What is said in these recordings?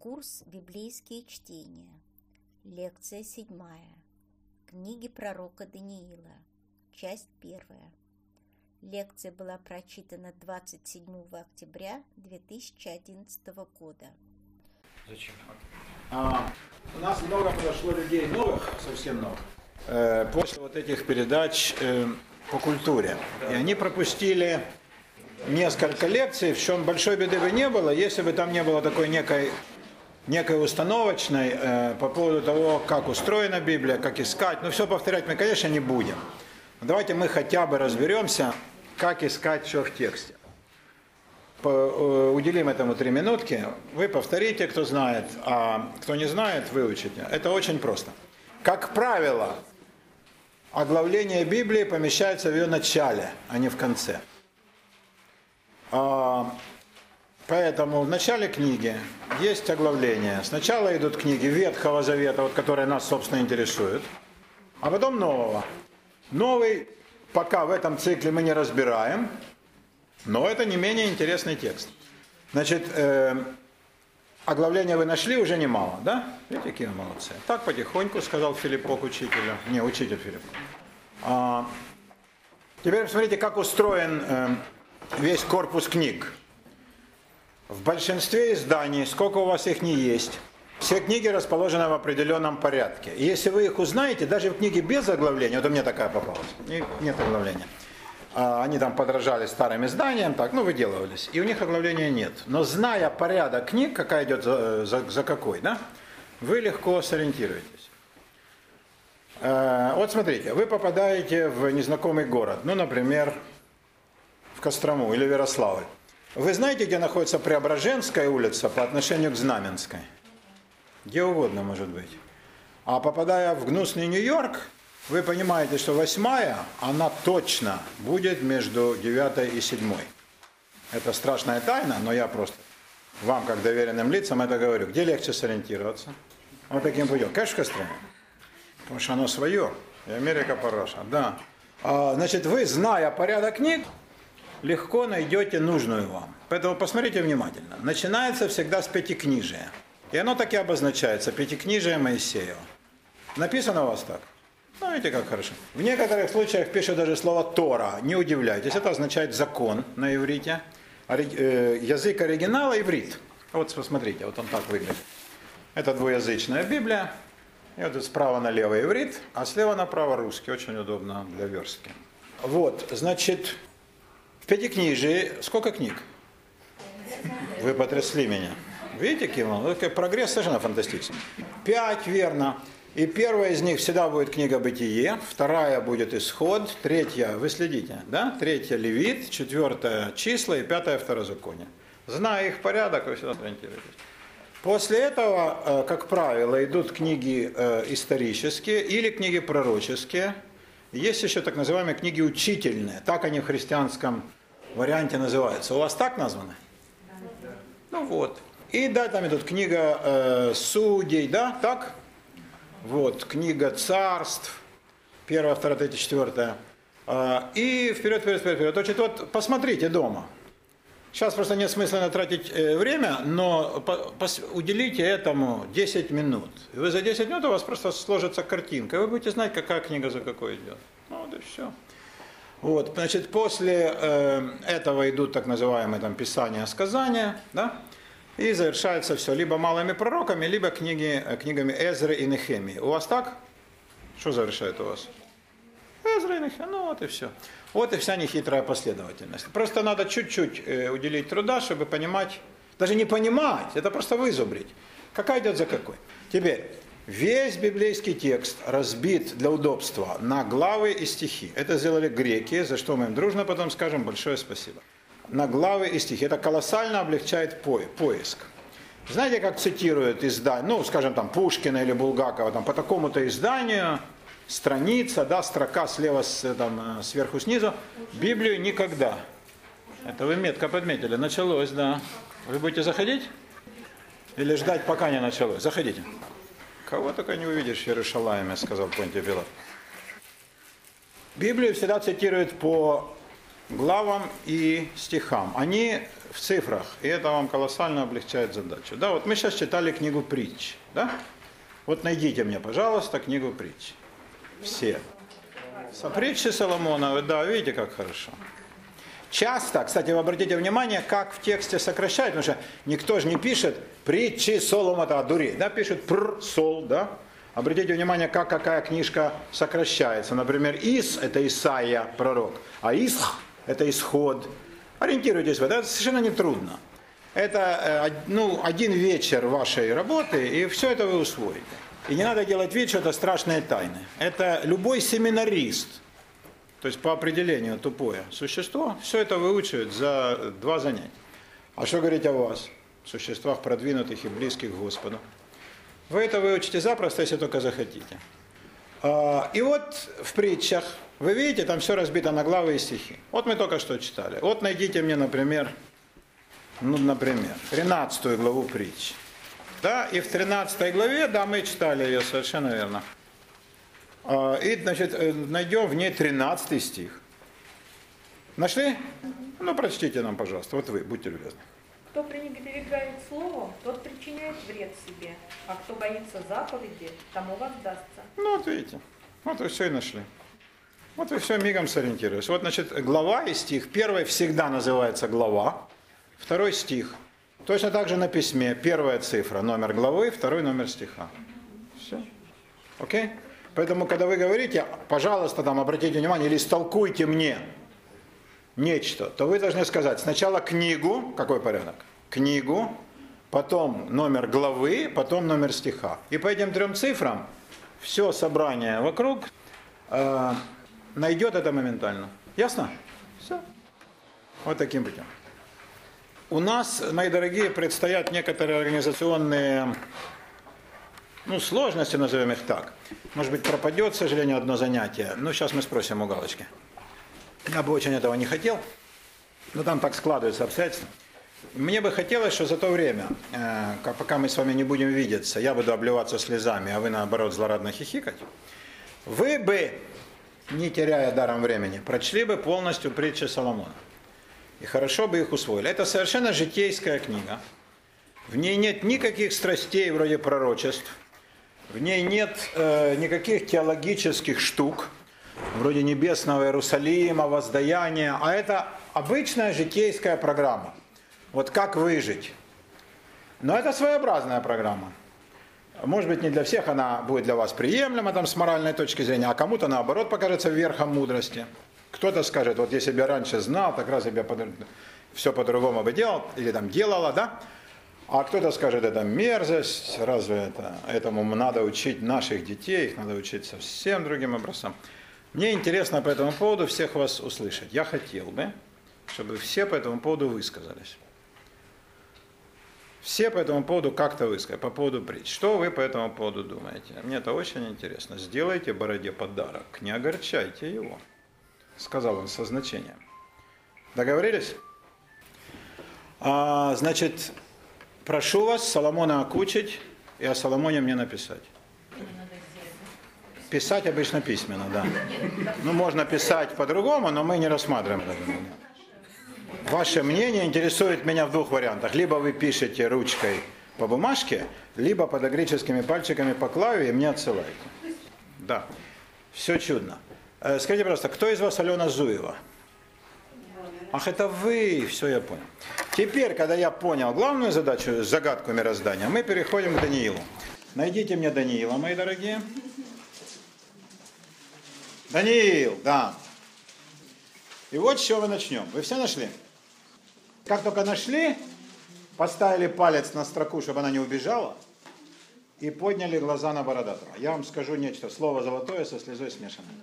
Курс «Библейские чтения». Лекция седьмая. Книги пророка Даниила. Часть первая. Лекция была прочитана 27 октября 2011 года. Зачем? А, у нас много подошло людей новых, совсем новых, э, после вот этих передач э, по культуре. И они пропустили несколько лекций, в чем большой беды бы не было, если бы там не было такой некой некой установочной э, по поводу того, как устроена Библия, как искать. Но все повторять мы, конечно, не будем. Давайте мы хотя бы разберемся, как искать что в тексте. По, э, уделим этому три минутки. Вы повторите, кто знает, а кто не знает, выучите. Это очень просто. Как правило, оглавление Библии помещается в ее начале, а не в конце. Поэтому в начале книги есть оглавление. Сначала идут книги Ветхого Завета, вот, которые нас, собственно, интересуют, а потом Нового. Новый пока в этом цикле мы не разбираем, но это не менее интересный текст. Значит, э, оглавление вы нашли уже немало, да? Видите, какие молодцы. Так потихоньку, сказал Филиппок учителю. Не, учитель Филипп. А, теперь посмотрите, как устроен э, весь корпус книг. В большинстве изданий, сколько у вас их не есть, все книги расположены в определенном порядке. И если вы их узнаете, даже в книге без оглавления, вот у меня такая попалась, нет оглавления, а, они там подражали старым изданиям, так, ну, выделывались, и у них оглавления нет. Но зная порядок книг, какая идет за, за, за какой, да, вы легко сориентируетесь. Э, вот смотрите, вы попадаете в незнакомый город, ну, например, в Кострому или в Ярославль. Вы знаете, где находится Преображенская улица по отношению к Знаменской? Где угодно может быть. А попадая в гнусный Нью-Йорк, вы понимаете, что восьмая, она точно будет между девятой и седьмой. Это страшная тайна, но я просто вам, как доверенным лицам, это говорю. Где легче сориентироваться? Вот таким путем. Конечно, в Костроме. Потому что оно свое. И Америка пороша. Да. А, значит, вы, зная порядок книг, легко найдете нужную вам. Поэтому посмотрите внимательно. Начинается всегда с пятикнижия. И оно так и обозначается, пятикнижие Моисеева. Написано у вас так? Ну, видите, как хорошо. В некоторых случаях пишет даже слово Тора. Не удивляйтесь, это означает закон на иврите. Э, язык оригинала иврит. Вот посмотрите, вот он так выглядит. Это двуязычная Библия. И вот справа налево иврит, а слева направо русский. Очень удобно для верстки. Вот, значит, Пятикнижие, сколько книг? Вы потрясли меня. Видите, Кимон? Ну, прогресс совершенно фантастичный. Пять, верно. И первая из них всегда будет книга Бытие, вторая будет Исход, третья, вы следите, да? Третья Левит, четвертая Числа и пятая Второзаконие. Зная их порядок, вы всегда ориентируетесь. После этого, э, как правило, идут книги э, исторические или книги пророческие. Есть еще так называемые книги учительные. Так они в христианском варианте называются. У вас так названы? Ну вот. И да, там идут книга э, судей, да, так? Вот, книга царств, первая, вторая, третья, четвертая. Э, и вперед, вперед, вперед, вперед. Значит, вот посмотрите дома. Сейчас просто нет смысла тратить э, время, но уделите этому 10 минут. И вы за 10 минут у вас просто сложится картинка, и вы будете знать, какая книга за какой идет. Ну вот и все. Вот, значит, после э, этого идут так называемые там писания, сказания, да, и завершается все либо малыми пророками, либо книги, э, книгами Эзры и Нехемии. У вас так? Что завершает у вас? Эзра и Нехемия, ну вот и все. Вот и вся нехитрая последовательность. Просто надо чуть-чуть э, уделить труда, чтобы понимать, даже не понимать, это просто вызубрить, какая идет за какой. Теперь, Весь библейский текст разбит для удобства на главы и стихи. Это сделали греки, за что мы им дружно потом скажем большое спасибо. На главы и стихи. Это колоссально облегчает поиск. Знаете, как цитируют издание, ну, скажем, там, Пушкина или Булгакова, там, по такому-то изданию, страница, да, строка слева, там, сверху, снизу, Библию никогда. Это вы метко подметили. Началось, да. Вы будете заходить? Или ждать, пока не началось? Заходите. Кого только не увидишь в Иерушалайме, сказал Понтий Пилат. Библию всегда цитируют по главам и стихам. Они в цифрах, и это вам колоссально облегчает задачу. Да, вот мы сейчас читали книгу притч, да? Вот найдите мне, пожалуйста, книгу притч. Все. Со притчи Соломона, да, видите, как хорошо. Часто, кстати, вы обратите внимание, как в тексте сокращают, потому что никто же не пишет притчи Соломона дури, да, пишет пр, сол, да. Обратите внимание, как какая книжка сокращается. Например, Ис – это Исаия, пророк, а Исх – это Исход. Ориентируйтесь в это, это совершенно не трудно. Это э, ну, один вечер вашей работы, и все это вы усвоите. И не надо делать вид, что это страшные тайны. Это любой семинарист – то есть по определению тупое существо, все это выучивает за два занятия. А что говорить о вас, существах продвинутых и близких к Господу? Вы это выучите запросто, если только захотите. А, и вот в притчах, вы видите, там все разбито на главы и стихи. Вот мы только что читали. Вот найдите мне, например, ну, например, 13 главу притч. Да, и в 13 главе, да, мы читали ее совершенно верно. А, и, значит, э, найдем в ней 13 стих. Нашли? Ну, прочтите нам, пожалуйста. Вот вы, будьте любезны. Кто пренебрегает словом, тот причиняет вред себе, а кто боится заповеди, тому воздастся. Ну, вот видите. Вот вы все и нашли. Вот вы все мигом сориентируетесь. Вот, значит, глава и стих. Первый всегда называется глава, второй стих. Точно так же на письме. Первая цифра, номер главы, второй номер стиха. Все. Окей? Okay? Поэтому, когда вы говорите, пожалуйста, там, обратите внимание, или истолкуйте мне нечто, то вы должны сказать сначала книгу, какой порядок? Книгу, потом номер главы, потом номер стиха. И по этим трем цифрам все собрание вокруг э, найдет это моментально. Ясно? Все. Вот таким путем. У нас, мои дорогие, предстоят некоторые организационные ну, сложности, назовем их так. Может быть, пропадет, к сожалению, одно занятие. Ну, сейчас мы спросим у Галочки. Я бы очень этого не хотел, но там так складывается обстоятельства. Мне бы хотелось, что за то время, э, пока мы с вами не будем видеться, я буду обливаться слезами, а вы, наоборот, злорадно хихикать, вы бы, не теряя даром времени, прочли бы полностью притчи Соломона. И хорошо бы их усвоили. Это совершенно житейская книга. В ней нет никаких страстей вроде пророчеств. В ней нет э, никаких теологических штук, вроде небесного Иерусалима, воздаяния, а это обычная житейская программа. Вот как выжить. Но это своеобразная программа. Может быть, не для всех она будет для вас приемлема там, с моральной точки зрения, а кому-то наоборот покажется верхом мудрости. Кто-то скажет, вот если бы я раньше знал, так раз я бы все по-другому бы делал, или там делала, да? А кто-то скажет, это мерзость, разве это? Этому надо учить наших детей, их надо учить совсем другим образом. Мне интересно по этому поводу всех вас услышать. Я хотел бы, чтобы все по этому поводу высказались. Все по этому поводу как-то высказали, по поводу притч. Что вы по этому поводу думаете? Мне это очень интересно. Сделайте бороде подарок, не огорчайте его, сказал он со значением. Договорились? А, значит, Прошу вас Соломона окучить и о Соломоне мне написать. Писать обычно письменно, да. Ну, можно писать по-другому, но мы не рассматриваем это. Ваше мнение интересует меня в двух вариантах. Либо вы пишете ручкой по бумажке, либо подогреческими пальчиками по клаве и мне отсылаете. Да, все чудно. Э, скажите, пожалуйста, кто из вас Алена Зуева? Ах, это вы, все я понял. Теперь, когда я понял главную задачу, загадку мироздания, мы переходим к Даниилу. Найдите мне Даниила, мои дорогие. Даниил, да. И вот с чего мы начнем. Вы все нашли? Как только нашли, поставили палец на строку, чтобы она не убежала, и подняли глаза на Бородатого. Я вам скажу нечто, слово золотое со слезой смешанное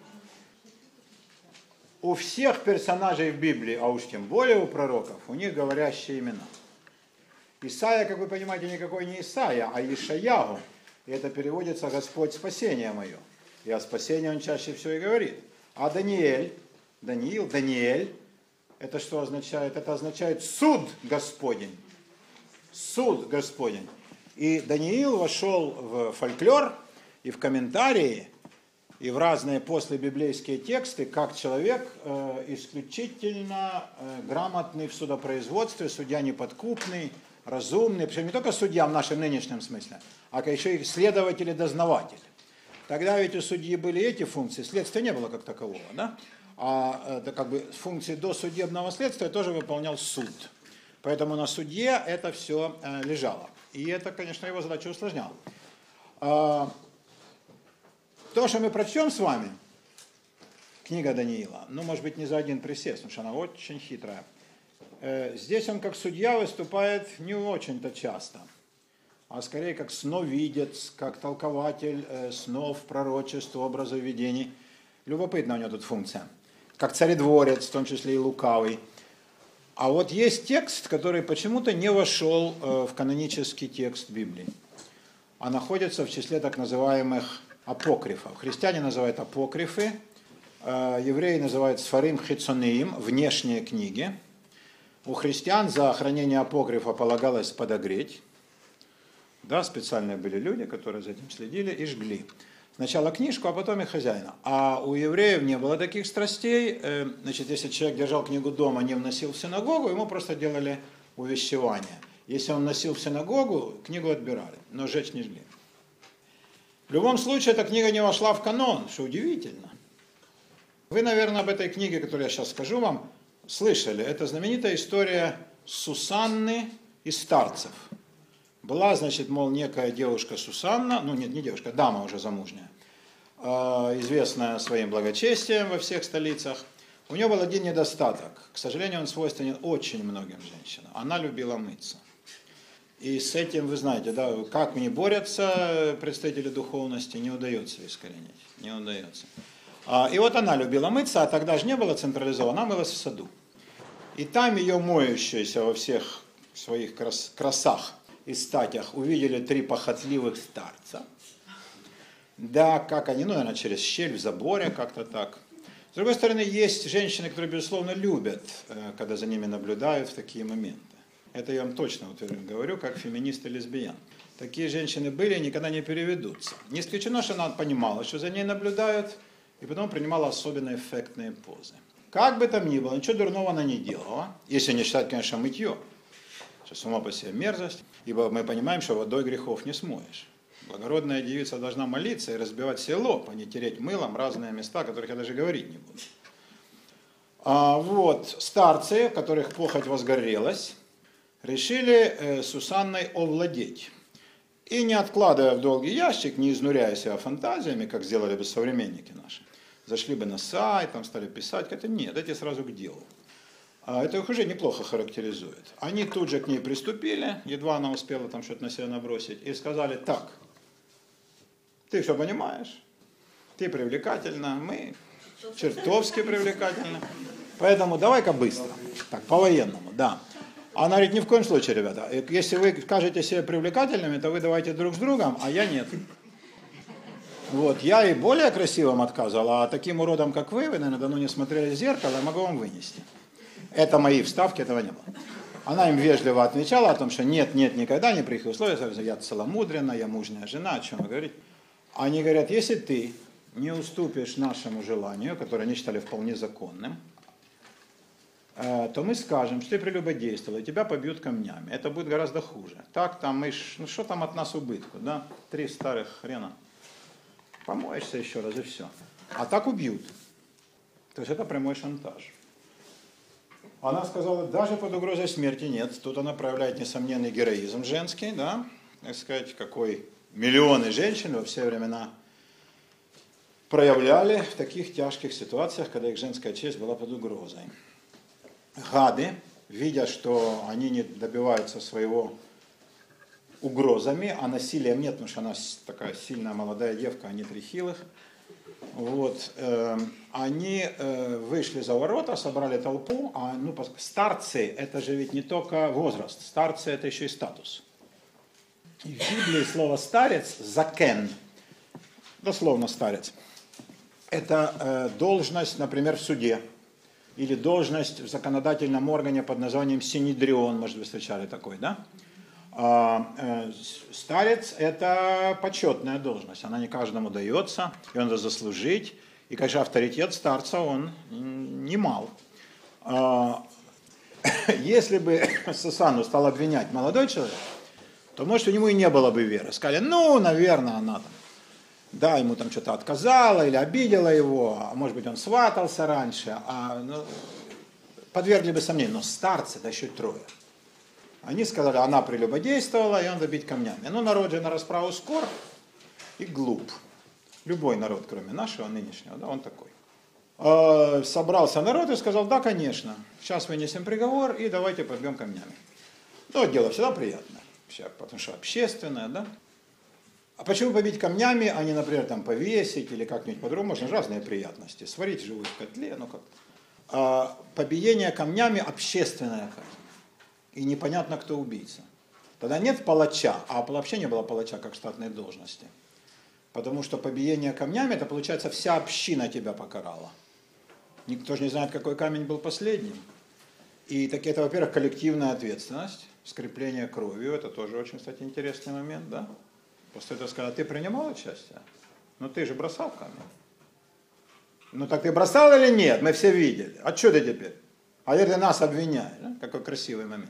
у всех персонажей в Библии, а уж тем более у пророков, у них говорящие имена. Исаия, как вы понимаете, никакой не Исаия, а Ишаягу. И это переводится «Господь спасение мое». И о спасении он чаще всего и говорит. А Даниэль, Даниил, Даниэль, это что означает? Это означает суд Господень. Суд Господень. И Даниил вошел в фольклор и в комментарии и в разные послебиблейские тексты, как человек э, исключительно э, грамотный в судопроизводстве, судья неподкупный, разумный, причем не только судья в нашем нынешнем смысле, а еще и следователь и дознаватель. Тогда ведь у судьи были эти функции, следствия не было как такового, да? А это как бы функции до судебного следствия тоже выполнял суд. Поэтому на судье это все э, лежало. И это, конечно, его задачу усложняло. То, что мы прочтем с вами, книга Даниила, ну, может быть, не за один присест, потому что она очень хитрая. Э, здесь он как судья выступает не очень-то часто, а скорее как сновидец, как толкователь э, снов, пророчеств, образов, видений. Любопытная у него тут функция. Как царедворец, в том числе и лукавый. А вот есть текст, который почему-то не вошел э, в канонический текст Библии, а находится в числе так называемых апокрифов. Христиане называют апокрифы, э, евреи называют сфарим хицонеим, внешние книги. У христиан за хранение апокрифа полагалось подогреть. Да, специальные были люди, которые за этим следили и жгли. Сначала книжку, а потом и хозяина. А у евреев не было таких страстей. Э, значит, если человек держал книгу дома, не вносил в синагогу, ему просто делали увещевание. Если он носил в синагогу, книгу отбирали, но сжечь не жгли. В любом случае, эта книга не вошла в канон, что удивительно. Вы, наверное, об этой книге, которую я сейчас скажу вам, слышали. Это знаменитая история Сусанны и старцев. Была, значит, мол, некая девушка Сусанна, ну нет, не девушка, дама уже замужняя, а, известная своим благочестием во всех столицах. У нее был один недостаток. К сожалению, он свойственен очень многим женщинам. Она любила мыться. И с этим, вы знаете, да, как не борются представители духовности, не удается искоренить, не удается. А, и вот она любила мыться, а тогда же не было централизовано, она мылась в саду. И там ее моющаяся во всех своих крас красах и статях увидели три похотливых старца. Да, как они, ну, наверное, через щель в заборе, как-то так. С другой стороны, есть женщины, которые, безусловно, любят, э, когда за ними наблюдают в такие моменты. Это я вам точно говорю, как феминист и лесбиян. Такие женщины были и никогда не переведутся. Не исключено, что она понимала, что за ней наблюдают, и потом принимала особенно эффектные позы. Как бы там ни было, ничего дурного она не делала, если не считать, конечно, мытье, что само по себе мерзость, ибо мы понимаем, что водой грехов не смоешь. Благородная девица должна молиться и разбивать село, а не тереть мылом разные места, о которых я даже говорить не буду. А вот старцы, которых похоть возгорелась, решили э, Сусанной овладеть. И не откладывая в долгий ящик, не изнуряя себя фантазиями, как сделали бы современники наши, зашли бы на сайт, там стали писать, это нет, эти сразу к делу. А это их уже неплохо характеризует. Они тут же к ней приступили, едва она успела там что-то на себя набросить, и сказали, так, ты все понимаешь, ты привлекательна, мы чертовски привлекательны, поэтому давай-ка быстро, так, по-военному, да. Она говорит, ни в коем случае, ребята, если вы кажете себя привлекательными, то вы давайте друг с другом, а я нет. Вот, я и более красивым отказывал, а таким уродом, как вы, вы, наверное, давно не смотрели в зеркало, я могу вам вынести. Это мои вставки, этого не было. Она им вежливо отвечала о том, что нет, нет, никогда, ни при их условиях, я целомудренная, я мужняя жена, о чем вы говорите. Они говорят, если ты не уступишь нашему желанию, которое они считали вполне законным, то мы скажем, что ты прелюбодействовал, и тебя побьют камнями. Это будет гораздо хуже. Так там, мы ну что там от нас убытку, да? Три старых хрена. Помоешься еще раз и все. А так убьют. То есть это прямой шантаж. Она сказала, даже под угрозой смерти нет. Тут она проявляет несомненный героизм женский, да, так сказать, какой миллионы женщин во все времена проявляли в таких тяжких ситуациях, когда их женская честь была под угрозой гады, видя, что они не добиваются своего угрозами, а насилием нет, потому что она такая сильная молодая девка, а не три хилых. Вот, э, они э, вышли за ворота, собрали толпу, а ну, старцы это же ведь не только возраст, старцы это еще и статус. И в Библии слово старец закен, дословно старец, это э, должность, например, в суде или должность в законодательном органе под названием Синедрион, может, вы встречали такой, да? А, э, старец – это почетная должность, она не каждому дается, и надо заслужить. И, конечно, авторитет старца, он немал. А, если бы Сусану стал обвинять молодой человек, то, может, у него и не было бы веры. Сказали, ну, наверное, она там, да, ему там что-то отказала или обидела его, а может быть, он сватался раньше, а ну, подвергли бы сомнению. Но старцы, да еще трое. Они сказали, она прелюбодействовала, и он добить камнями. Ну, народ же на расправу скор и глуп. Любой народ, кроме нашего нынешнего, да, он такой. А, собрался народ и сказал, да, конечно, сейчас вынесем приговор и давайте побьем камнями. Ну, дело всегда приятное, потому что общественное, да. А почему побить камнями, а не, например, там повесить или как-нибудь по-другому? Можно разные приятности. Сварить живую в котле, ну как. А, побиение камнями общественная казнь и непонятно, кто убийца. Тогда нет палача, а вообще не было палача как штатной должности. Потому что побиение камнями, это получается вся община тебя покарала. Никто же не знает, какой камень был последним. И так это, во-первых, коллективная ответственность, скрепление кровью, это тоже очень, кстати, интересный момент, да? После этого сказать, а ты принимал участие? Ну ты же бросал камень. Ну так ты бросал или нет? Мы все видели. А что ты теперь? А ты нас обвиняешь. Да? Какой красивый момент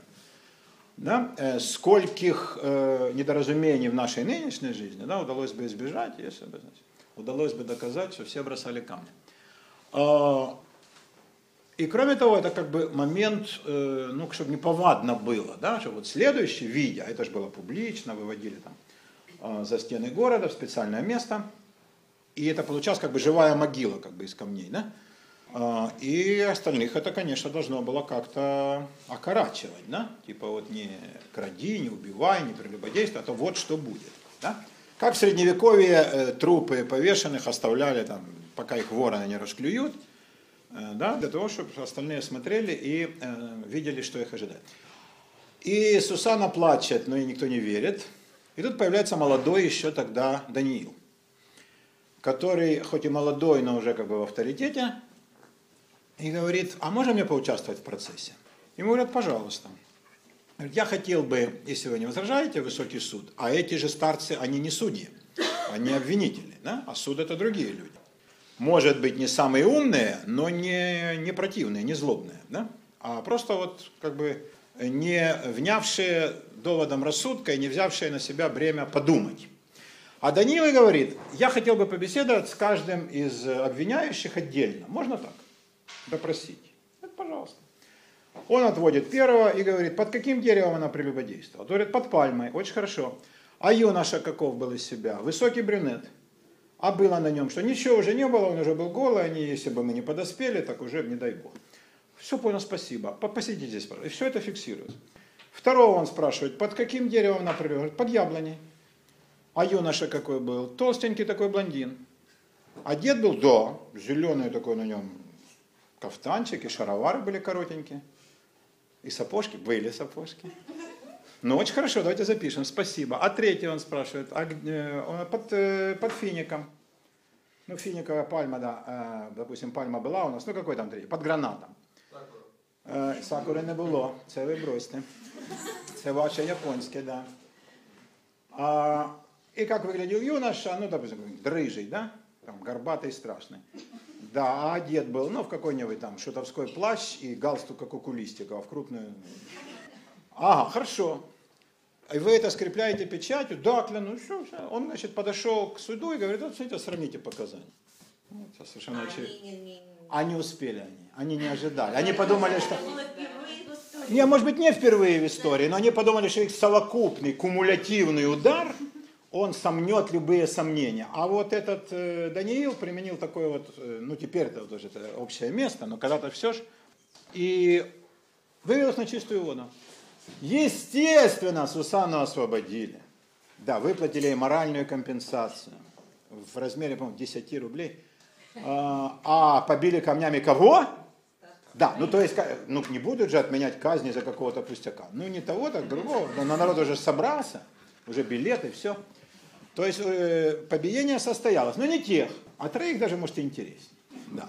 да, э, скольких э, недоразумений в нашей нынешней жизни да, удалось бы избежать, если бы значит, удалось бы доказать, что все бросали камни. Э, и кроме того, это как бы момент, э, ну, чтобы неповадно было, да, что вот следующий, видя, это же было публично, выводили там за стены города в специальное место, и это получалось как бы живая могила как бы из камней, да, а, и остальных это, конечно, должно было как-то окорачивать, да? Типа вот не кради, не убивай, не прелюбодействуй, а то вот что будет, да? Как в средневековье э, трупы повешенных оставляли там, пока их вороны не расклюют, э, да, для того, чтобы остальные смотрели и э, видели, что их ожидает. И Сусана плачет, но и никто не верит. И тут появляется молодой еще тогда Даниил, который, хоть и молодой, но уже как бы в авторитете, и говорит, а можно мне поучаствовать в процессе? Ему говорят, пожалуйста. Я хотел бы, если вы не возражаете, высокий суд, а эти же старцы, они не судьи, они обвинители, да? а суд это другие люди. Может быть, не самые умные, но не, не противные, не злобные, да? а просто вот как бы не внявшие доводом рассудка и не взявшие на себя бремя подумать. А Данила говорит, я хотел бы побеседовать с каждым из обвиняющих отдельно. Можно так? допросить. Это пожалуйста. Он отводит первого и говорит, под каким деревом она прелюбодействовала? Говорит, под пальмой, очень хорошо. А юноша каков был из себя? Высокий брюнет. А было на нем что? Ничего уже не было, он уже был голый, они, если бы мы не подоспели, так уже не дай бог. Все понял, спасибо. Посидите здесь, пожалуйста. И все это фиксируется. Второго он спрашивает, под каким деревом она прелюбодействовала? Под яблоней. А юноша какой был? Толстенький такой блондин. А дед был, да, зеленый такой на нем кафтанчик, и шаровары были коротенькие, и сапожки, были сапожки. Ну, очень хорошо, давайте запишем, спасибо. А третий он спрашивает, а, э, под, э, под фиником. Ну, финиковая пальма, да, э, допустим, пальма была у нас, ну, какой там третий? Под гранатом. Сакури не було, це ви бросьте. Це ваше японське, да. А, и как выглядел юноша, ну, допустим, дрыжий, да, там, горбатый, страшный. Да, а одет был, ну, в какой-нибудь там шутовской плащ и галстук, как у Кулистикова, в крупную... Ага, хорошо. И вы это скрепляете печатью? Да, клянусь, все, все. Он, значит, подошел к суду и говорит, вот, смотрите, сравните показания. Это совершенно очевидно. А не успели они, они не ожидали. Они подумали, что... Не, может быть, не впервые в истории, но они подумали, что их совокупный, кумулятивный удар – он сомнет любые сомнения. А вот этот э, Даниил применил такое вот, э, ну теперь это тоже это общее место, но когда-то все ж, и вывел их на чистую воду. Естественно, Сусану освободили. Да, выплатили ей моральную компенсацию в размере, по-моему, 10 рублей. А, а побили камнями кого? Да, ну то есть, ну не будут же отменять казни за какого-то пустяка. Ну не того, так другого. Но народ уже собрался, уже билеты, все. То есть э, побиение состоялось, но не тех, а троих даже, может, и интереснее. Да.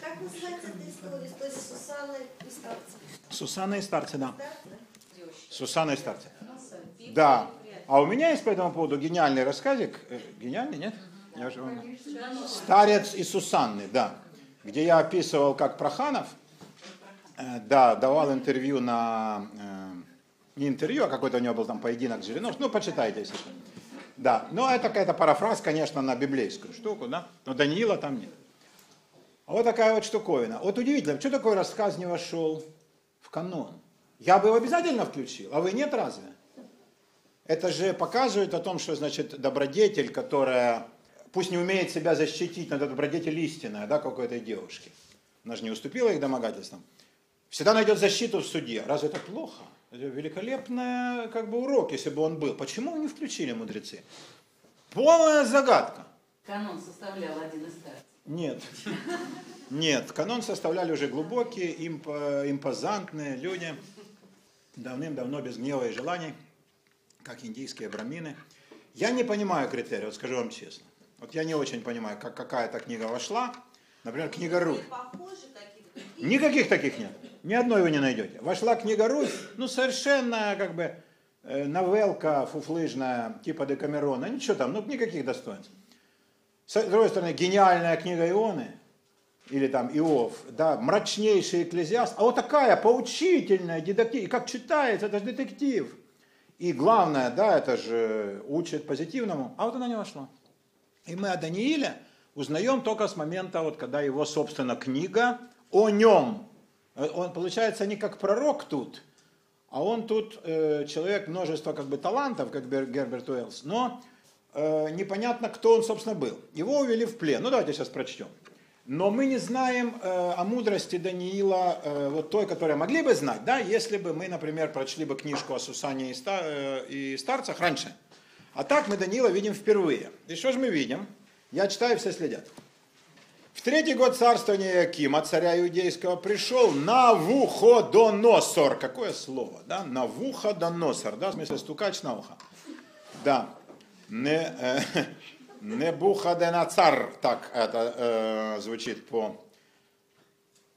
Как называется эта история? То есть Сусанна и старцы? Сусанна и старцы, да. Сусанна и старцы. Да. А у меня есть по этому поводу гениальный рассказик. Э, Гениальный, нет? Я уже вам- Старец и Сусанны, да. Где я описывал, как Проханов, э, да, давал интервью на, э, не интервью, а какой-то у него был там поединок с Жириновским. Ну, почитайте, если что. Да, но это какая-то парафраз, конечно, на библейскую штуку, да. Но Даниила там нет. А вот такая вот штуковина. Вот удивительно, что такой рассказ не вошел в канон? Я бы его обязательно включил, а вы нет разве? Это же показывает о том, что, значит, добродетель, которая, пусть не умеет себя защитить, но это добродетель истинная, да, как у этой девушки. Она же не уступила их домогательствам. Всегда найдет защиту в суде. Разве это плохо? Это великолепный как бы, урок, если бы он был. Почему не включили мудрецы? Полная загадка. Канон составлял один из старцев. Нет. Нет, канон составляли уже глубокие, имп- импозантные люди, давным-давно без гнева и желаний, как индийские брамины. Я не понимаю критерий, вот скажу вам честно. Вот я не очень понимаю, как какая-то книга вошла. Например, книга Русь. Никаких таких нет. Ни одной вы не найдете. Вошла книга Русь, ну совершенно как бы э, новелка фуфлыжная, типа Декамерона, ничего там, ну никаких достоинств. С другой стороны, гениальная книга Ионы, или там Иов, да, мрачнейший экклезиаст, а вот такая поучительная, дидактическая, как читается, это же детектив. И главное, да, это же учит позитивному, а вот она не вошла. И мы о Данииле узнаем только с момента, вот, когда его, собственно, книга о нем. Э, Он, получается, не как пророк тут, а он тут э, человек множества как бы талантов, как Бер- Герберт Уэллс, но э, непонятно, кто он, собственно, был. Его увели в плен. Ну, давайте сейчас прочтем. Но мы не знаем э, о мудрости Даниила, э, вот той, которую могли бы знать, да, если бы мы, например, прочли бы книжку о Сусане и, ста, э, и старцах раньше. А так мы Даниила видим впервые. И что же мы видим? Я читаю, все следят. В третий год царствования Якима, царя иудейского, пришел Навуходоносор. Какое слово, да? Навуходоносор, да, в смысле стукач на ухо. Да. Не, э, Небухаденацар, так это э, звучит по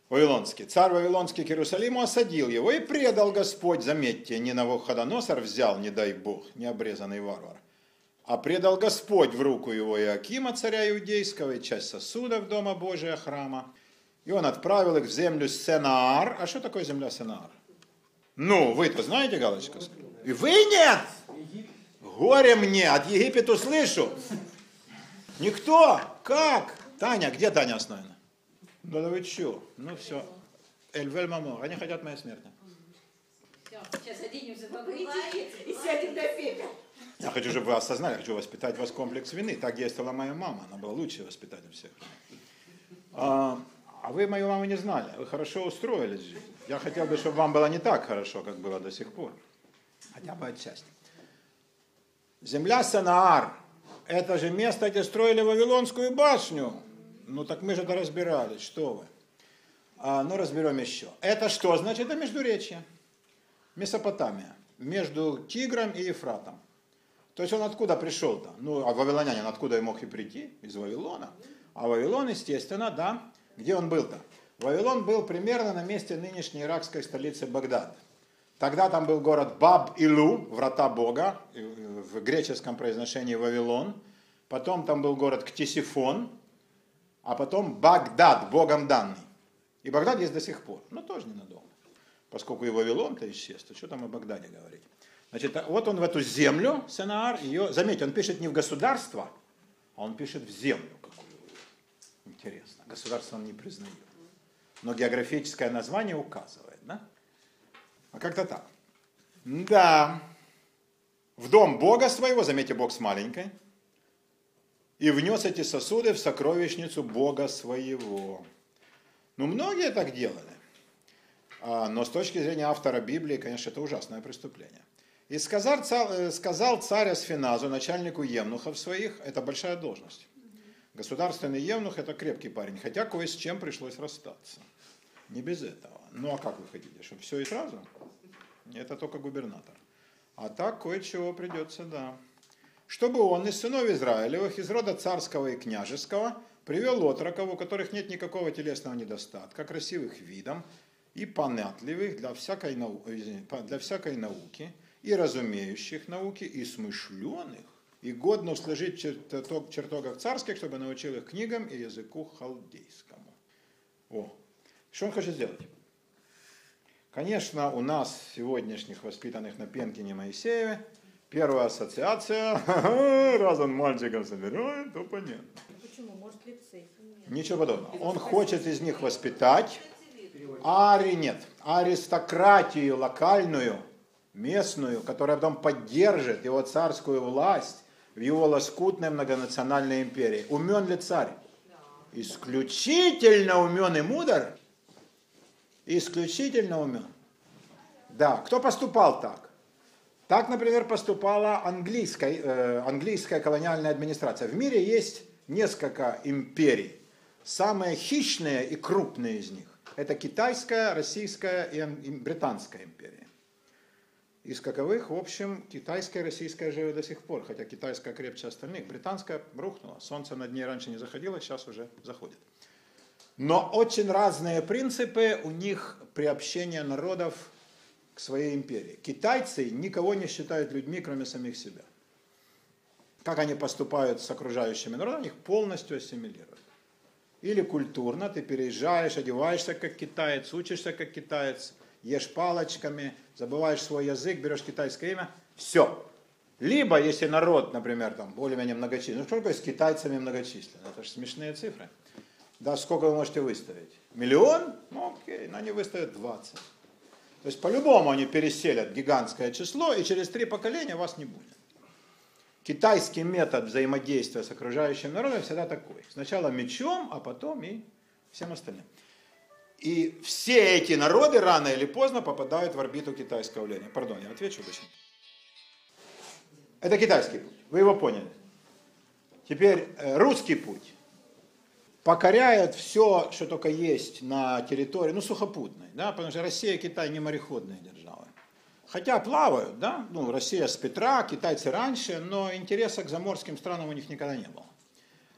Вавилонски. Царь Вавилонский к Иерусалиму осадил его и предал Господь, заметьте, не Навуходоносор взял, не дай Бог, не обрезанный варвар, а предал Господь в руку его Иакима, царя иудейского, и часть сосудов Дома Божия храма. И он отправил их в землю Сенаар. А что такое земля Сенаар? Ну, вы-то знаете, Галочка? И вы нет! Горе мне, от Египета слышу. Никто? Как? Таня, где Таня Основина? Да, да вы что? Ну все. Эльвель Мамо, они хотят моей смерти. Сейчас оденемся по-бритики и сядем до пепел. Я хочу, чтобы вы осознали, хочу воспитать вас комплекс вины. Так действовала моя мама, она была лучшей воспитателем всех. А, а вы мою маму не знали, вы хорошо устроились. Я хотел бы, чтобы вам было не так хорошо, как было до сих пор. Хотя бы отчасти. Земля Санаар, это же место, где строили Вавилонскую башню. Ну так мы же это разбирались, что вы. А, ну разберем еще. Это что значит? Это Междуречье. Месопотамия. Между Тигром и Ефратом. То есть он откуда пришел-то? Ну, а вавилонянин откуда и мог и прийти? Из Вавилона. А Вавилон, естественно, да. Где он был-то? Вавилон был примерно на месте нынешней иракской столицы Багдад. Тогда там был город Баб-Илу, врата Бога, в греческом произношении Вавилон. Потом там был город Ктисифон, а потом Багдад, Богом данный. И Багдад есть до сих пор, но тоже ненадолго. Поскольку и Вавилон-то исчез, то что там о Багдаде говорить? Значит, вот он в эту землю, Сенаар, ее, заметьте, он пишет не в государство, а он пишет в землю какую. Интересно, государство он не признает. Но географическое название указывает, да? А как-то так. Да. В дом Бога своего, заметьте, Бог с маленькой, и внес эти сосуды в сокровищницу Бога своего. Ну, многие так делали. А, Но с точки зрения автора Библии, конечно, это ужасное преступление. И сказал, ца- сказал царь Асфиназу, начальнику евнухов своих, это большая должность. Государственный евнух – это крепкий парень, хотя кое с чем пришлось расстаться. Не без этого. Ну а как вы хотите, чтобы все и сразу? Это только губернатор. А так кое-чего придется, да. Чтобы он из сынов Израилевых, из рода царского и княжеского, привел отроков, у которых нет никакого телесного недостатка, красивых видом и понятливых для всякой, нау- для всякой науки, и разумеющих науки, и смышленых, и годно услужить в чертог, чертогах царских, чтобы научил их книгам и языку халдейскому. О, что он хочет сделать? Конечно, у нас, сегодняшних воспитанных на Пенкине Моисееве, первая ассоциация, раз он мальчиков собирает, то понятно. Почему? Может, лицей? Ничего подобного. Он хочет из них воспитать ари нет, аристократию локальную, местную, которая потом поддержит его царскую власть в его лоскутной многонациональной империи. Умен ли царь? Исключительно умен и мудр – исключительно умен. Да, кто поступал так? Так, например, поступала английская, э, английская колониальная администрация. В мире есть несколько империй. Самые хищные и крупные из них – это китайская, российская и британская империя. Из каковых, в общем, китайская и российская живы до сих пор, хотя китайская крепче остальных. Британская рухнула, солнце над ней раньше не заходило, сейчас уже заходит. Но очень разные принципы у них приобщения народов к своей империи. Китайцы никого не считают людьми, кроме самих себя. Как они поступают с окружающими народами, их полностью ассимилируют. Или культурно ты переезжаешь, одеваешься как китаец, учишься как китаец, ешь палочками, забываешь свой язык, берешь китайское имя, все. Либо, если народ, например, там более-менее многочисленный, ну что такое с китайцами многочисленный? Это же смешные цифры. Да, сколько вы можете выставить? Миллион? Ну, окей, но они выставят 20. То есть по-любому они переселят гигантское число, и через три поколения вас не будет. Китайский метод взаимодействия с окружающим народом всегда такой. Сначала мечом, а потом и всем остальным. И все эти народы рано или поздно попадают в орбиту китайского влияния. Пардон, я отвечу точно. Это китайский путь. Вы его поняли. Теперь э, русский путь покоряют все, что только есть на территории, ну, сухопутной, да, потому что Россия и Китай не мореходные державы. Хотя плавают, да, ну, Россия с Петра, китайцы раньше, но интереса к заморским странам у них никогда не было.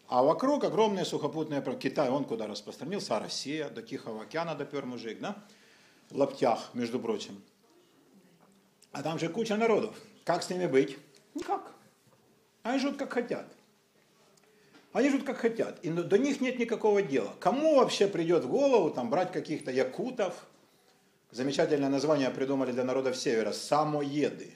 А вокруг огромные сухопутные, Китай, он куда распространился, а Россия, до Тихого океана допер мужик, да, в лаптях, между прочим. А там же куча народов. Как с ними быть? Никак. Они живут как хотят. Они живут как хотят, и до них нет никакого дела. Кому вообще придет в голову там, брать каких-то якутов? Замечательное название придумали для народов Севера – самоеды.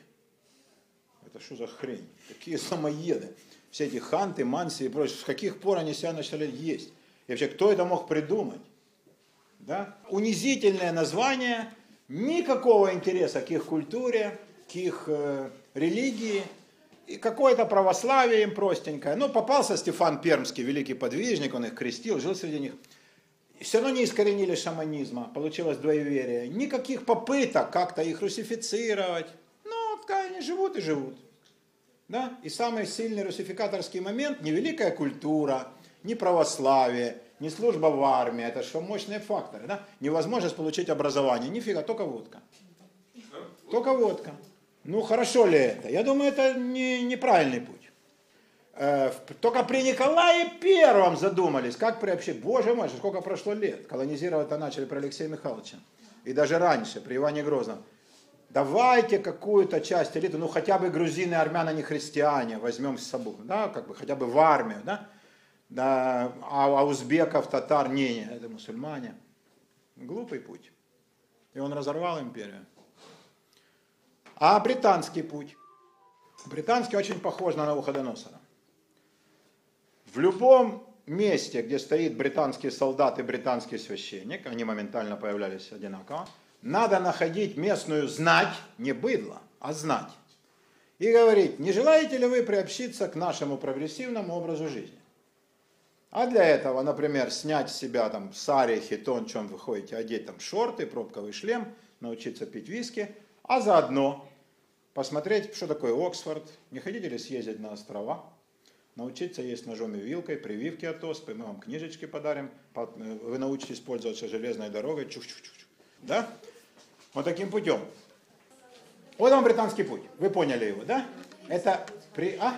Это что за хрень? Какие самоеды? Все эти ханты, манси и прочее. С каких пор они себя начали есть? И вообще, кто это мог придумать? Да? Унизительное название, никакого интереса к их культуре, к их э, религии – и какое-то православие им простенькое. Ну, попался Стефан Пермский, великий подвижник, он их крестил, жил среди них. И все равно не искоренили шаманизма, получилось двоеверие. Никаких попыток как-то их русифицировать. Ну, вот они живут и живут. Да? И самый сильный русификаторский момент не великая культура, не православие, не служба в армии, это что мощные факторы. Да? Невозможность получить образование, нифига, только водка. Только водка. Ну, хорошо ли это? Я думаю, это не, неправильный путь. Э, только при Николае Первом задумались, как приобщить. Боже мой, сколько прошло лет. Колонизировать-то начали при Алексее Михайловиче. И даже раньше, при Иване Грозном. Давайте какую-то часть элиты, ну хотя бы грузины, армяне, не христиане, возьмем с собой, да, как бы хотя бы в армию, да, да а, а узбеков, татар, не, не, это мусульмане. Глупый путь. И он разорвал империю. А британский путь? Британский очень похож на Навуходоносора. В любом месте, где стоит британский солдат и британский священник, они моментально появлялись одинаково, надо находить местную знать, не быдло, а знать. И говорить, не желаете ли вы приобщиться к нашему прогрессивному образу жизни? А для этого, например, снять с себя там сари, хитон, чем вы ходите, одеть там шорты, пробковый шлем, научиться пить виски, а заодно посмотреть, что такое Оксфорд, не хотите ли съездить на острова, научиться есть ножом и вилкой, прививки от оспы, мы вам книжечки подарим, вы научитесь пользоваться железной дорогой, чух -чух -чух. да? Вот таким путем. Вот вам британский путь, вы поняли его, да? Это при... А?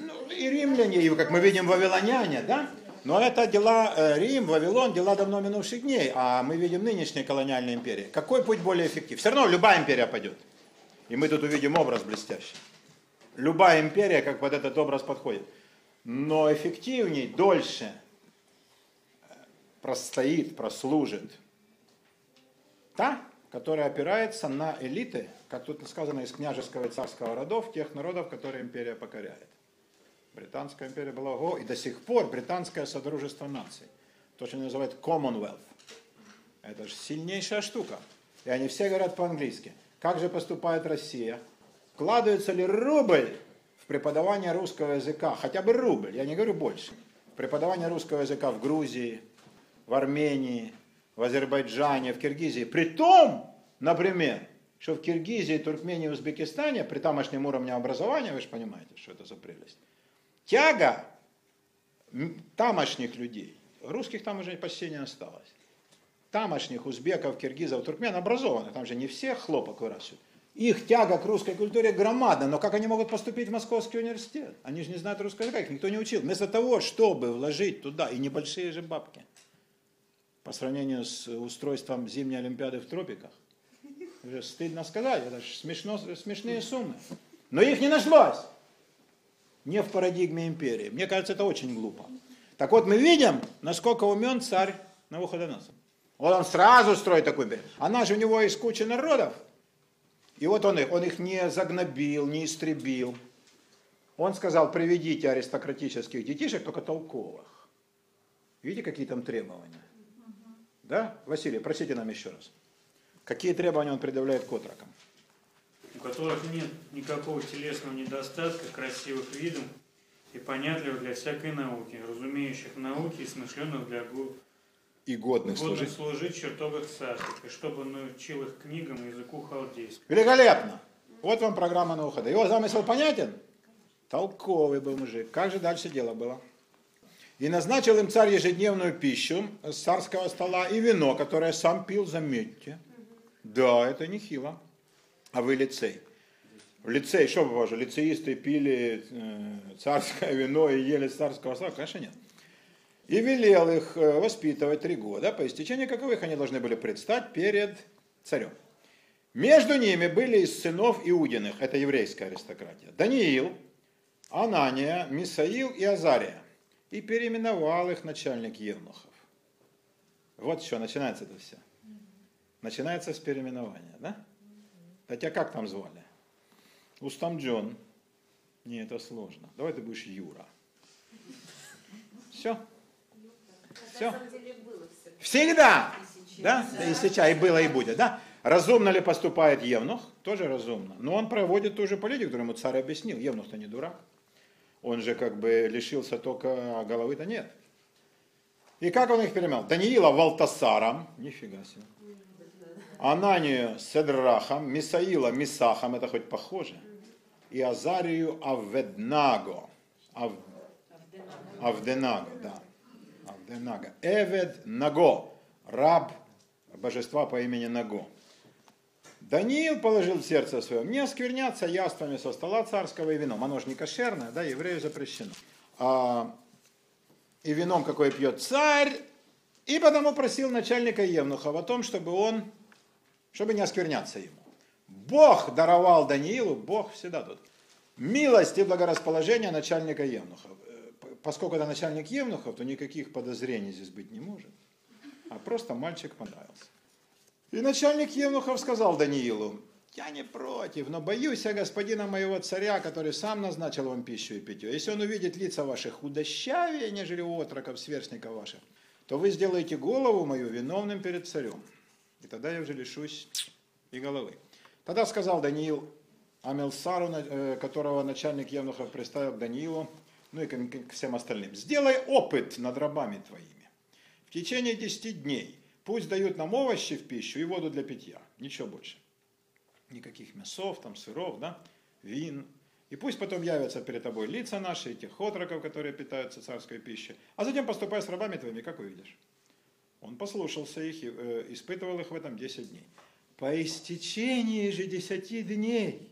Ну, и римляне, и, как мы видим, вавилоняне, да? Но это дела э, Рим, Вавилон, дела давно минувших дней, а мы видим нынешние колониальные империи. Какой путь более эффективный? Все равно любая империя пойдет. И мы тут увидим образ блестящий. Любая империя как под этот образ подходит. Но эффективней, дольше простоит, прослужит та, которая опирается на элиты, как тут сказано, из княжеского и царского родов, тех народов, которые империя покоряет. Британская империя была ого, и до сих пор британское содружество наций, то, что называют Commonwealth. Это же сильнейшая штука. И они все говорят по-английски. Как же поступает Россия? Вкладывается ли рубль в преподавание русского языка? Хотя бы рубль, я не говорю больше. Преподавание русского языка в Грузии, в Армении, в Азербайджане, в Киргизии. При том, например, что в Киргизии, Туркмении, Узбекистане при тамошнем уровне образования, вы же понимаете, что это за прелесть, тяга тамошних людей, русских там уже почти не осталось, тамошних узбеков, киргизов, туркмен образованных, там же не все хлопок выращивают. Их тяга к русской культуре громадна, но как они могут поступить в Московский университет? Они же не знают русского языка, их никто не учил. Вместо того, чтобы вложить туда и небольшие же бабки – по сравнению с устройством зимней Олимпиады в тропиках. Уже стыдно сказать, это же смешно, смешные суммы. Но их не нашлось. Не в парадигме империи. Мне кажется, это очень глупо. Так вот, мы видим, насколько умен царь Навуходоносор. Вот он сразу строит такую империю. Она же у него из кучи народов. И вот он их, он их не загнобил, не истребил. Он сказал, приведите аристократических детишек, только толковых. Видите, какие там требования? Да? Василий, просите нам еще раз. Какие требования он предъявляет к отрокам? У которых нет никакого телесного недостатка, красивых видом и понятливых для всякой науки, разумеющих науки и смышленных для гу... и годных, годных служить. служить в чертогах царских, и чтобы научил их книгам и языку халдейскому. Великолепно! Вот вам программа на ухода. Его замысел понятен? Толковый был мужик. Как же дальше дело было? И назначил им царь ежедневную пищу с царского стола и вино, которое сам пил, заметьте. Да, это нехило. А вы лицей. В лицей, что боже, лицеисты пили э, царское вино и ели царского стола? Конечно, нет. И велел их э, воспитывать три года, по истечении каковых они должны были предстать перед царем. Между ними были из сынов Иудиных, это еврейская аристократия, Даниил, Анания, Мисаил и Азария и переименовал их начальник Евнухов. Вот что, начинается это все. Начинается с переименования, да? Да тебя как там звали? Устам Джон. Не, это сложно. Давай ты будешь Юра. Все. Все. Всегда. Да? И сейчас, и было, и будет. Да? Разумно ли поступает Евнух? Тоже разумно. Но он проводит ту же политику, которую ему царь объяснил. Евнух-то не дурак он же как бы лишился только головы-то нет. И как он их перемел? Даниила Валтасаром, нифига себе. Ананию Седрахом, Мисаила Мисахом, это хоть похоже. И Азарию Аведнаго. Ав... Авденаго, да. Авденаго. Эвед Наго, раб божества по имени Наго. Даниил положил в сердце своем не оскверняться яствами со стола царского и вином. Оно же не кошерное, да, еврею запрещено. А, и вином, какой пьет царь, и потому просил начальника Евнухов о том, чтобы он, чтобы не оскверняться ему. Бог даровал Даниилу, Бог всегда тут, милость и благорасположение начальника Евнухов. Поскольку это начальник Евнухов, то никаких подозрений здесь быть не может. А просто мальчик понравился. И начальник Евнухов сказал Даниилу, я не против, но боюсь я господина моего царя, который сам назначил вам пищу и питье. Если он увидит лица ваших худощавее, нежели у отроков, сверстников ваших, то вы сделаете голову мою виновным перед царем. И тогда я уже лишусь и головы. Тогда сказал Даниил Амелсару, э, которого начальник Евнухов представил Даниилу, ну и к всем остальным. Сделай опыт над рабами твоими. В течение десяти дней Пусть дают нам овощи в пищу и воду для питья. Ничего больше. Никаких мясов, там, сыров, да, вин. И пусть потом явятся перед тобой лица наши, тех отроков, которые питаются царской пищей. А затем поступай с рабами твоими, как увидишь. Он послушался их, э, испытывал их в этом 10 дней. По истечении же 10 дней,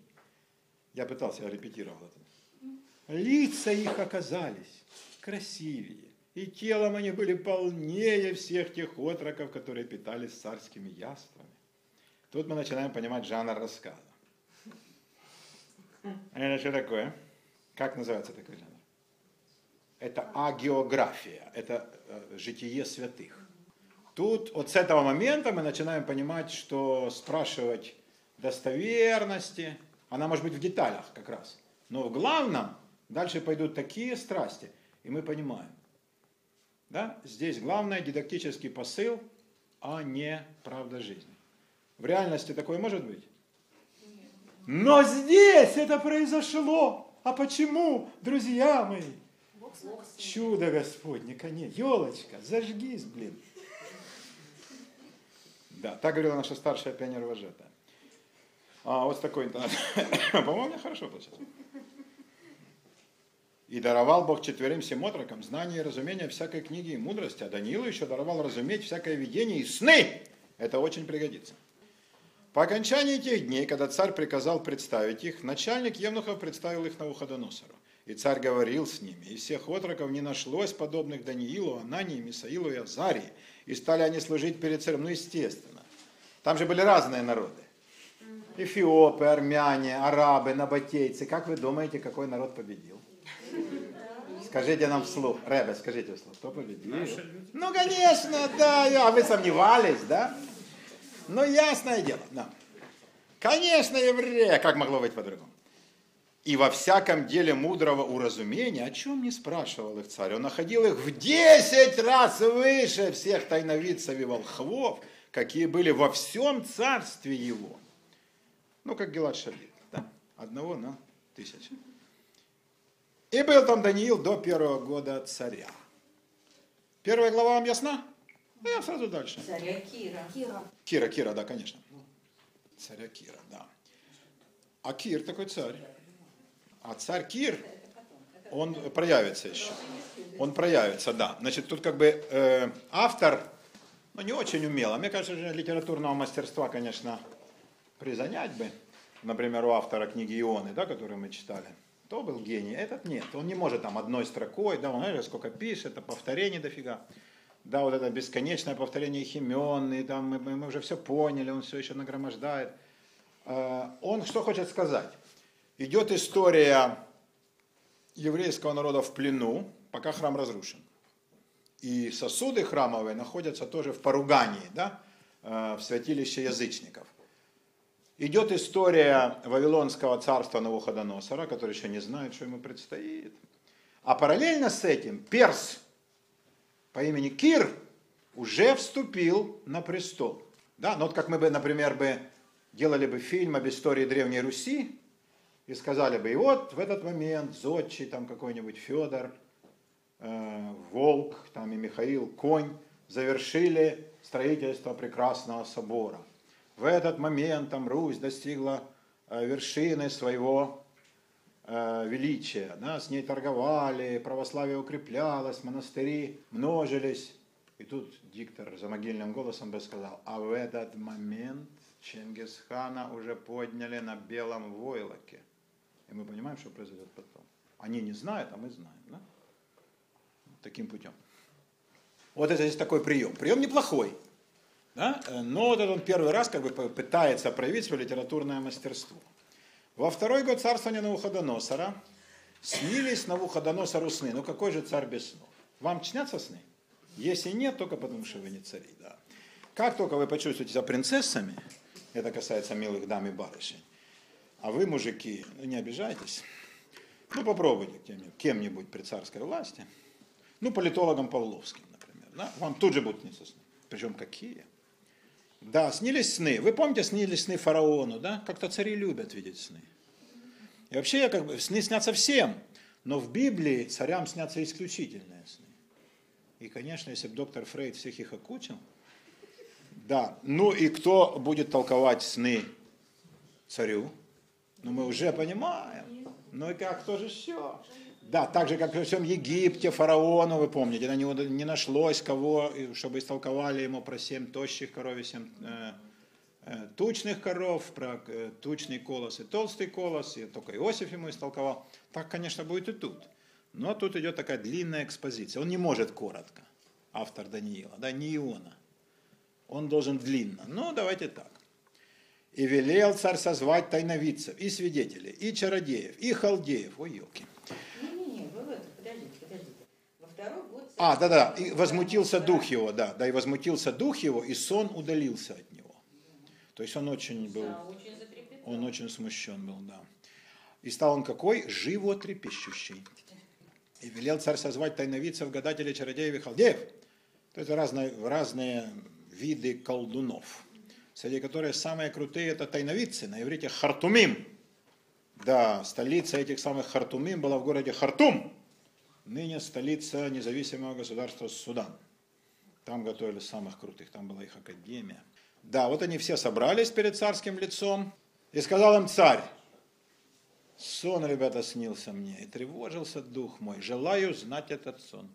я пытался, я репетировал это, лица их оказались красивее, и телом они были полнее всех тех отроков, которые питались царскими яствами. Тут мы начинаем понимать жанр рассказа. Это что такое? Как называется такой жанр? Это агеография, это э, житие святых. Тут вот с этого момента мы начинаем понимать, что спрашивать достоверности, она может быть в деталях как раз. Но в главном дальше пойдут такие страсти, и мы понимаем. Да? Здесь главное дидактический посыл, а не правда жизни. В реальности такое может быть? Но здесь это произошло. А почему, друзья мои? Чудо Господне, конец. Елочка, зажгись, блин. Да, так говорила наша старшая пионер-вожатая. А, вот такой интонацией. По-моему, хорошо получилось. И даровал Бог четверым всем отрокам знание и разумение всякой книги и мудрости, а Даниилу еще даровал разуметь всякое видение и сны. Это очень пригодится. По окончании тех дней, когда царь приказал представить их, начальник Евнухов представил их на Навуходоносору. И царь говорил с ними, и всех отроков не нашлось подобных Даниилу, Анании, Мисаилу и Азарии, и стали они служить перед царем, ну естественно. Там же были разные народы. Эфиопы, армяне, арабы, набатейцы. Как вы думаете, какой народ победил? Скажите нам вслух. Ребе, скажите вслух. Кто победил? Ну, конечно, да. А вы сомневались, да? Ну, ясное дело. Да. Конечно, евреи. Как могло быть по-другому? И во всяком деле мудрого уразумения, о чем не спрашивал их царь, он находил их в десять раз выше всех тайновидцев и волхвов, какие были во всем царстве его. Ну, как Гелат Шалит, да? одного на тысячу. И был там Даниил до первого года царя. Первая глава вам ясна? Ну, я сразу дальше. Царя Кира. Кира. Кира, Кира, да, конечно. Царя Кира, да. А Кир такой царь. А царь Кир, он проявится еще. Он проявится, да. Значит, тут как бы э, автор, ну, не очень умел. А мне кажется, что литературного мастерства, конечно, призанять бы. Например, у автора книги Ионы, да, которую мы читали. То был гений, этот нет. Он не может там одной строкой, да, он знаешь, сколько пишет, это повторение дофига. Да, вот это бесконечное повторение имен, и там мы, мы уже все поняли, он все еще нагромождает. Э, он что хочет сказать? Идет история еврейского народа в плену, пока храм разрушен. И сосуды храмовые находятся тоже в поругании, да, э, в святилище язычников. Идет история Вавилонского царства Навуходоносора, который еще не знает, что ему предстоит. А параллельно с этим Перс по имени Кир уже вступил на престол. Да, ну вот как мы бы, например, бы делали бы фильм об истории Древней Руси, и сказали бы, и вот в этот момент Зодчий, там какой-нибудь Федор, э, Волк, там и Михаил Конь завершили строительство прекрасного собора – в этот момент там Русь достигла э, вершины своего э, величия. Да, с ней торговали, православие укреплялось, монастыри множились. И тут диктор за могильным голосом бы сказал, а в этот момент Чингисхана уже подняли на белом войлоке. И мы понимаем, что произойдет потом. Они не знают, а мы знаем. Да? Таким путем. Вот это здесь такой прием. Прием неплохой. Да? Но вот он первый раз как бы пытается проявить свое литературное мастерство. Во второй год царствования Навуходоносора снились Навуходоносору сны. Ну какой же царь без снов? Вам снятся сны? Если нет, только потому что вы не цари. Да. Как только вы почувствуете себя принцессами, это касается милых дам и барышень, а вы, мужики, ну, не обижайтесь, ну попробуйте кем-нибудь при царской власти, ну политологом Павловским, например, да? вам тут же будут сниться сны. Причем какие? Да, снились сны. Вы помните, снились сны фараону, да? Как-то цари любят видеть сны. И вообще, как бы, сны снятся всем, но в Библии царям снятся исключительные сны. И, конечно, если бы доктор Фрейд всех их окучил, да, ну и кто будет толковать сны царю? Ну мы уже понимаем. Ну и как, кто же еще? Да, так же, как во всем Египте, фараону, вы помните, на него не нашлось кого, чтобы истолковали ему про семь тощих коров и семь э, э, тучных коров, про э, тучный колос и толстый колос, и только Иосиф ему истолковал. Так, конечно, будет и тут. Но тут идет такая длинная экспозиция. Он не может коротко, автор Даниила, да, не Иона. Он должен длинно. Ну, давайте так. И велел царь созвать тайновидцев, и свидетелей, и чародеев, и халдеев. Ой, елки. Не-не-не, вы в это, подождите, подождите. Во второй год... А, да-да, и возмутился дух его, да, да, и возмутился дух его, и сон удалился от него. То есть он очень был, он очень смущен был, да. И стал он какой? Животрепещущий. И велел царь созвать тайновидцев, гадателей, чародеев и халдеев. То есть разные, разные виды колдунов, среди которых самые крутые это тайновидцы, на иврите Хартумим. Да, столица этих самых Хартумим была в городе Хартум, ныне столица независимого государства Судан. Там готовили самых крутых, там была их академия. Да, вот они все собрались перед царским лицом, и сказал им царь, сон, ребята, снился мне, и тревожился дух мой, желаю знать этот сон.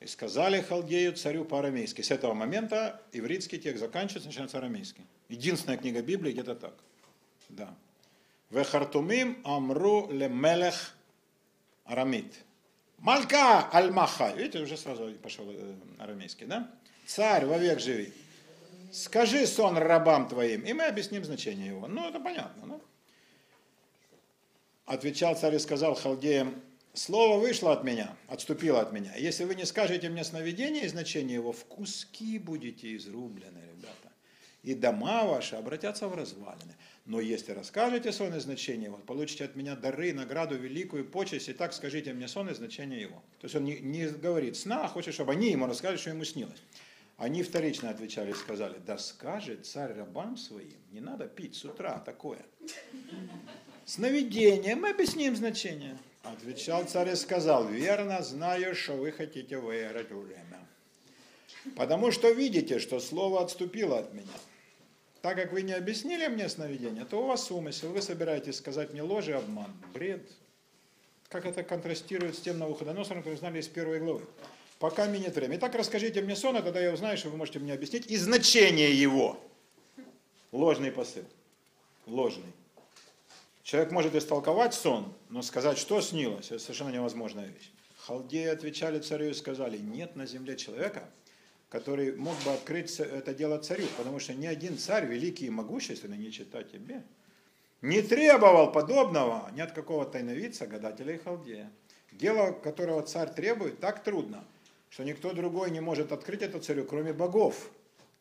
И сказали халдею царю по-арамейски. С этого момента ивритский текст заканчивается, начинается арамейский. Единственная книга Библии где-то так. Да. Вехартумим амру лемелех арамит. Малька аль-маха. Видите, уже сразу пошел э, арамейский, да? Царь, вовек живи. Скажи сон рабам твоим, и мы объясним значение его. Ну, это понятно, да? Отвечал царь и сказал халдеям, слово вышло от меня, отступило от меня. Если вы не скажете мне сновидение и значение его, в куски будете изрублены, ребята. И дома ваши обратятся в развалины. Но если расскажете сон и значение его, получите от меня дары, награду, великую почесть, и так скажите мне сон и значение его. То есть он не, не говорит сна, а хочет, чтобы они ему рассказали, что ему снилось. Они вторично отвечали и сказали, да скажет царь рабам своим, не надо пить с утра такое. Сновидение, мы объясним значение. Отвечал царь и сказал, верно знаю, что вы хотите выиграть время. Потому что видите, что слово отступило от меня. Так как вы не объяснили мне сновидение, то у вас умысел, вы собираетесь сказать мне ложь и обман, бред. Как это контрастирует с тем Навуходоносором, который знали из первой главы. Пока минет время. Итак, расскажите мне сон, а тогда я узнаю, что вы можете мне объяснить. И значение его. Ложный посыл. Ложный. Человек может истолковать сон, но сказать, что снилось, это совершенно невозможная вещь. Халдеи отвечали царю и сказали, нет на земле человека, который мог бы открыть это дело царю, потому что ни один царь, великий и могущественный, не читать тебе, не требовал подобного ни от какого тайновица, гадателя и халдея. Дело, которого царь требует, так трудно, что никто другой не может открыть это царю, кроме богов,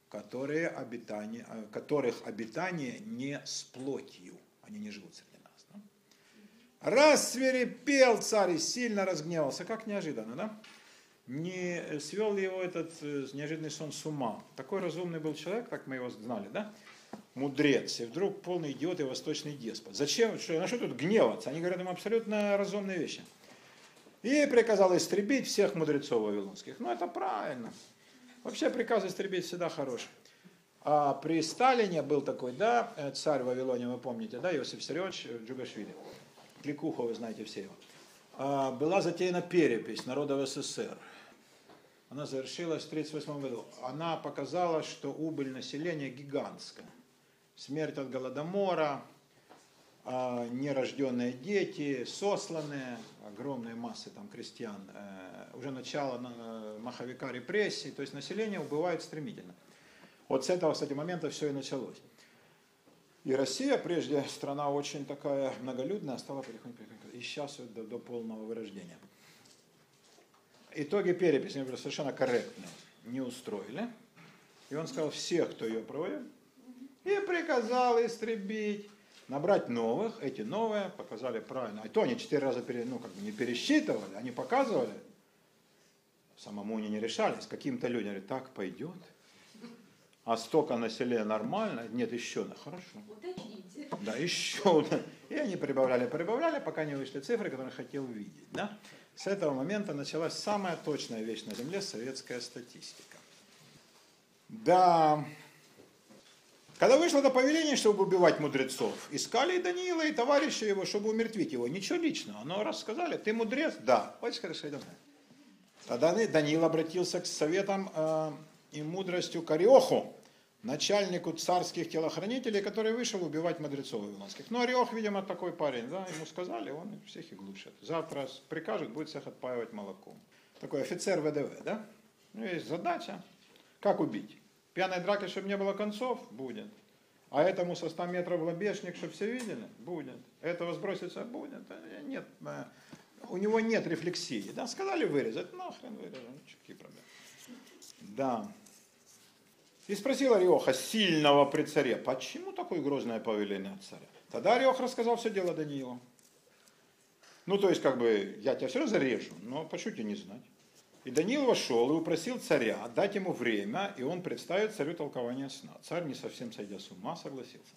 которые обитание, которых обитание не с плотью, они не живут среди нас. Да? Раз свирепел царь и сильно разгневался, как неожиданно, да? Не свел его этот э, неожиданный сон с ума. Такой разумный был человек, так мы его знали, да? Мудрец, и вдруг полный идиот и восточный деспот. Зачем, что, на что тут гневаться? Они говорят ему абсолютно разумные вещи. И приказал истребить всех мудрецов вавилонских. Ну, это правильно. Вообще приказ истребить всегда хороший. А при Сталине был такой, да, царь в Вавилоне, вы помните, да, Иосиф Сирёч Джугашвили. Кликуха, вы знаете все его. А, была затеяна перепись народов СССР. Она завершилась в 1938 году. Она показала, что убыль населения гигантская. Смерть от голодомора, а, нерожденные дети, сосланные, огромные массы там крестьян, э, уже начало маховика репрессий, то есть население убывает стремительно. Вот с этого, кстати, момента все и началось. И Россия, прежде страна очень такая многолюдная, стала потихоньку, и сейчас до, до полного вырождения. Итоги переписи были совершенно корректные, не устроили. И он сказал всех, кто ее проводил, и приказал истребить, набрать новых. Эти новые показали правильно. А то они четыре раза пере, ну, как бы не пересчитывали, они показывали. Самому они не решались. Каким-то людям говорят, так пойдет. А столько населения нормально, нет, еще, да, хорошо. Уточните. Да, еще. И они прибавляли, прибавляли, пока не вышли цифры, которые хотел видеть. Да? С этого момента началась самая точная вещь на Земле – советская статистика. Да, когда вышло это повеление, чтобы убивать мудрецов, искали и Даниила, и товарища его, чтобы умертвить его. Ничего личного. Но раз сказали, ты мудрец? Да. Хочешь хорошо, идем. Тогда Даниил обратился к советам э, и мудростью к Ариоху, начальнику царских телохранителей, который вышел убивать мудрецов вавилонских. Но Ариох, видимо, такой парень, да, ему сказали, он всех и глушит. Завтра прикажет, будет всех отпаивать молоком. Такой офицер ВДВ, да? Ну, есть задача, как убить. Пьяной драки, чтобы не было концов, будет. А этому со 100 метров лобешник, чтобы все видели? Будет. Этого сбросится? Будет. Э, Нет. э, У него нет рефлексии. Да, сказали вырезать, нахрен. Чё, Какие проблемы? Да. И спросил Ариоха, сильного при царе, почему такое грозное повеление от царя? Тогда Ариох рассказал все дело Даниилу. Ну, то есть, как бы, я тебя все зарежу, но почему тебе не знать? И Даниил вошел и упросил царя дать ему время, и он представит царю толкование сна. Царь, не совсем сойдя с ума, согласился.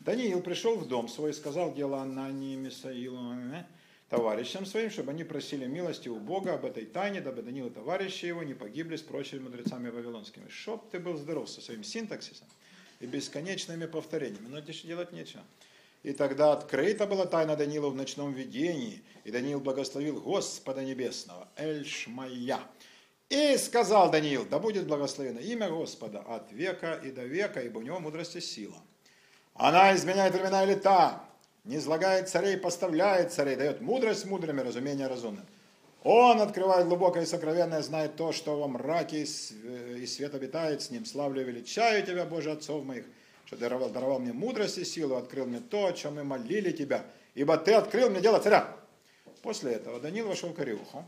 Даниил пришел в дом свой и сказал дело Анании, Мисаилу, э, товарищам своим, чтобы они просили милости у Бога об этой тайне, дабы Даниил и товарищи его не погибли с прочими мудрецами вавилонскими. Чтоб ты был здоров со своим синтаксисом и бесконечными повторениями. Но здесь делать нечего. И тогда открыта была тайна Даниила в ночном видении, и Даниил благословил Господа Небесного, Эль Шмая. И сказал Даниил, да будет благословено имя Господа от века и до века, ибо у него мудрость и сила. Она изменяет времена и лета, не излагает царей, поставляет царей, дает мудрость мудрым и разумение разумным. Он открывает глубокое и сокровенное, знает то, что во мраке и свет обитает с ним. Славлю и величаю тебя, Боже, отцов моих, что даровал, даровал мне мудрость и силу, открыл мне то, о чем мы молили тебя, ибо ты открыл мне дело царя. После этого Даниил вошел к Ариуху,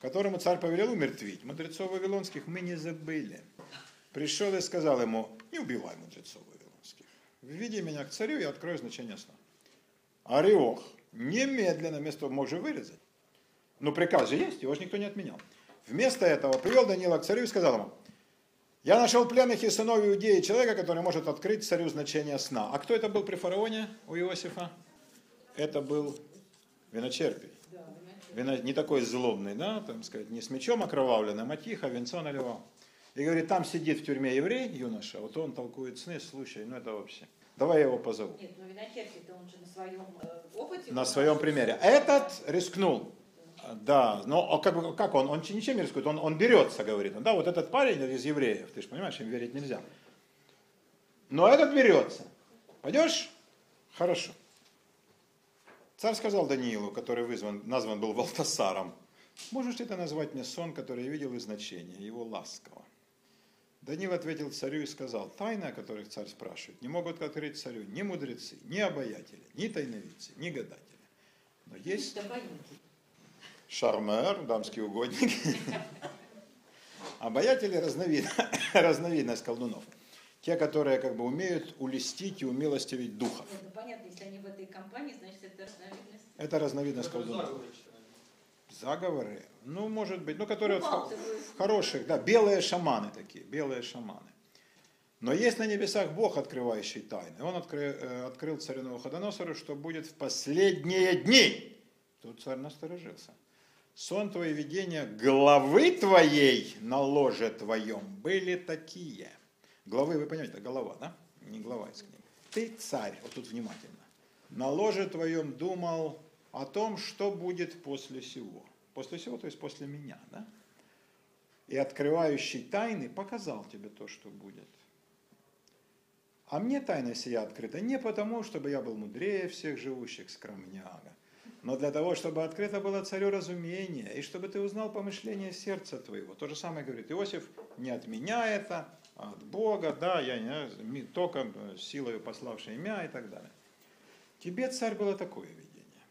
которому царь повелел умертвить. Мудрецов вавилонских мы не забыли. Пришел и сказал ему, не убивай мудрецов вавилонских. Введи меня к царю, я открою значение сна. Ариох немедленно, вместо того, мог же вырезать. Но приказ же есть, его же никто не отменял. Вместо этого привел Даниила к царю и сказал ему, я нашел пленных и сынов Иудеи человека, который может открыть царю значение сна. А кто это был при фараоне у Иосифа? Это был виночерпий. Вино, не такой злобный, да, там сказать, не с мечом окровавленным, а тихо венцо наливал. И говорит, там сидит в тюрьме еврей, юноша, вот он толкует сны, слушай, ну это вообще. Давай я его позову. Нет, ну виночерпий-то он же на своем э, опыте. На своем примере. Этот рискнул. Да, но как, как он? Он ничем не рискует, он, он берется, говорит. Да, вот этот парень из евреев, ты же понимаешь, им верить нельзя. Но этот берется. Пойдешь? Хорошо. Царь сказал Даниилу, который вызван, назван был Валтасаром, можешь ли ты назвать мне сон, который я видел и значение, его ласково? Даниил ответил царю и сказал, тайны, о которых царь спрашивает, не могут открыть царю ни мудрецы, ни обаятели, ни тайновицы, ни гадатели. Но есть шармер, дамский угодник, обаятели разновид- разновидность колдунов. Те, которые как бы умеют улестить и умилостивить духов. Ну понятно, если они в этой компании, значит это разновидность. Это разновидность колдунов. Заговоры, ну, может быть, ну, которые вот в хо- в хороших, да, белые шаманы такие, белые шаманы. Но есть на небесах Бог, открывающий тайны. Он откры- э, открыл царю Навуходоносору, что будет в последние дни. Тут царь насторожился. Сон твои видения главы твоей на ложе твоем были такие. Главы, вы понимаете, голова, да? Не глава из книги. Ты царь, вот тут внимательно. На ложе твоем думал о том, что будет после сего. После сего, то есть после меня, да? И открывающий тайны показал тебе то, что будет. А мне тайна сия открыта не потому, чтобы я был мудрее всех живущих, скромняга, но для того, чтобы открыто было царю разумение, и чтобы ты узнал помышление сердца твоего. То же самое говорит Иосиф, не от меня это, а от Бога, да, я не только э, силою пославший имя и так далее. Тебе, царь, было такое видение.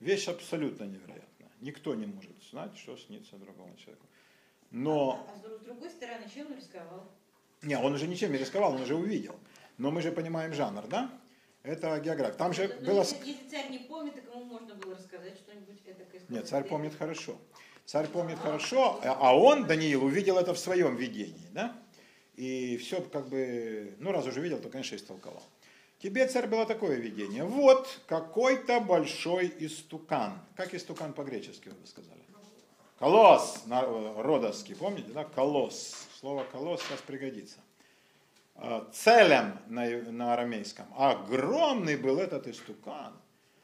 Вещь абсолютно невероятная. Никто не может знать, что снится другому человеку. Но А с друг- с другой стороны, чем он рисковал? не, он уже ничем не рисковал, он уже увидел. Но мы же понимаем жанр, да? Это географ. Там же Ну, было... если, если царь не помнит, так ему можно было рассказать что-нибудь. Нет, царь помнит хорошо. Царь помнит хорошо, а а он, Даниил, увидел это в своем видении, да? И все как бы, ну раз уже видел, то, конечно, истолковал. Тебе, царь, было такое видение. Вот какой-то большой истукан. Как истукан по-гречески вы бы сказали? Колосс, на- э, родовский, помните, да? Колосс. Слово колосс сейчас пригодится. А, Целем на, на арамейском. Огромный был этот истукан.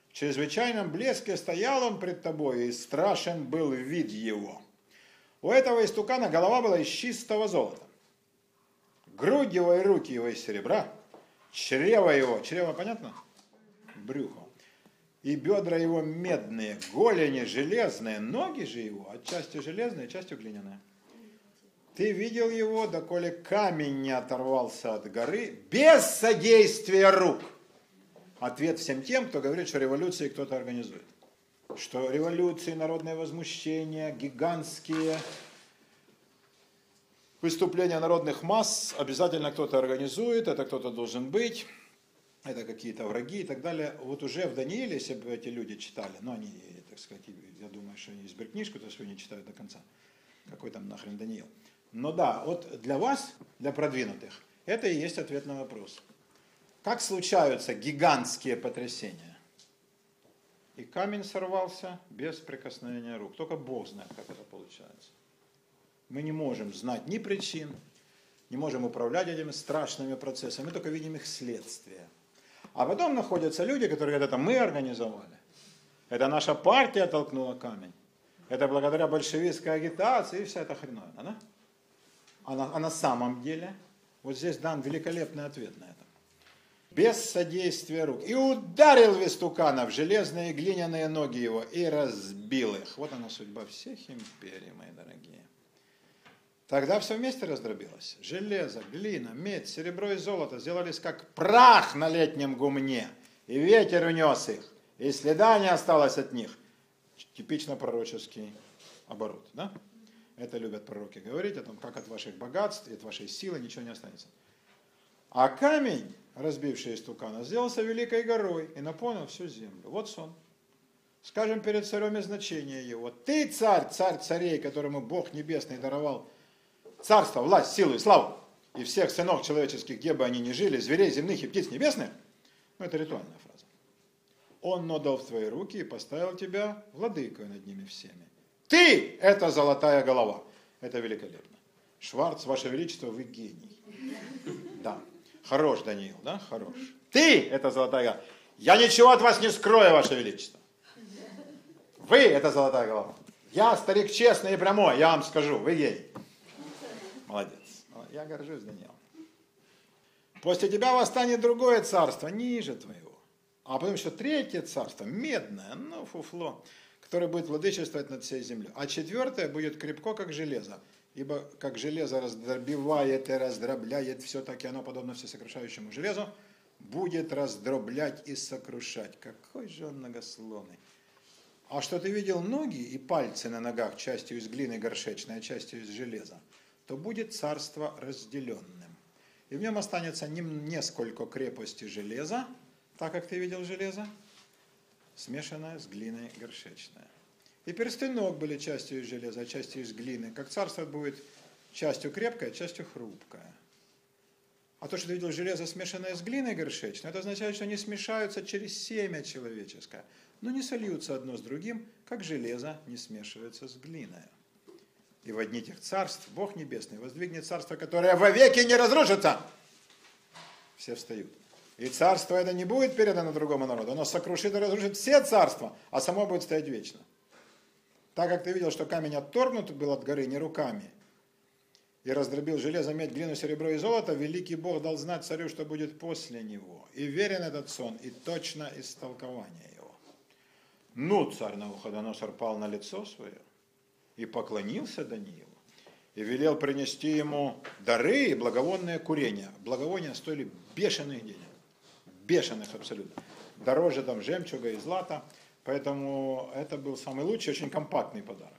В чрезвычайном блеске стоял он пред тобой, и страшен был вид его. У этого истукана голова была из чистого золота. Грудь его и руки его из серебра. Чрево его, чрево понятно? Брюхо. И бедра его медные, голени железные, ноги же его отчасти железные, отчасти глиняные. Ты видел его, доколе камень не оторвался от горы, без содействия рук. Ответ всем тем, кто говорит, что революции кто-то организует. Что революции, народное возмущение, гигантские выступления народных масс обязательно кто-то организует, это кто-то должен быть, это какие-то враги и так далее. Вот уже в Данииле, если бы эти люди читали, ну они, так сказать, я думаю, что они изберут книжку, то не читают до конца. Какой там нахрен Даниил. Но да, вот для вас, для продвинутых, это и есть ответ на вопрос. Как случаются гигантские потрясения? И камень сорвался без прикосновения рук. Только Бог знает, как это получается. Мы не можем знать ни причин, не можем управлять этими страшными процессами, мы только видим их следствие. А потом находятся люди, которые говорят, это мы организовали. Это наша партия толкнула камень. Это благодаря большевистской агитации и вся эта хреновина. Да? А, на, а на самом деле, вот здесь дан великолепный ответ на это. Без содействия рук. И ударил Вестукана в железные глиняные ноги его и разбил их. Вот она судьба всех империй, мои дорогие. Тогда все вместе раздробилось. Железо, глина, медь, серебро и золото сделались как прах на летнем гумне. И ветер унес их. И следа не осталось от них. Типично пророческий оборот. Да? Это любят пророки говорить о том, как от ваших богатств и от вашей силы ничего не останется. А камень, разбивший истукана, сделался великой горой и наполнил всю землю. Вот сон. Скажем перед царем и значение его. Ты царь, царь царей, которому Бог Небесный даровал царство, власть, силу и славу. И всех сынов человеческих, где бы они ни жили, зверей земных и птиц небесных. Ну, это ритуальная фраза. Он отдал в твои руки и поставил тебя владыкой над ними всеми. Ты – это золотая голова. Это великолепно. Шварц, Ваше Величество, вы гений. Да. Хорош, Даниил, да? Хорош. Ты – это золотая голова. Я ничего от вас не скрою, Ваше Величество. Вы – это золотая голова. Я старик честный и прямой, я вам скажу, вы гений. Молодец. Я горжусь, Даниил. После тебя восстанет другое царство, ниже твоего. А потом еще третье царство, медное, ну фуфло который будет владычествовать над всей землей. А четвертое будет крепко, как железо. Ибо как железо раздробивает и раздробляет все, так и оно, подобно всесокрушающему железу, будет раздроблять и сокрушать. Какой же он многословный. А что ты видел ноги и пальцы на ногах частью из глины горшечной, а частью из железа, то будет царство разделенным. И в нем останется несколько крепости железа, так как ты видел железо, смешанная с глиной горшечная. И персты ног были частью из железа, частью из глины. Как царство будет частью крепкое, частью хрупкое. А то, что ты видел железо, смешанное с глиной горшечной, это означает, что они смешаются через семя человеческое, но не сольются одно с другим, как железо не смешивается с глиной. И в одни тех царств Бог Небесный воздвигнет царство, которое вовеки не разрушится. Все встают. И царство это не будет передано другому народу, оно сокрушит и разрушит все царства, а само будет стоять вечно. Так как ты видел, что камень отторгнут был от горы не руками, и раздробил железо, медь, глину, серебро и золото, великий Бог дал знать царю, что будет после него. И верен этот сон, и точно истолкование его. Ну, царь Навуходоносор пал на лицо свое и поклонился Даниилу и велел принести ему дары и благовонное курение. Благовония стоили бешеных денег бешеных абсолютно. Дороже там жемчуга и злата. Поэтому это был самый лучший, очень компактный подарок.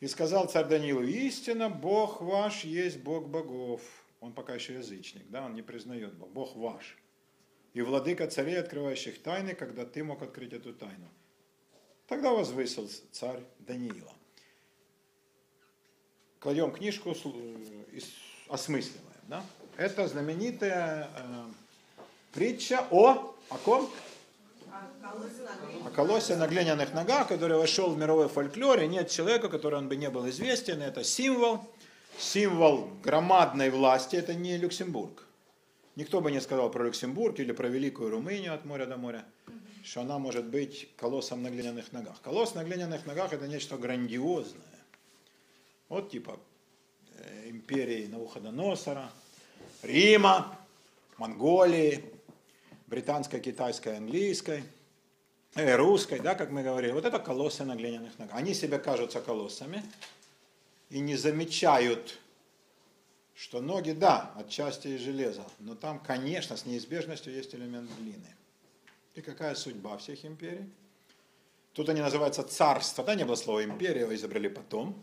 И сказал царь Даниилу, истинно Бог ваш есть Бог богов. Он пока еще язычник, да, он не признает Бог. Бог ваш. И владыка царей, открывающих тайны, когда ты мог открыть эту тайну. Тогда возвысил царь Даниила. Кладем книжку, э, осмысливаем. Да? Это знаменитая э, Притча о, о ком? О колосе на глиняных ногах, который вошел в мировой фольклор, и нет человека, который он бы не был известен. Это символ, символ громадной власти, это не Люксембург. Никто бы не сказал про Люксембург или про Великую Румынию от моря до моря, что она может быть колоссом на глиняных ногах. Колосс на глиняных ногах это нечто грандиозное. Вот типа э, империи Навуходоносора, Рима, Монголии, британской, китайской, английской, э, русской, да, как мы говорили. Вот это колоссы на глиняных ногах. Они себе кажутся колоссами, и не замечают, что ноги, да, отчасти из железа, но там, конечно, с неизбежностью есть элемент глины. И какая судьба всех империй? Тут они называются царство, да, не было слова империя, его изобрели потом.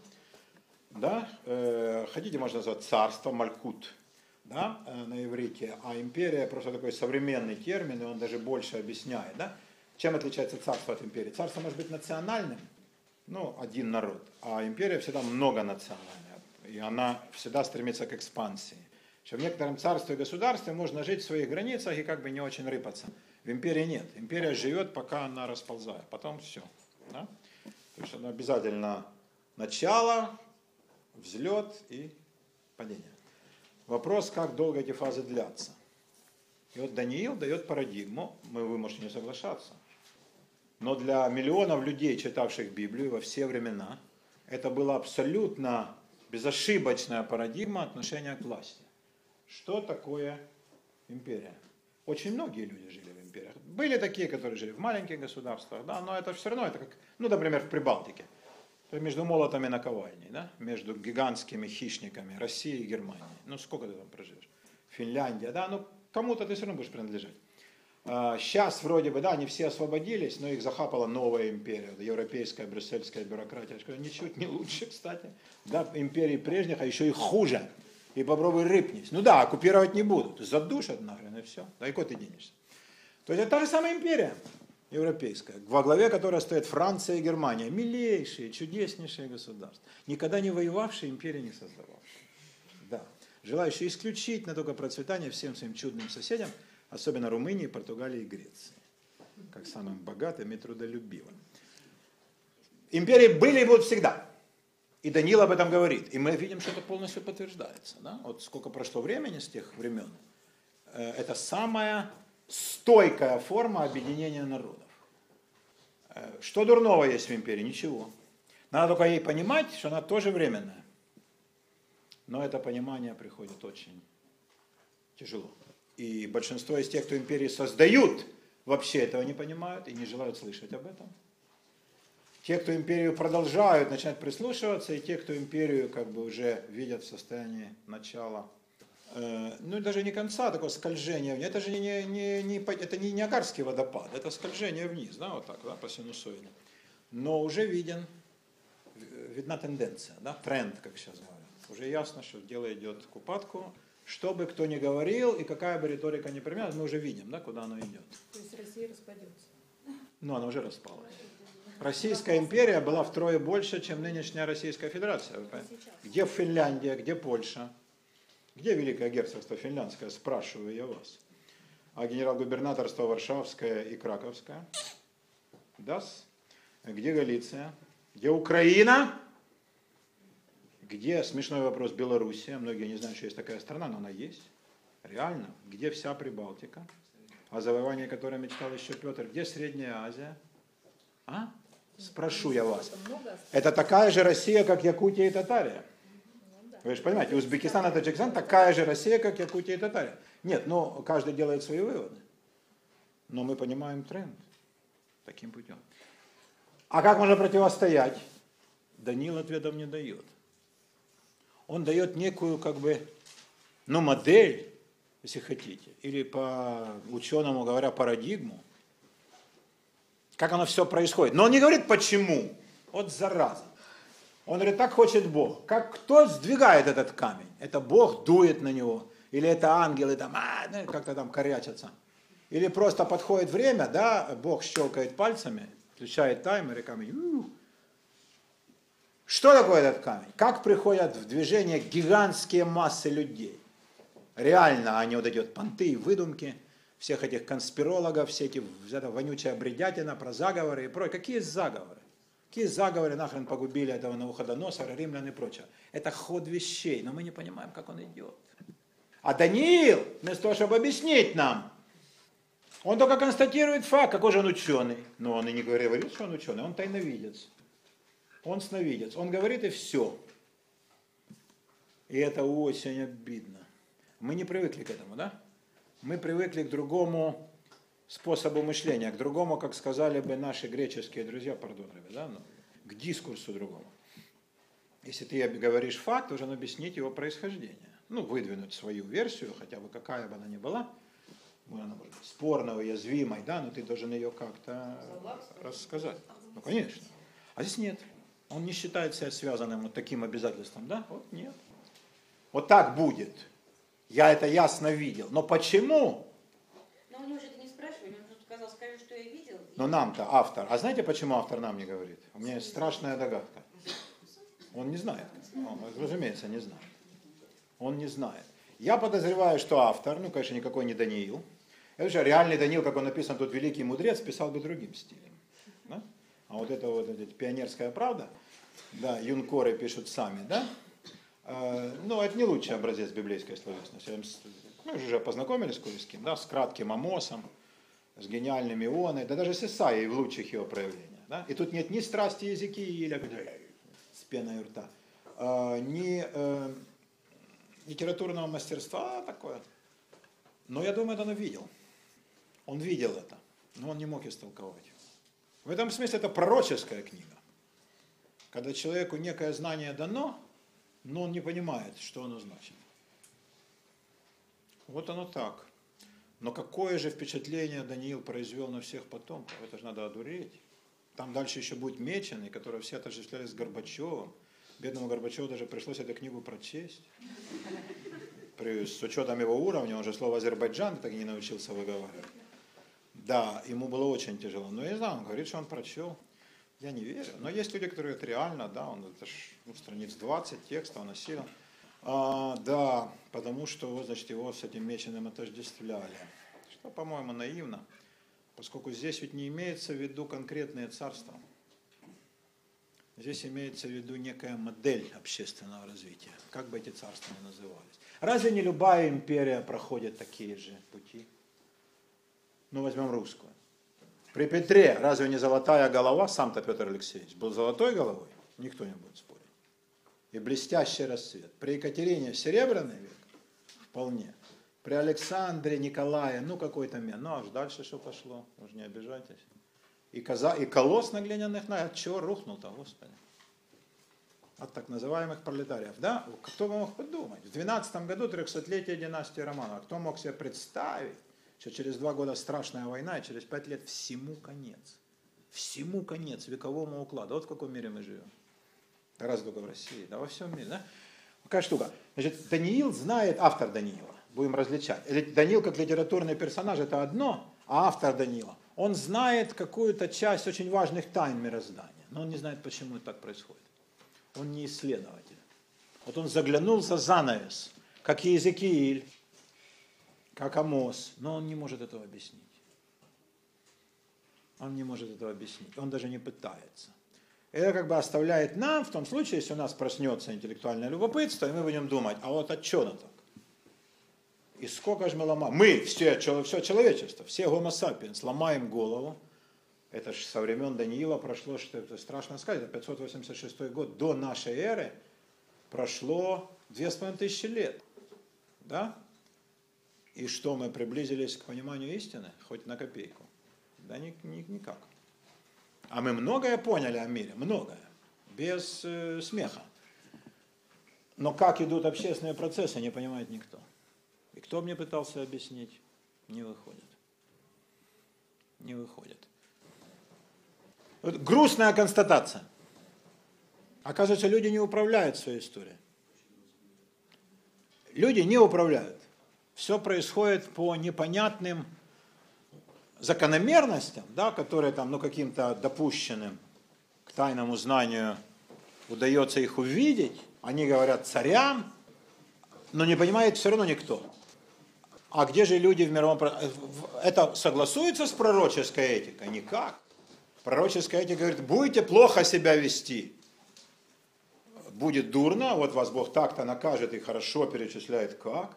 Да, э, хотите, можно назвать царство, малькут, да, э, на иврите, а империя просто такой современный термин, и он даже больше объясняет, да. Чем отличается царство от империи? Царство может быть национальным, ну, один народ, а империя всегда многонациональная, и она всегда стремится к экспансии. Что в некотором царстве и государстве можно жить в своих границах и как бы не очень рыпаться. В империи нет. Империя живет, пока она расползает. Потом все. Да? То есть она обязательно начало, взлет и падение. Вопрос, как долго эти фазы длятся. И вот Даниил дает парадигму, мы, вы можете не соглашаться, но для миллионов людей, читавших Библию во все времена, это была абсолютно безошибочная парадигма отношения к власти. Что такое империя? Очень многие люди жили в империях. Были такие, которые жили в маленьких государствах, да, но это все равно, это как, ну, например, в Прибалтике. Между молотами и наковальней, да, между гигантскими хищниками России и Германии. Ну, сколько ты там проживешь? Финляндия, да, ну, кому-то ты все равно будешь принадлежать. Сейчас вроде бы, да, они все освободились, но их захапала новая империя, европейская, брюссельская бюрократия. Я скажу, ничуть не лучше, кстати. Да, империи прежних, а еще и хуже. И попробуй рыпнись. Ну да, оккупировать не будут. Задушат нахрен и все. Да и куда ты денешься? То есть это та же самая империя европейская, во главе которой стоят Франция и Германия. Милейшие, чудеснейшие государства. Никогда не воевавшие, империи не создававшие. Да. Желающие исключительно только процветания всем своим чудным соседям – особенно Румынии, Португалии и Греции, как самым богатым и трудолюбивым. Империи были и будут всегда. И Даниил об этом говорит. И мы видим, что это полностью подтверждается. Да? Вот сколько прошло времени с тех времен. Э, это самая стойкая форма объединения народов. Э, что дурного есть в империи? Ничего. Надо только ей понимать, что она тоже временная. Но это понимание приходит очень тяжело. И большинство из тех, кто империи создают, вообще этого не понимают и не желают слышать об этом. Те, кто империю продолжают, начинают прислушиваться, и те, кто империю как бы уже видят в состоянии начала, ну даже не конца, а такого скольжения вниз. Это же не, не, не, это не Ниагарский водопад, это скольжение вниз, да, вот так, да, по синусоиде. Но уже виден, видна тенденция, да, тренд, как сейчас говорят. Уже ясно, что дело идет к упадку, что бы кто ни говорил и какая бы риторика ни применялась, мы уже видим, да, куда оно идет. То есть Россия распадется. Ну, она уже распалась. Российская империя была втрое больше, чем нынешняя Российская Федерация. Где Финляндия, где Польша? Где Великое герцогство финляндское, спрашиваю я вас. А генерал-губернаторство Варшавское и Краковское? Дас? Где Галиция? Где Украина? Где, смешной вопрос, Белоруссия, многие не знают, что есть такая страна, но она есть, реально. Где вся Прибалтика, о завоевании которой мечтал еще Петр, где Средняя Азия? А? Спрошу я вас. Это такая же Россия, как Якутия и Татария. Вы же понимаете, Узбекистан и Таджикистан такая же Россия, как Якутия и Татария. Нет, но каждый делает свои выводы. Но мы понимаем тренд таким путем. А как можно противостоять? Данил ответов не дает он дает некую, как бы, ну, модель, если хотите, или по ученому говоря, парадигму, как оно все происходит. Но он не говорит, почему. Вот зараза. Он говорит, так хочет Бог. Как кто сдвигает этот камень? Это Бог дует на него. Или это ангелы там, а, ну, как-то там корячатся. Или просто подходит время, да, Бог щелкает пальцами, включает таймер и камень, что такое этот камень? Как приходят в движение гигантские массы людей? Реально они вот эти вот понты и выдумки всех этих конспирологов, все эти эта вонючая бредятина про заговоры и прочее. Какие заговоры? Какие заговоры нахрен погубили этого Навуходоносора, римлян и прочее? Это ход вещей, но мы не понимаем, как он идет. А Даниил, вместо того, чтобы объяснить нам, он только констатирует факт, какой же он ученый. Но он и не говорит, что он ученый, он тайновидец. Он сновидец. Он говорит и все. И это очень обидно. Мы не привыкли к этому, да? Мы привыкли к другому способу мышления, к другому, как сказали бы наши греческие друзья, пардон, да, ну, к дискурсу другому. Если ты говоришь факт, должен объяснить его происхождение. Ну, выдвинуть свою версию, хотя бы какая бы она ни была. Ну, она может быть спорной, уязвимой, да, но ты должен ее как-то рассказать. Ну, конечно. А здесь нет. Он не считает себя связанным вот таким обязательством, да? Вот нет. Вот так будет. Я это ясно видел. Но почему? Но у него же это не спрашивали, он просто сказал, скажи, что я видел. Но нам-то автор. А знаете, почему автор нам не говорит? У меня есть страшная догадка. Он не знает. Он, разумеется, не знает. Он не знает. Я подозреваю, что автор, ну, конечно, никакой не Даниил. Это же реальный Даниил, как он написан, тут великий мудрец, писал бы другим стилем. Да? А вот это вот эта пионерская правда, да, юнкоры пишут сами, да? Э, ну, это не лучший образец библейской словесности. Мы уже познакомились с кем, да, с кратким Амосом, с гениальными Ионой, да даже с Исаией в лучших его проявлениях. Да? И тут нет ни страсти языки или с пеной рта, э, ни э, литературного мастерства а такое. Но я думаю, это он видел. Он видел это, но он не мог истолковать. В этом смысле это пророческая книга. Когда человеку некое знание дано, но он не понимает, что оно значит. Вот оно так. Но какое же впечатление Даниил произвел на всех потомков? Это же надо одуреть. Там дальше еще будет Меченый, который все отождествляли с Горбачевым. Бедному Горбачеву даже пришлось эту книгу прочесть. При, с учетом его уровня, он же слово Азербайджан так и не научился выговаривать. Да, ему было очень тяжело. Но я знаю, он говорит, что он прочел. Я не верю. Но есть люди, которые это реально, да, он это ж, ну, страниц 20 текста он осилил. А, да, потому что, значит, его с этим меченым отождествляли. Что, по-моему, наивно, поскольку здесь ведь не имеется в виду конкретные царства. Здесь имеется в виду некая модель общественного развития, как бы эти царства ни назывались. Разве не любая империя проходит такие же пути? Ну, возьмем русскую. При Петре разве не золотая голова, сам-то Петр Алексеевич был золотой головой? Никто не будет спорить. И блестящий рассвет. При Екатерине серебряный век? Вполне. При Александре, Николае, ну какой-то мер. Ну, аж дальше что пошло? Уж не обижайтесь. И, коза, и колосс на глиняных ногах. От чего рухнул-то, Господи? От так называемых пролетариев. Да? Кто бы мог подумать? В 12 году 300-летие династии Романова. Кто мог себе представить, что через два года страшная война, и через пять лет всему конец. Всему конец, вековому укладу. Вот в каком мире мы живем. Раз только в России, да, во всем мире. Да? Какая штука. Значит, Даниил знает, автор Даниила, будем различать. Даниил как литературный персонаж это одно, а автор Даниила, он знает какую-то часть очень важных тайн мироздания, но он не знает, почему это так происходит. Он не исследователь. Вот он заглянул за занавес, как Иезекииль, как Амос, но он не может этого объяснить. Он не может этого объяснить, он даже не пытается. Это как бы оставляет нам, в том случае, если у нас проснется интеллектуальное любопытство, и мы будем думать, а вот от чего так? И сколько же мы ломаем? Мы, все, все человечество, все гомо сапиенс, ломаем голову. Это же со времен Даниила прошло, что это страшно сказать, это 586 год до нашей эры прошло 2500 лет. Да? И что, мы приблизились к пониманию истины? Хоть на копейку? Да ни, ни, никак. А мы многое поняли о мире, многое, без э, смеха. Но как идут общественные процессы, не понимает никто. И кто мне пытался объяснить, не выходит. Не выходит. Вот грустная констатация. Оказывается, люди не управляют своей историей. Люди не управляют все происходит по непонятным закономерностям, да, которые там, ну, каким-то допущенным к тайному знанию удается их увидеть, они говорят царям, но не понимает все равно никто. А где же люди в мировом... Это согласуется с пророческой этикой? Никак. Пророческая этика говорит, будете плохо себя вести. Будет дурно, вот вас Бог так-то накажет и хорошо перечисляет как.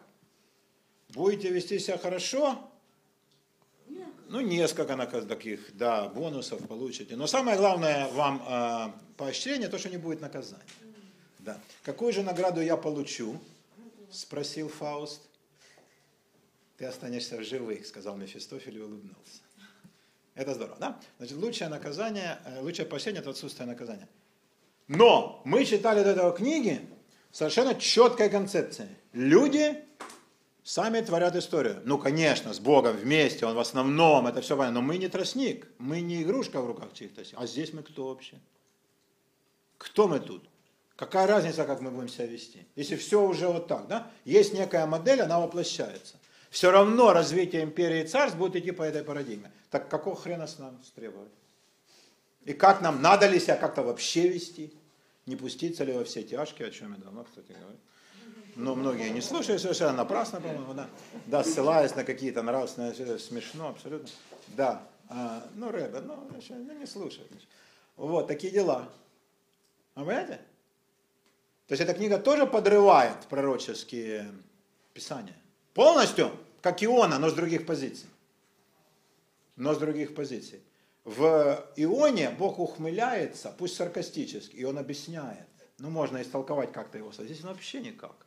Будете вести себя хорошо, ну, несколько таких, да, бонусов получите. Но самое главное вам э, поощрение, то, что не будет наказания. Да. Какую же награду я получу? Спросил Фауст. Ты останешься в живых, сказал Мефистофель и улыбнулся. Это здорово, да? Значит, лучшее наказание, э, лучшее поощрение – это отсутствие наказания. Но мы читали до этого книги совершенно четкой концепции. Люди сами творят историю. Ну, конечно, с Богом вместе, Он в основном, это все понятно. Но мы не тростник, мы не игрушка в руках чьих-то. А здесь мы кто вообще? Кто мы тут? Какая разница, как мы будем себя вести? Если все уже вот так, да? Есть некая модель, она воплощается. Все равно развитие империи и царств будет идти по этой парадигме. Так какого хрена с нам требовать? И как нам, надо ли себя как-то вообще вести? Не пуститься ли во все тяжкие, о чем я давно, кстати, говорю. Но многие не слушают совершенно напрасно, по-моему, да. Да, ссылаясь на какие-то нравственные, это смешно абсолютно. Да, а, ну, Рэбе, ну, ну, не слушают. Вот, такие дела. Вы понимаете? То есть эта книга тоже подрывает пророческие писания. Полностью, как Иона, но с других позиций. Но с других позиций. В Ионе Бог ухмыляется, пусть саркастически, и он объясняет. Ну, можно истолковать как-то его. Здесь вообще никак.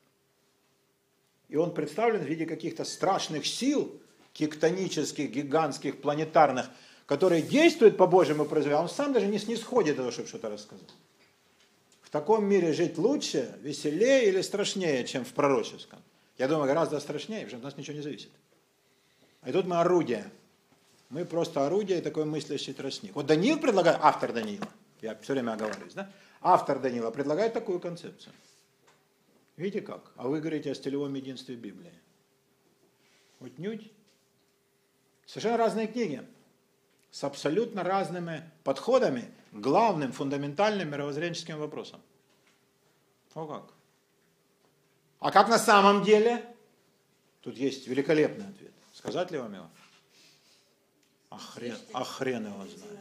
И он представлен в виде каких-то страшных сил, тектонических, гигантских, планетарных, которые действуют по Божьему произведению. Он сам даже не снисходит того, чтобы что-то рассказать в таком мире жить лучше, веселее или страшнее, чем в пророческом? Я думаю, гораздо страшнее, потому что от нас ничего не зависит. И тут мы орудие. Мы просто орудие и такой мыслящий тростник. Вот Даниил предлагает, автор Даниила, я все время оговариваюсь, да? Автор Даниила предлагает такую концепцию. Видите как? А вы говорите о стилевом единстве Библии. Вот нють. Совершенно разные книги с абсолютно разными подходами к главным фундаментальным мировоззренческим вопросам. О как? А как на самом деле? Тут есть великолепный ответ. Сказать ли вам его? А хрен, а его знает.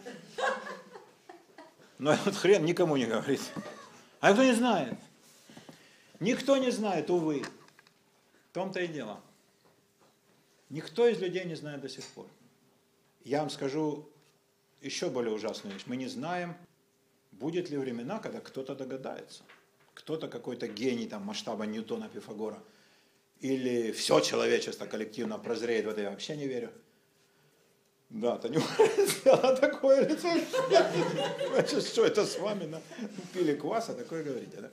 Но этот хрен никому не говорит. А кто не знает? Никто не знает, увы. В том-то и дело. Никто из людей не знает до сих пор. Я вам скажу еще более ужасную вещь. Мы не знаем, будет ли времена, когда кто-то догадается. Кто-то какой-то гений там, масштаба Ньютона, Пифагора. Или все человечество коллективно прозреет в это. Я вообще не верю. Да, Танюха сделала такое лицо. Что это с вами? На? Пили кваса, такое говорите, да?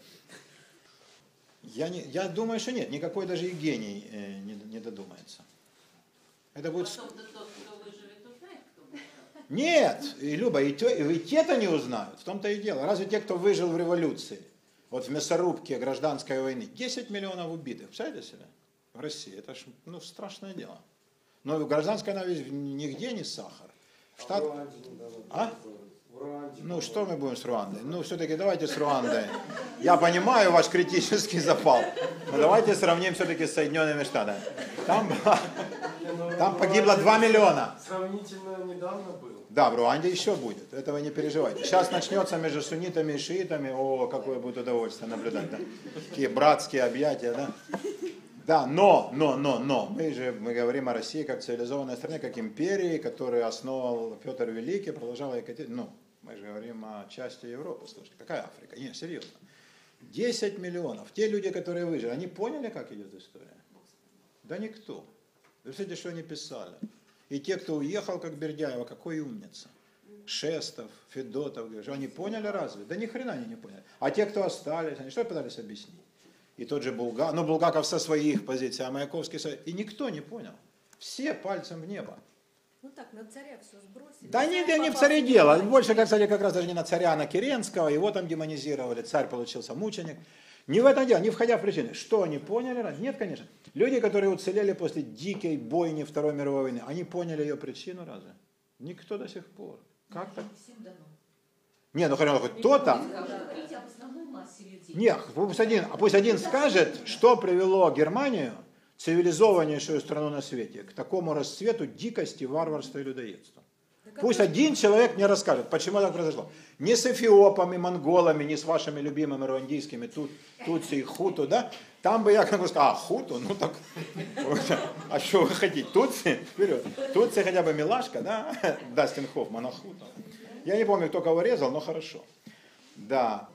Я, не, я думаю, что нет, никакой даже и гений э, не, не додумается. Это будет... Потом тот, нет, и Люба, и, те, и те-то не узнают, в том-то и дело. Разве те, кто выжил в революции, вот в мясорубке гражданской войны, 10 миллионов убитых, представляете себе, в России, это ж, ну, страшное дело. Но в гражданской войне нигде не сахар. В штат... А? Ну, что мы будем с Руандой? Ну, все-таки давайте с Руандой. Я понимаю ваш критический запал, но давайте сравним все-таки с Соединенными Штатами. Там, там погибло 2 миллиона. Сравнительно недавно был. Да, в Руанде еще будет, этого не переживайте. Сейчас начнется между суннитами и шиитами, о, какое будет удовольствие наблюдать, да? Такие братские объятия, да? Да, но, но, но, но, мы же мы говорим о России как цивилизованной стране, как империи, которую основал Петр Великий, продолжал Екатерина. Ну, мы же говорим о части Европы, слушайте, какая Африка? Не, серьезно. 10 миллионов. Те люди, которые выжили, они поняли, как идет история? Да никто. Вы смотрите, что они писали. И те, кто уехал, как Бердяева, какой умница. Шестов, Федотов, они поняли разве? Да ни хрена они не поняли. А те, кто остались, они что пытались объяснить? И тот же Булгаков, ну Булгаков со своих позиций, а Маяковский со... И никто не понял. Все пальцем в небо. Ну так, на царя все сбросили. Да нет, не в царе дело. Больше, кстати, как раз даже не на царя, а на Керенского. Его там демонизировали. Царь получился мученик. Не в этом дело, не входя в причины. Что они поняли? Нет, конечно. Люди, которые уцелели после дикой бойни Второй мировой войны, они поняли ее причину разве? Никто до сих пор. Как так? Не, ну хоть кто-то. Нет, пусть один, пусть один скажет, что привело Германию, цивилизованнейшую страну на свете, к такому расцвету дикости, варварства и людоедства. Пусть один человек мне расскажет, почему так произошло. Не с эфиопами, монголами, не с вашими любимыми руандийскими тут, тутси и хуту, да? Там бы я как бы сказал, а, хуту, ну так, а что вы хотите, тутси, вперед. Тутси хотя бы милашка, да? Дастин Хоффман, а хуту. Я не помню, кто кого резал, но хорошо. Да.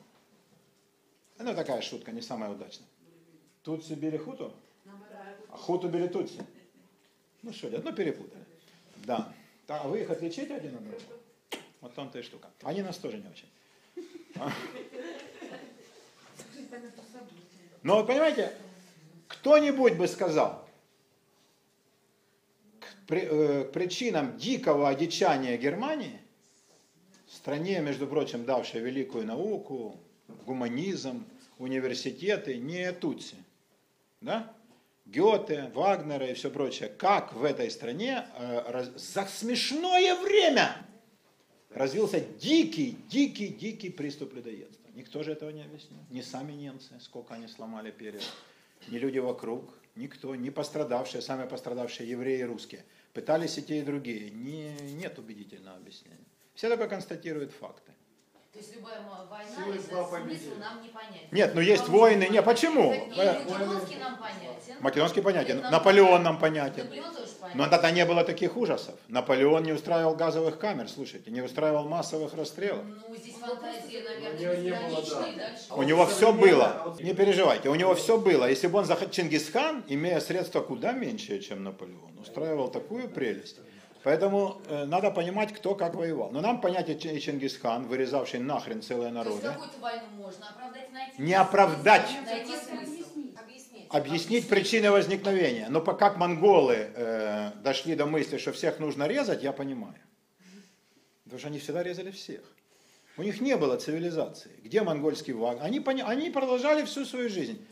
Ну, такая шутка, не самая удачная. Тутси били хуту? А хуту били тутси. Ну что, ну перепутали. Да. А вы их отличите один от другого? Вот том-то и штука. Они нас тоже не очень. Но вот понимаете, кто-нибудь бы сказал, к э, к причинам дикого одичания Германии, стране, между прочим, давшей великую науку, гуманизм, университеты, не Тутси, да? Гёте, Вагнера и все прочее, как в этой стране э, за смешное время развился дикий, дикий, дикий приступ людоедства. Никто же этого не объяснил. Ни сами немцы, сколько они сломали перьев, ни люди вокруг, никто, не пострадавшие, самые пострадавшие евреи и русские. Пытались и те, и другие. Не, нет убедительного объяснения. Все только констатируют факты. То есть любая война, Силы это зла смысл победили. нам не понятен. Нет, ну есть войны. не Не, почему? И Македонский нам понятен. Македонский понятен. Наполеон нам понятен. Наполеон тоже понятен. Но тогда не было таких ужасов. Наполеон не устраивал газовых камер, слушайте, не устраивал массовых расстрелов. Ну, здесь фантазия, У наверное, него не было, да. Дальше. У него все было. Не переживайте, у него все было. Если бы он захотел, Чингисхан, имея средства куда меньше, чем Наполеон, устраивал такую прелесть. Поэтому э, надо понимать, кто как воевал. Но нам понятие Чи- Чингисхан, вырезавший нахрен целые То есть народы, какую-то войну можно оправдать, найти. не оправдать, Найти смысл. Объяснить. объяснить причины возникновения. Но по- как монголы э, дошли до мысли, что всех нужно резать, я понимаю. Потому что они всегда резали всех. У них не было цивилизации. Где монгольский ваг? Они, пони- они продолжали всю свою жизнь.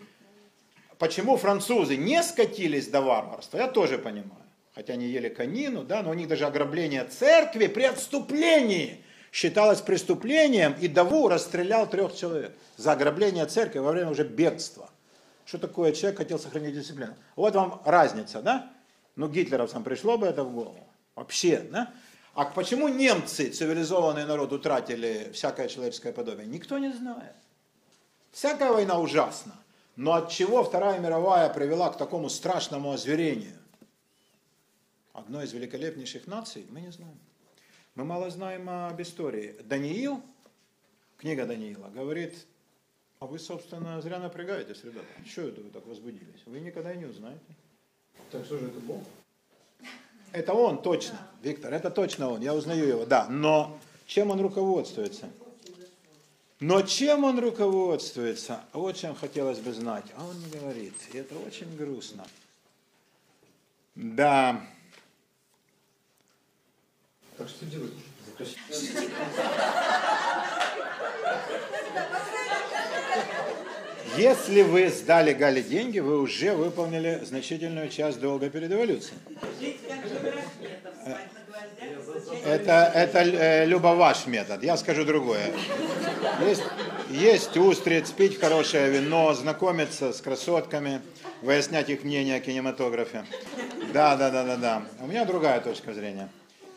Почему французы не скатились до варварства, я тоже понимаю. Хотя они ели конину, да, но у них даже ограбление церкви при отступлении считалось преступлением, и Даву расстрелял трех человек за ограбление церкви во время уже бегства. Что такое человек хотел сохранить дисциплину? Вот вам разница, да? Ну, гитлеровцам пришло бы это в голову. Вообще, да? А почему немцы, цивилизованный народ, утратили всякое человеческое подобие? Никто не знает. Всякая война ужасна. Но от чего Вторая мировая привела к такому страшному озверению? Одной из великолепнейших наций мы не знаем. Мы мало знаем об истории. Даниил, книга Даниила, говорит, а вы, собственно, зря напрягаетесь, ребята. Что это вы так возбудились? Вы никогда и не узнаете. Так что же это Бог? Это он точно, Виктор, это точно он, я узнаю его, да. Но чем он руководствуется? Но чем он руководствуется? Вот чем хотелось бы знать. А он не говорит. И это очень грустно. Да. Так что делать? Если вы сдали Гале деньги, вы уже выполнили значительную часть долга перед эволюцией. Это, это э, Люба ваш метод. Я скажу другое. Есть, есть устриц, пить хорошее вино, знакомиться с красотками, выяснять их мнение о кинематографе. Да, да, да, да, да. У меня другая точка зрения.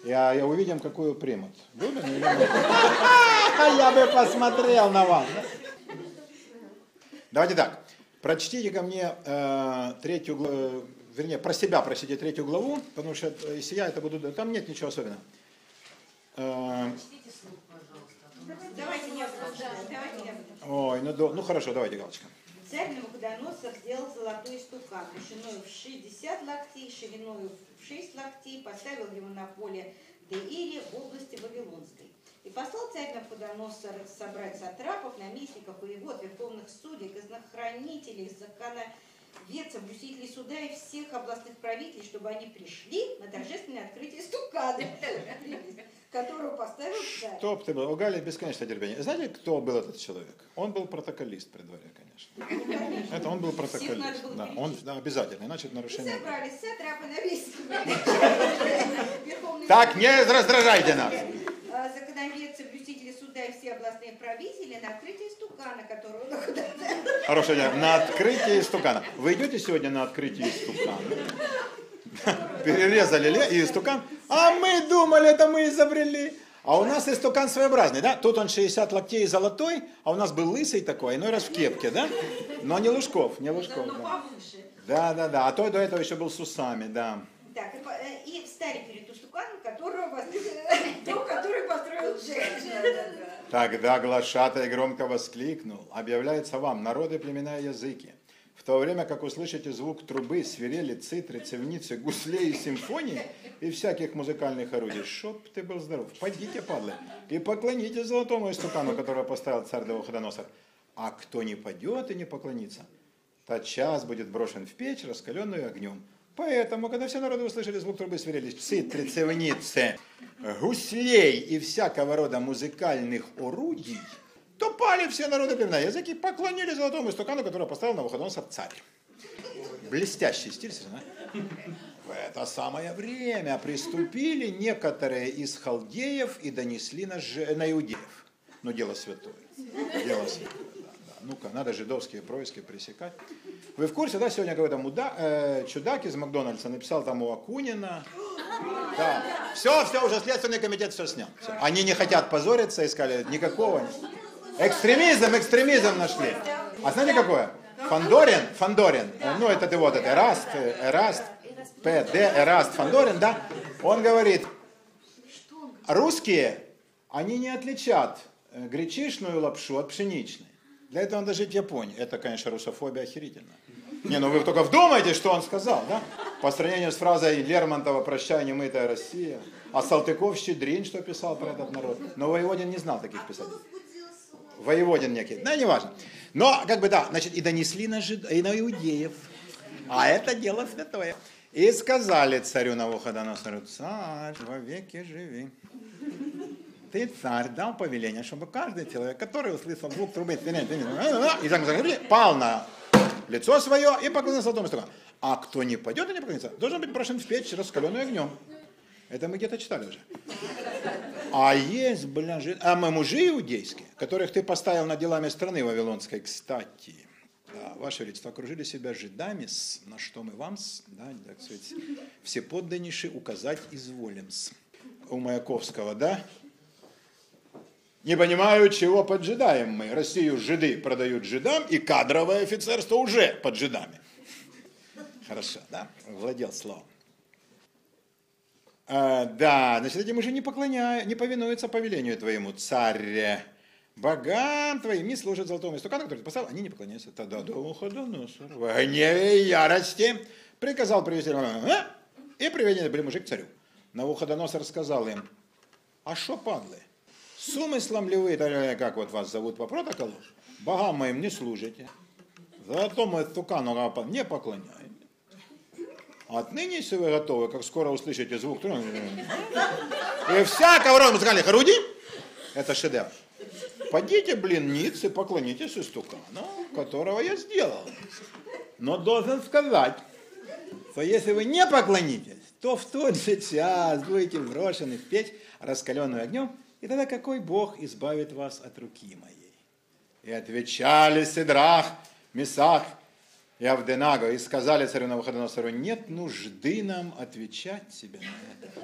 Я, я увидим, какую примут. Будем или нет? Я бы посмотрел на вас. да? Давайте так. Прочтите ко мне э, третью главу, вернее, про себя прочтите третью главу, потому что э, если я это буду... Там нет ничего особенного. Э, Чтите слух, пожалуйста. Давайте я слушаю, давайте я буду. ой, ну, ну хорошо, давайте, Галочка. Царь Навуходоносор сделал золотой стукан, длиной в 60 локтей, шириной в 6 локтей, поставил его на поле Деире в области Вавилонской. И послал царь Навуходоносор собрать сатрапов, наместников, воевод, верховных судей, казнохранителей, законоведцев, блюстителей суда и всех областных правителей, чтобы они пришли на торжественное открытие стукана, которого поставил царь. Стоп, ты был. У Гали бесконечное терпение. Знаете, кто был этот человек? Он был протоколист при дворе, конечно. Это он был протоколист. было Да, он да, обязательно, иначе это нарушение. собрались сатрапы, наместники, верховные Так, не раздражайте нас. а, законоведцы, блюстители суда и все областные правители на открытие стукана, которого Хорошее дело. На открытии стукана. Вы идете сегодня на открытие стукана? Перерезали и стукан. А мы думали, это мы изобрели. А у нас истукан своеобразный, да? Тут он 60 локтей золотой, а у нас был лысый такой, иной раз в кепке, да? Но не Лужков, не Лужков. но Да, повыше. да, да. да. А то до этого еще был с усами, да. Так, и, э, встали перед устуканом, которого построил, то, который построил Джек. Тогда глашатай громко воскликнул, объявляется вам, народы, племена и языки. В то время как услышите звук трубы, свирели, цитры, цевницы, гуслей и симфонии и всяких музыкальных орудий, чтоб ты был здоров, пойдите, падлы, и поклоните золотому истукану, которого поставил царь Навуходоносор. А кто не пойдет и не поклонится, тот час будет брошен в печь, раскаленную огнем. Поэтому, когда все народы услышали звук трубы, свирели цитры, цевницы, гуслей и всякого рода музыкальных орудий, то пали все народы племена языки, поклонили золотому истукану, который поставил на Навуходоносор царь. Блестящий стиль, совершенно. В это самое время приступили некоторые из халдеев и донесли на, же- на иудеев. Ну, дело святое. Дело святое. Ну-ка, надо жидовские происки пресекать. Вы в курсе, да, сегодня какой-то муда, э, чудак из Макдональдса написал там у Акунина. Да. Все, все, уже Следственный комитет все снял. Всё. Они не хотят позориться, искали никакого. Экстремизм, экстремизм нашли. А знаете какое? Фандорин, Фандорин, ну это ты вот, это Эраст, Эраст, ПД, Эраст Фандорин, да? Он говорит, русские, они не отличат э, гречишную лапшу от пшеничной. Для этого надо жить в Японии. Это, конечно, русофобия охерительно. Не, ну вы только вдумайтесь, что он сказал, да? По сравнению с фразой Лермонтова «Прощай, немытая Россия», а Салтыков «Щедрин», что писал про этот народ. Но Воеводин не знал таких писателей. Воеводин некий. Да, не важно. Но, как бы, да, значит, и донесли на, жид... и на иудеев. А это дело святое. И сказали царю Навуходоносору, царь, вовеки живи. Ты, царь, дал повеление, чтобы каждый человек, который услышал звук трубы, и так пал на лицо свое и поклонился золотому стукану. А кто не пойдет и не поклонится, должен быть брошен в печь, раскаленную огнем. Это мы где-то читали уже. А есть, бля, жи- а мы мужи иудейские, которых ты поставил над делами страны Вавилонской, кстати. Да, Ваше Величество, окружили себя жидами, с- на что мы вам, да, так сказать, все подданнейшие указать изволим. с. У Маяковского, да? Не понимаю, чего поджидаем мы. Россию жиды продают жидам, и кадровое офицерство уже под жидами. Хорошо, да? Владел словом. А, да, значит, эти мужи не поклоняют, не повинуются повелению твоему, царь. Богам твоим не служат золотому истукану, который ты поставил, они не поклоняются. Тогда Навуходоносор в гневе и ярости приказал привести и приведены были мужи к царю. Навуходоносор сказал им, а что падлы? С умыслом ли вы, как вот вас зовут по протоколу, богам моим не служите, золотому истукану не поклоняетесь. Отныне, если вы готовы, как скоро услышите звук трубы, и всякого рода музыкальных орудий, это шедевр. Пойдите, блин, ниц и поклонитесь истукану, которого я сделал. Но должен сказать, что если вы не поклонитесь, то в тот же час будете брошены в печь, раскаленную огнем, и тогда какой Бог избавит вас от руки моей? И отвечали Сидрах, Месах и Авденаго, и сказали царю Навуходоносору, нет нужды нам отвечать тебе на это.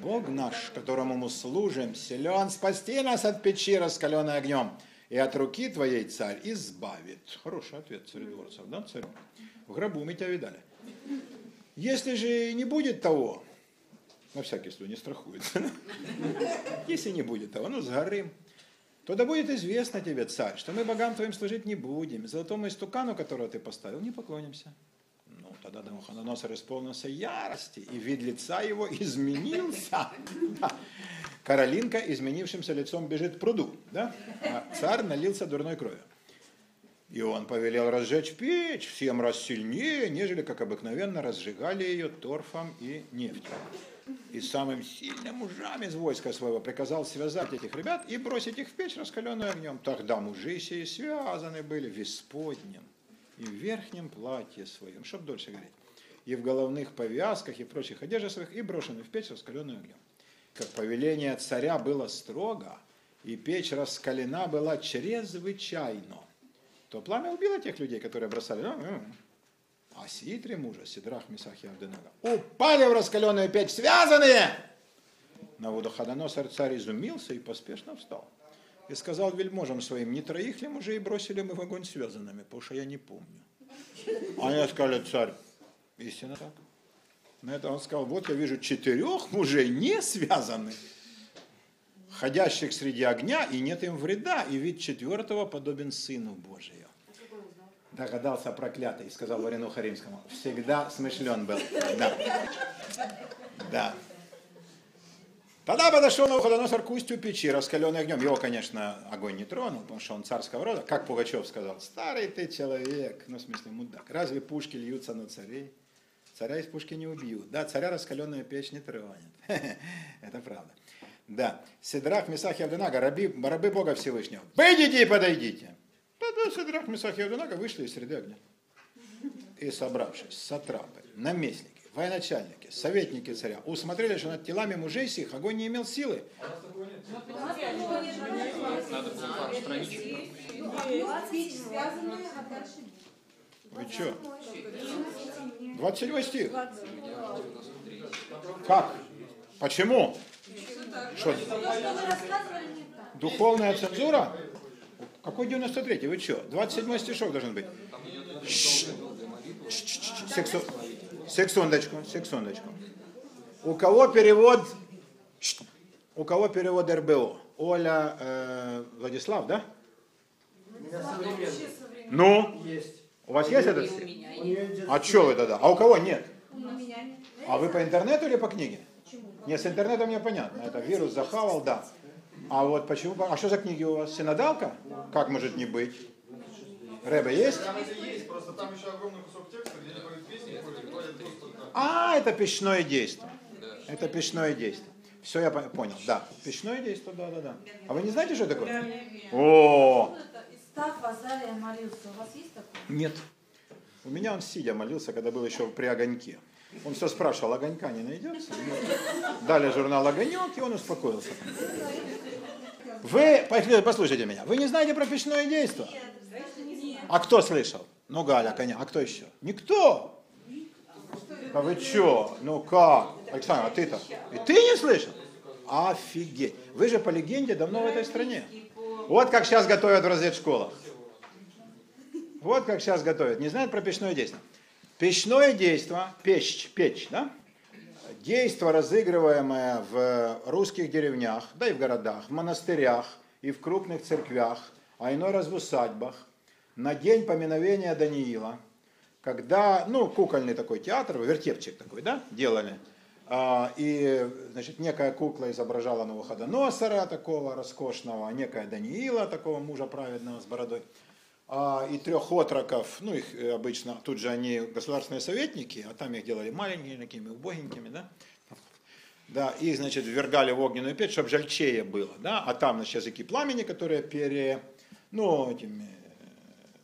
Бог наш, которому мы служим, силен спасти нас от печи, раскаленной огнем, и от руки твоей царь избавит. Хороший ответ царедворцев, да, царь? В гробу мы тебя видали. Если же не будет того, на всякий случай не страхуется, если не будет того, ну сгорим, то да будет известно тебе, царь, что мы богам твоим служить не будем, золотому истукану, которого ты поставил, не поклонимся. Ну, тогда Навуходоносор исполнился ярости, и вид лица его изменился. Каролинка изменившимся лицом бежит к пруду, да? а царь налился дурной кровью. И он повелел разжечь печь в семь раз сильнее, нежели, как обыкновенно, разжигали ее торфом и нефтью. И самым сильным мужам из войска своего приказал связать этих ребят и бросить их в печь, раскаленную огнем. Тогда мужи сии связаны были в исподнем и в верхнем платье своем, чтобы дольше гореть, и в головных повязках и прочих одеждах своих, и брошены в печь, раскаленную огнем. Как повеление царя было строго, и печь раскалена была чрезвычайно, то пламя убило тех людей, которые бросали. А сии три мужа, Сидрах, Месах и Авденага, упали в раскаленную печь, связанные. Навуходоносор царь изумился и поспешно встал. И сказал вельможам своим, не троих ли мужей бросили мы в огонь связанными, потому что я не помню. Они сказали, царь, истинно так. На это он сказал, вот я вижу четырех мужей не связанных, ходящих среди огня, и нет им вреда, и вид четвертого подобен Сыну Божию. Догадался проклятый, сказал Варенуха Римскому. Всегда смышлен был. Да. Да. Тогда подошел на Навуходоносор к устью печи, раскаленный огнем. Его, конечно, огонь не тронул, потому что он царского рода. Как Пугачев сказал, старый ты человек, ну, в смысле, мудак. Разве пушки льются на царей? Царя из пушки не убьют. Да, царя раскаленная печь не тронет. Это правда. Да. Седрах, Месах и Авдонага, раби, рабы Бога Всевышнего. Выйдите и подойдите. Тогда Седрах, Месах и Авдонага вышли из среды огня. И собравшись, сатрапы, наместники, военачальники, советники царя, усмотрели, что над телами мужей сих огонь не имел силы. Вы что? 27 стих. Как? Почему? Что? Духовная цензура? Какой 93-й? Вы что? 27 стишок должен быть. Сексу... Сексундочку, сексундочку. У кого перевод... У кого перевод РБО? Оля э, Владислав, да? Ну? Есть. У вас есть этот? А что вы тогда? А у кого нет? А вы по интернету или по книге? Нет, с интернетом мне понятно. Это вирус захавал, да. А вот почему? А что за книги у вас? Синодалка? Как может не быть? Рэбе есть? Там это есть, просто там еще огромный кусок текста, где не поют песни, которые кладет просто так. А, это печное действие. Это печное действие. Все, я по- понял. Да, печное действие, да, да, да. А вы не знаете, что это такое? О, Став Азария молился. У вас есть такое? нет. У меня он сидя молился, когда был еще при огоньке. Он все спрашивал, огонька не найдется? Дали журнал «Огонек», и он успокоился. Вы, послушайте меня, вы не знаете про печное действие? А кто слышал? Ну, Галя, конечно. А кто еще? Никто. А вы что? Ну как? Александр, а ты-то? И ты не слышал? Офигеть. Вы же по легенде давно в этой стране. Вот как сейчас готовят в разведшколах. Вот как сейчас готовят. Не знают про печное действие. Печное действие, печь, печь, да? Действо, разыгрываемое в русских деревнях, да и в городах, в монастырях и в крупных церквях, а иной раз в усадьбах, на день поминовения Даниила, когда, ну, кукольный такой театр, вертепчик такой, да, делали, а, и, значит, некая кукла изображала Навуходоносора такого роскошного, некая Даниила такого мужа праведного с бородой, и трех отроков, ну, их э, обычно, тут же они государственные советники, а там их делали маленькими, такими убогенькими, да, да, и, значит, ввергали в огненную печь, чтобы жальчее было, да, а там, значит, языки пламени, которые пере, ну, этими, э,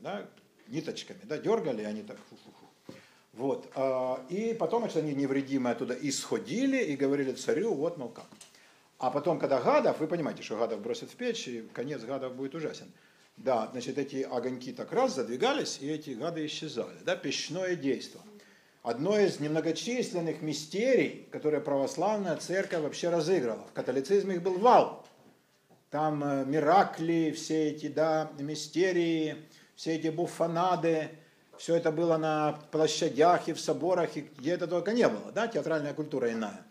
да, ниточками, да, дергали, они так, фу-фу-фу. Вот, а, и потом, значит, они невредимые оттуда исходили и говорили царю, вот, мол, как. А потом, когда гадов, вы понимаете, что гадов бросят в печь, и конец гадов будет ужасен. Да, значит, эти огоньки так раз задвигались, и эти гады исчезали. Да, печное действие. Одно из немногочисленных мистерий, которые православная церковь вообще разыграла. В католицизме их был вал. Там э, миракли, все эти, да, мистерии, все эти буфанады, все это было на площадях и в соборах, и где это только не было, да, театральная культура иная.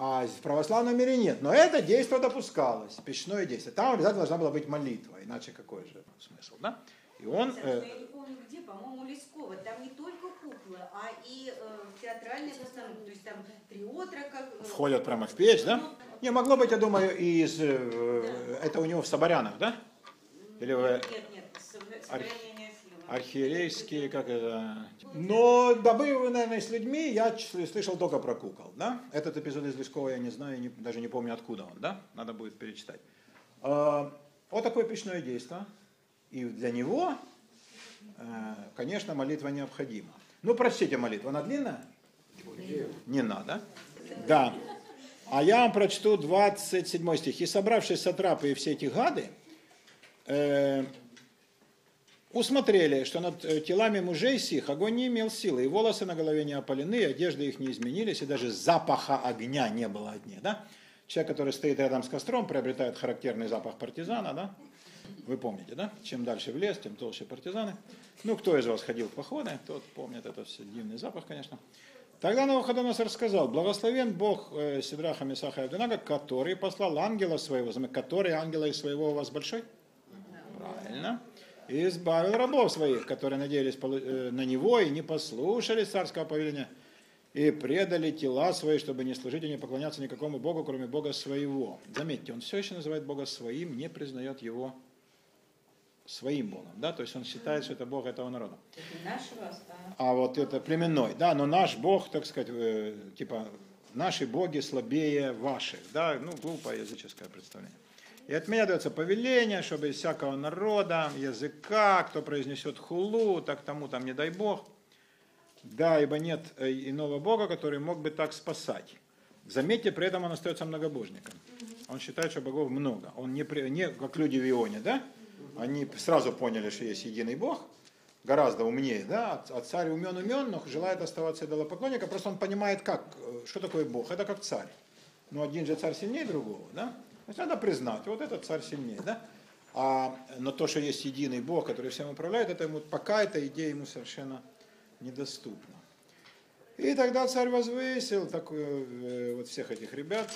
А в православном мире нет. Но это действие допускалось, печное действие. Там обязательно должна была быть молитва, иначе какой же смысл, да? И он... э, Я не помню где, по-моему, Лескова. Там не только куклы, а и э, театральные постановки. То есть там три отрока. э, входят прямо в печь, да? Не, могло быть, я думаю, из... э, Это у него в Соборянах, да? Или в Нет, нет, со- сохранение силы. Архиерейские, как это... Но добыванные с людьми я слышал только про кукол, да? Этот эпизод из Лескова я не знаю, не- даже не помню откуда он, да? Надо будет перечитать. А, Вот такое печное действие. И для него, э, конечно, молитва необходима. Ну, прочтите молитву, она длинная? Не надо. Да. А я вам прочту 27 стих. «И собравшись сатрапы и все эти гады, э, усмотрели, что над э, телами мужей сих огонь не имел силы, и волосы на голове не опалены, и одежды их не изменились, и даже запаха огня не было от них. Да? Человек, который стоит рядом с костром, приобретает характерный запах партизана, да? Вы помните, да? Чем дальше в лес, тем толще партизаны. Ну, кто из вас ходил в походы, тот помнит этот все дивный запах, конечно. Тогда Навуходоносор сказал, благословен Бог э, Сидраха, Месаха и Авдонага, который послал ангела своего, который ангела из своего у вас большой? Правильно. И избавил рабов своих, которые надеялись э, на него и не послушались царского повеления, и предали тела свои, чтобы не служить и не поклоняться никакому Богу, кроме Бога своего. Заметьте, он все еще называет Бога своим, не признает его своим Богом. Да? То есть он считает, что это Бог этого народа. А А вот это племенной, да, но наш Бог, так сказать, э, типа, наши боги слабее ваших, да, ну, глупое языческое представление. И от меня дается повеление, чтобы из всякого народа, языка, кто произнесет хулу, так тому там не дай Бог. Да, ибо нет э, иного Бога, который мог бы так спасать. Заметьте, при этом он остается многобожником. Он считает, что богов много. Он не, не как люди в Ионе, да? Они сразу поняли, что есть единый Бог, гораздо умнее, да? А царь умен умен, но желает оставаться идолопоклонником. Просто он понимает, как, э, что такое Бог. Это как царь. Но один же царь сильнее другого, да? Есть надо признать, вот этот царь сильнее, да? А, но то, что есть единый Бог, который всем управляет, это ему пока эта идея ему совершенно недоступна. И тогда царь возвысил так, э, вот всех этих ребят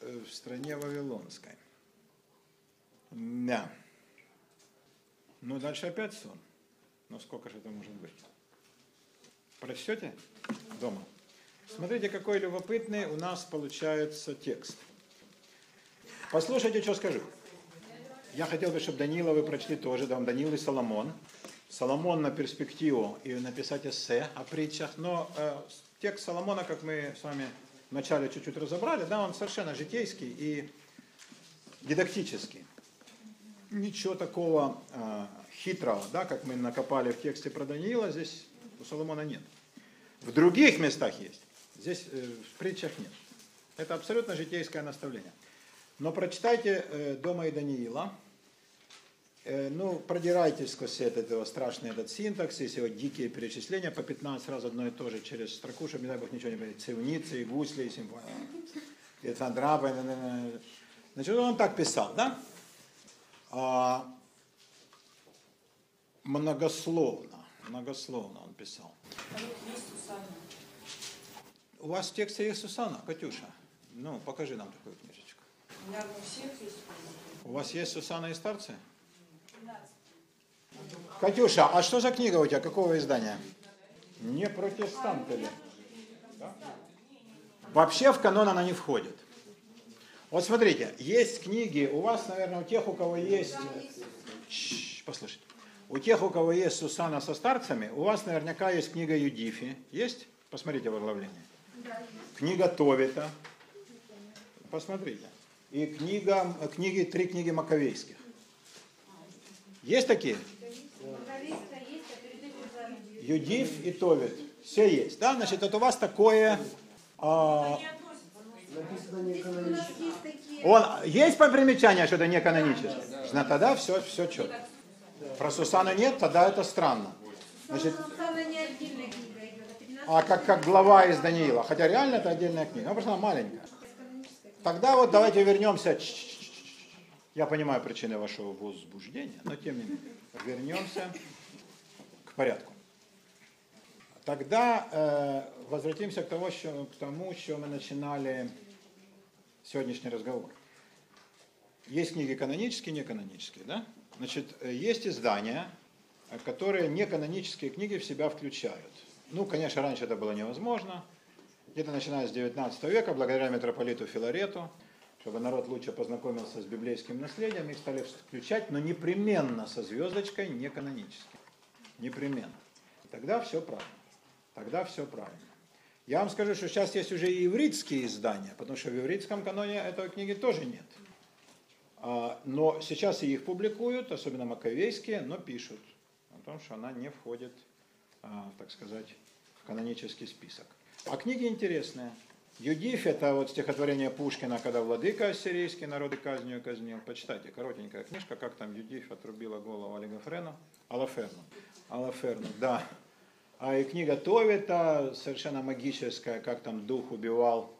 э, в стране Вавилонской. Да. Ну, дальше опять сон. Но сколько же это может быть? Прочтете дома? Смотрите, какой любопытный у нас получается текст. Послушайте, что скажу. Я хотел бы, чтобы Данила вы прочли тоже, да, Данил и Соломон. Соломон на перспективу и написать эссе о притчах. Но э, текст Соломона, как мы с вами вначале чуть-чуть разобрали, да, он совершенно житейский и дидактический. Ничего такого э, хитрого, да, как мы накопали в тексте про Даниила, здесь у Соломона нет. В других местах есть, здесь э, в притчах нет. Это абсолютно житейское наставление. Но прочитайте э, дома и Даниила, Э, ну, продирайтесь сквозь этот, этого страшный этот синтакс, если вот дикие перечисления по 15 раз одно и то же через строку, чтобы, не дай бог, ничего не было. Цивницы, и гусли, и симфония. И цандрапы. Значит, он так писал, да? А, многословно, многословно он писал. У вас в тексте есть Сусана, Катюша? Ну, покажи нам такую книжечку. У вас есть Сусана и старцы? Катюша, а что за книга у тебя? Какого издания? Не протестанты ли? Да? Вообще в канон она не входит. Вот смотрите, есть книги, у вас, наверное, у тех, у кого есть... Чш, послушайте. У тех, у кого есть Сусана со старцами, у вас наверняка есть книга Юдифи. Есть? Посмотрите в оглавлении. Книга Товита. Посмотрите. И книга, книги, три книги Маковейских. Есть такие? Юдиф и Товит. Все есть. Да, значит, это у вас такое... а, он, есть по примечанию, что это не каноническое? Значит, тогда все, все четко. Про Сусану нет, тогда это странно. Значит, а как, как глава из Даниила. Хотя реально это отдельная книга. Ну, просто она маленькая. Тогда вот давайте вернемся. Я понимаю причины вашего возбуждения, но тем не менее. Вернемся к порядку. Тогда э, возвратимся к тому, что, к тому, с чего мы начинали сегодняшний разговор. Есть книги канонические, не канонические, да? Значит, э, есть издания, э, которые не канонические книги в себя включают. Ну, конечно, раньше это было невозможно. Где-то начиная с 19 века, благодаря митрополиту Филарету, чтобы народ лучше познакомился с библейским наследием, их стали включать, но непременно со звездочкой не канонически. Непременно. Тогда все правильно. Тогда все правильно. Я вам скажу, что сейчас есть уже и ивритские издания, потому что в ивритском каноне этой книги тоже нет. А, Но сейчас и их публикуют, особенно маковейские, но пишут о том, что она не входит, а, так сказать, в канонический список. А книги интересные. Юдиф – это вот стихотворение Пушкина, когда владыка ассирийский народы казнью казнил. Почитайте, коротенькая книжка, как там Юдиф отрубила голову Олигофрену, Алаферну. Алаферну, да. А и книга Товита, совершенно магическая, как там дух убивал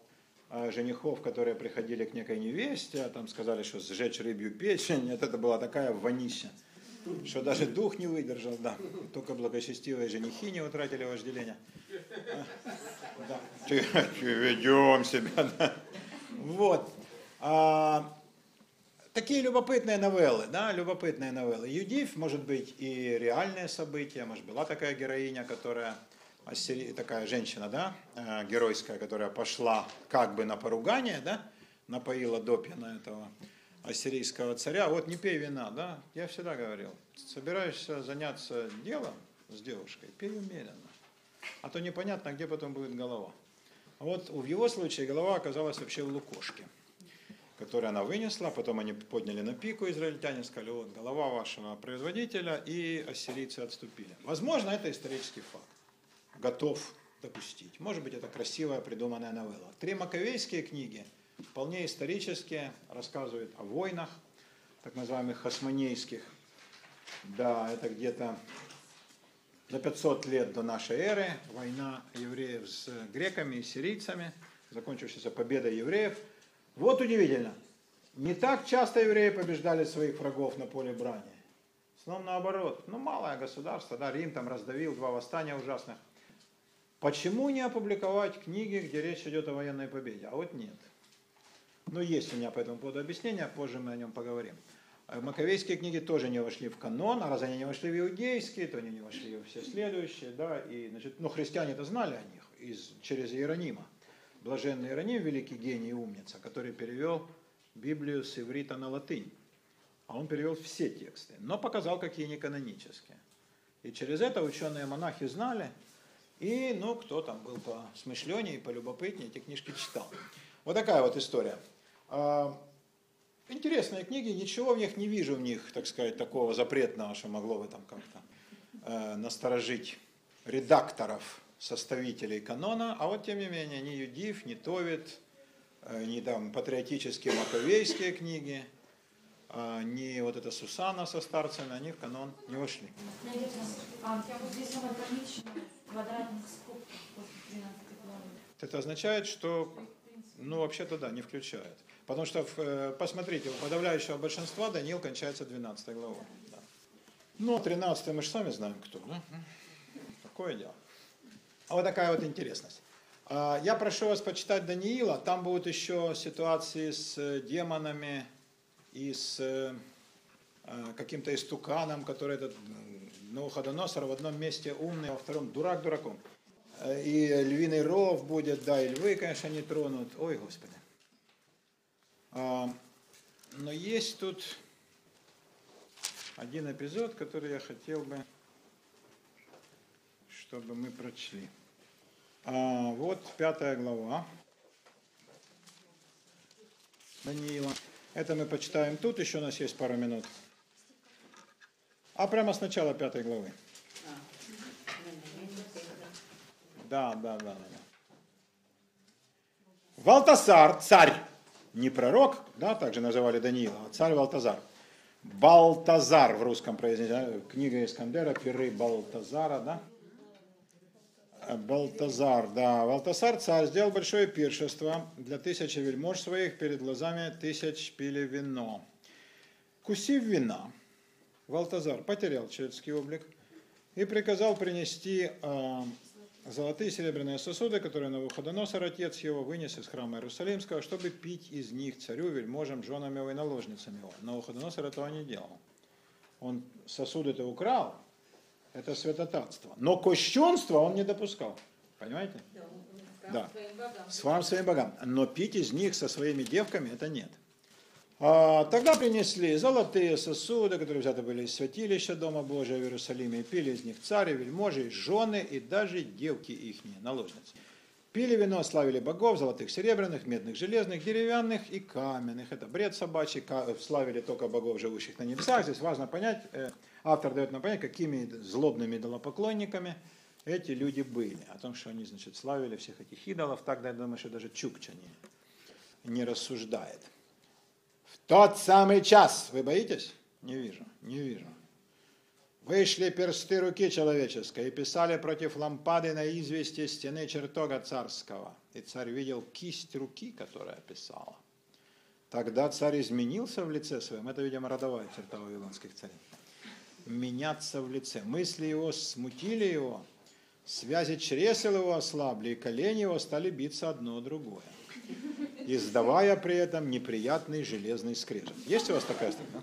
а, женихов, которые приходили к некой невесте, а там сказали, что сжечь рыбью печень, это, это была такая вонища, что даже дух не выдержал, да. Только благочестивые женихи не утратили вожделение. А, да. Ведем себя, да. Вот. А, такие любопытные новеллы, да, любопытные новеллы. Юдив, может быть, и реальные события, может, была такая героиня, которая, такая женщина, да, э, геройская, которая пошла как бы на поругание, да, напоила допьяна этого ассирийского царя. Вот не пей вина, да, я всегда говорил, собираешься заняться делом с девушкой, пей умеренно, а то непонятно, где потом будет голова. Вот в его случае голова оказалась вообще в лукошке который она вынесла, потом они подняли на пику израильтяне, сказали, вот голова вашего производителя, и ассирийцы отступили. Возможно, это исторический факт. Готов допустить. Может быть, это красивая придуманная новелла. Три маковейские книги, вполне исторические, рассказывают о войнах, так называемых хасмонейских. Да, это где-то за 500 лет до нашей эры, война евреев с греками и сирийцами, закончившаяся победой евреев – вот удивительно. Не так часто евреи побеждали своих врагов на поле брани. В наоборот. Ну, малое государство, да, Рим там раздавил, два восстания ужасных. Почему не опубликовать книги, где речь идет о военной победе? А вот нет. Ну, есть у меня по этому поводу объяснение, позже мы о нем поговорим. А маковейские книги тоже не вошли в канон, а раз они не вошли в иудейские, то они не вошли в все следующие, да, и, значит, ну, христиане-то знали о них из, через Иеронима блаженный Иероним, великий гений и умница, который перевел Библию с иврита на латынь. А он перевел все тексты, но показал, какие не канонические. И через это ученые-монахи знали, и, ну, кто там был по смышленнее, по любопытнее, эти книжки читал. Вот такая вот история. А, интересные книги, ничего в них не вижу в них, так сказать, такого запретного, что могло бы там как-то э, насторожить редакторов составителей канона, а вот тем не менее ни Юдив, ни Товит, э, ни там патриотические маковейские книги, а, ни вот эта Сусана со старцами, они в канон не вошли. Это означает, что, ну, вообще-то да, не включает. Потому что, э, посмотрите, у подавляющего большинства Даниил кончается 12 главой. Да. Ну, 13 мы же сами знаем, кто, да? Такое дело. А вот такая вот интересность. А, я прошу вас почитать Даниила, там будут еще ситуации с э, демонами и с э, каким-то истуканом, который этот Новоходоносор в одном месте умный, а во втором дурак дураком. И львиный ров будет, да, и львы, конечно, не тронут. Ой, Господи. Но есть тут один эпизод, который я хотел бы, чтобы мы прочли. А, вот пятая глава Даниила. Это мы почитаем тут, еще у нас есть пару минут. А прямо с начала пятой главы. Да, да, да, да. Валтасар, царь, не пророк, да, также называли Даниила, а царь Валтазар. Балтазар в русском произнесении, книга Искандера, пиры Балтазара, да. Балтазар, да, Балтазар царь сделал большое пиршество для тысячи вельмож своих, перед глазами тысяч пили вино. Кусив вина, Валтазар потерял человеческий облик и приказал принести э, золотые и серебряные сосуды, которые Навуходоносор, отец его, вынес из храма Иерусалимского, чтобы пить из них царю, вельможам, женам его и наложницам его. Навуходоносор этого не делал. Он сосуды-то украл, это святотатство. Но кощунство он не допускал. Понимаете? Да. С вам своим богам. Но пить из них со своими девками это нет. А, тогда принесли золотые сосуды, которые взяты были из святилища Дома Божия в Иерусалиме, и пили из них цари, вельможи, жены и даже девки их, наложницы. Пили вино, славили богов, золотых, серебряных, медных, железных, деревянных и каменных. Это бред собачий, славили только богов, живущих на небесах. Здесь важно понять, э, автор дает нам понять, какими злобными идолопоклонниками эти люди были. О том, что они, значит, славили всех этих идолов, так, я думаю, что даже Чукча не, не рассуждает. Тот самый час, вы боитесь? Не вижу, не вижу. Вышли персты руки человеческой и писали против лампады на извести стены чертога царского. И царь видел кисть руки, которая писала. Тогда царь изменился в лице своем. Это, видимо, родовая черта вавилонских царей меняться в лице. Мысли его смутили его, связи чресел его ослабли, и колени его стали биться одно другое. Издавая при этом неприятный железный скрежет. Есть у вас такая сторона?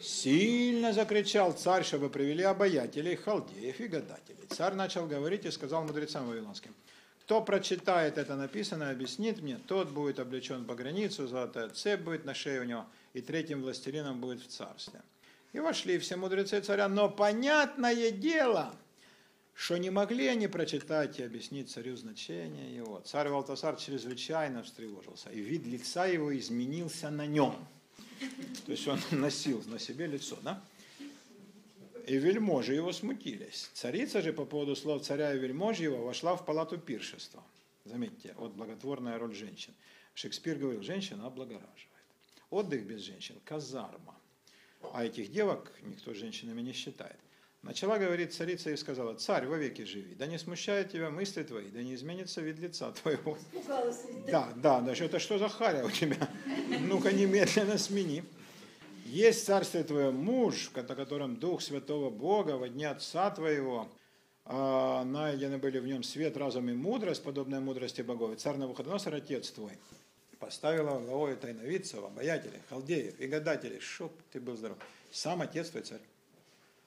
Сильно закричал царь, чтобы привели обаятелей, халдеев и гадателей. Царь начал говорить и сказал мудрецам вавилонским, кто прочитает это написанное, объяснит мне, тот будет облечен по границу, золотая цепь будет на шее у него, и третьим властелином будет в царстве. И вошли все мудрецы царя, но понятное дело, что не могли они прочитать и объяснить царю значение его. Царь Валтасар чрезвычайно встревожился, и вид лица его изменился на нем. То есть он носил на себе лицо, да? И вельможи его смутились. Царица же по поводу слов царя и вельможи его вошла в палату пиршества. Заметьте, вот благотворная роль женщин. Шекспир говорил, женщина облагораживает. Отдых без женщин – казарма. А этих девок никто женщинами не считает. Начала говорить царица и сказала, царь, вовеки живи, да не смущают тебя мысли твои, да не изменится вид лица твоего. Да, да, да, что это что за харя у тебя? Ну-ка немедленно смени. Есть царствие твое муж, на котором Дух Святого Бога во дне Отца твоего, а, найдены были в нем свет, разум и мудрость, подобная мудрости богов. И царь Навуходоносор, отец твой, поставила главой тайновидцев, обаятелей, халдеев и гадателей, чтоб ты был здоров. Сам отец твой царь.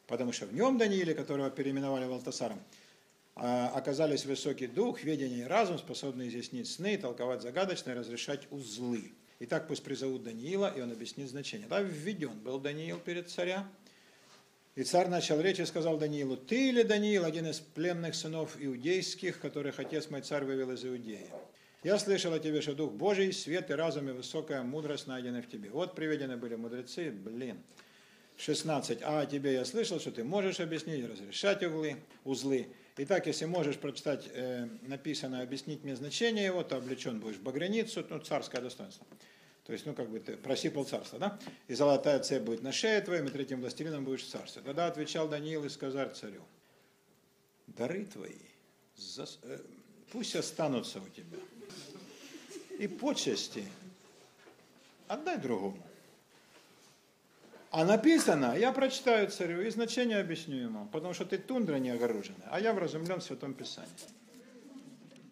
Потому что в нем Данииле, которого переименовали Валтасаром, а, оказались высокий дух, ведение и разум, способные изъяснить сны, толковать загадочно и разрешать узлы. Итак, пусть призовут Даниила, и он объяснит значение. Да, введен был Даниил перед царя. И царь начал речь и сказал Даниилу, ты ли Даниил, один из пленных сынов иудейских, которых отец мой царь вывел из Иудеи? Я слышал о тебе, что Дух Божий, свет и разум и высокая мудрость найдены в тебе. Вот приведены были мудрецы, блин. 16. А о тебе я слышал, что ты можешь объяснить, разрешать углы, узлы. Итак, если можешь прочитать э, написанное, объяснить мне значение его, то облечен будешь в багряницу, ну, царское достоинство. То есть, ну, как бы ты просипал царство, да? И золотая цепь будет на шее твоем, и третьим властелином будешь в царстве. Тогда отвечал Даниил и сказал царю, дары твои зас... э, пусть останутся у тебя. И почести отдай другому. А написано, я прочитаю царю и значение объясню ему, потому что ты тундра не огорожена, а я вразумлен в Святом Писании.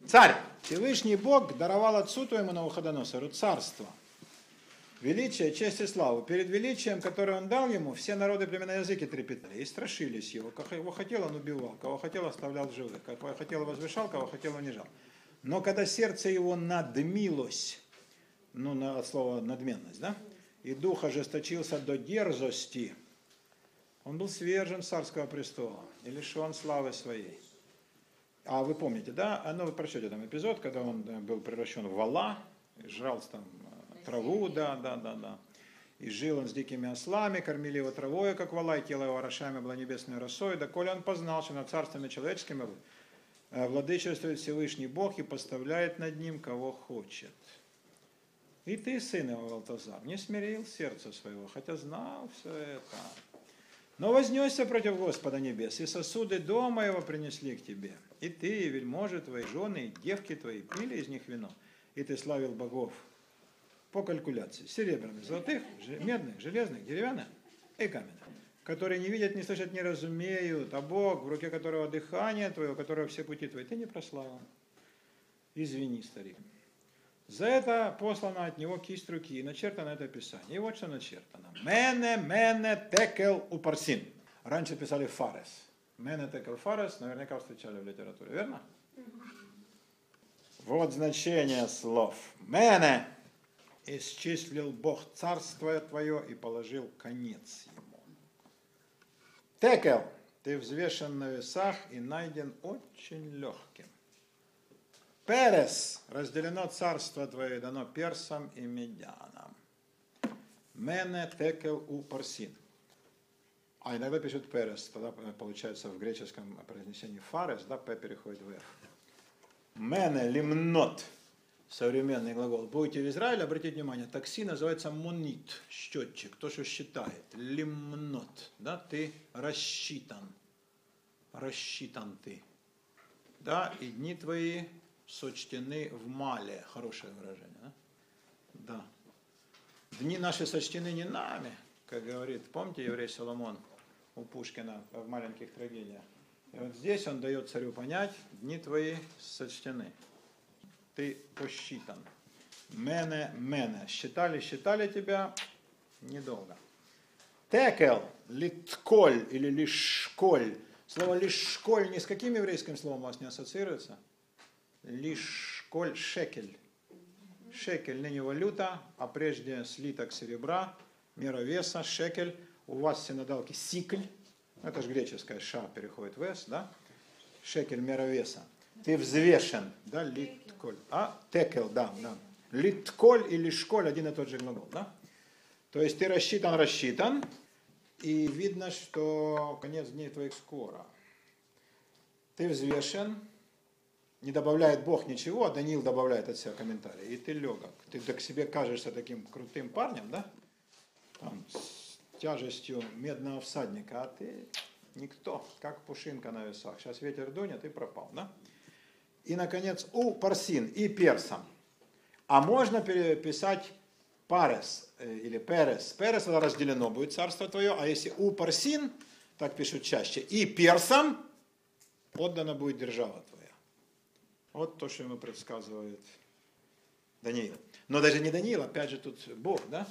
Царь, Всевышний Бог даровал отцу твоему Навуходоносору царство, величие, честь и славу. Перед величием, которое он дал ему, все народы племена языки трепетали и страшились его. Кого хотел, он убивал, кого хотел, оставлял живых, кого хотел, возвышал, кого хотел, унижал. Но когда сердце его надмилось, ну, от слова надменность, да, и дух ожесточился до дерзости, он был свержен с царского престола и лишен славы своей. А вы помните, да? А ну, вы прочтете там эпизод, когда он был превращен в вала, жрал там э, траву, да, да, да, да. И жил он с дикими ослами, кормили его травой, как вала, и тело его орошаемо было небесной росой, коли он познал, что над царствами человеческими э, владычествует Всевышний Бог и поставляет над ним, кого хочет. И ты, сын его, Валтазар, не смирил сердце своего, хотя знал все это. Но вознесся против Господа небес, и сосуды дома его принесли к тебе. И ты, и вельможи твои, жены, и девки твои пили из них вино. И ты славил богов по калькуляции. Серебряных, золотых, медных, железных, деревянных и каменных. Которые не видят, не слышат, не разумеют. А Бог, в руке которого дыхание твое, у которого все пути твои, ты не прославил. Извини, старик. За это послана от него кисть руки и начертано это писание. И вот что начертано. Мене, мене, текел, упарсин. Раньше писали фарес. Мене, текел, фарес, наверняка встречали в литературе, верно? Вот значение слов. Мене исчислил Бог царство твое и положил конец ему. Текел, ты взвешен на весах и найден очень легким. Перес, разделено царство твое, дано персам и медянам. Мене текел у парсин. А иногда пишут перес, тогда получается в греческом произнесении фарес, да, п переходит в f. Мене лимнот, современный глагол. Будете в Израиле, обратите внимание, такси называется монит, счетчик, то, что считает. Лимнот, да, ты рассчитан, рассчитан ты. Да, и дни твои сочтены в мале. Хорошее выражение. Да? да. Дни наши сочтены не нами, как говорит, помните еврей Соломон у Пушкина в маленьких трагедиях. И вот здесь он дает царю понять, дни твои сочтены. Ты посчитан. Мене, мене. Считали, считали тебя недолго. Текел, литколь или лишколь. Слово лишколь ни с каким еврейским словом у вас не ассоциируется? Лишколь, шекель. Шекель ныне валюта, а прежде слиток серебра, мера веса, шекель. У вас в синодалке сикль, это же греческое ша переходит в с, да? Шекель, мера веса. Ты взвешен, да, литколь. А, текел, да, да. Литколь или школь один и тот же глагол, да? То есть ты рассчитан, рассчитан, и видно, что конец дней твоих скоро. Ты взвешен, не добавляет Бог ничего, а Даниил добавляет от себя комментарий. И ты легок. Ты к себе кажешься таким крутым парнем, да? Там, с тяжестью медного всадника, а ты никто, как пушинка на весах. Сейчас ветер дунет и пропал, да? И, наконец, у парсин и персам. А можно переписать парес э, или перес. Перес это разделено будет царство твое, а если у парсин, так пишут чаще, и персам отдана будет держава твоя. Вот то, что ему предсказывает Даниил. Но даже не Даниил, опять же тут Бог, да?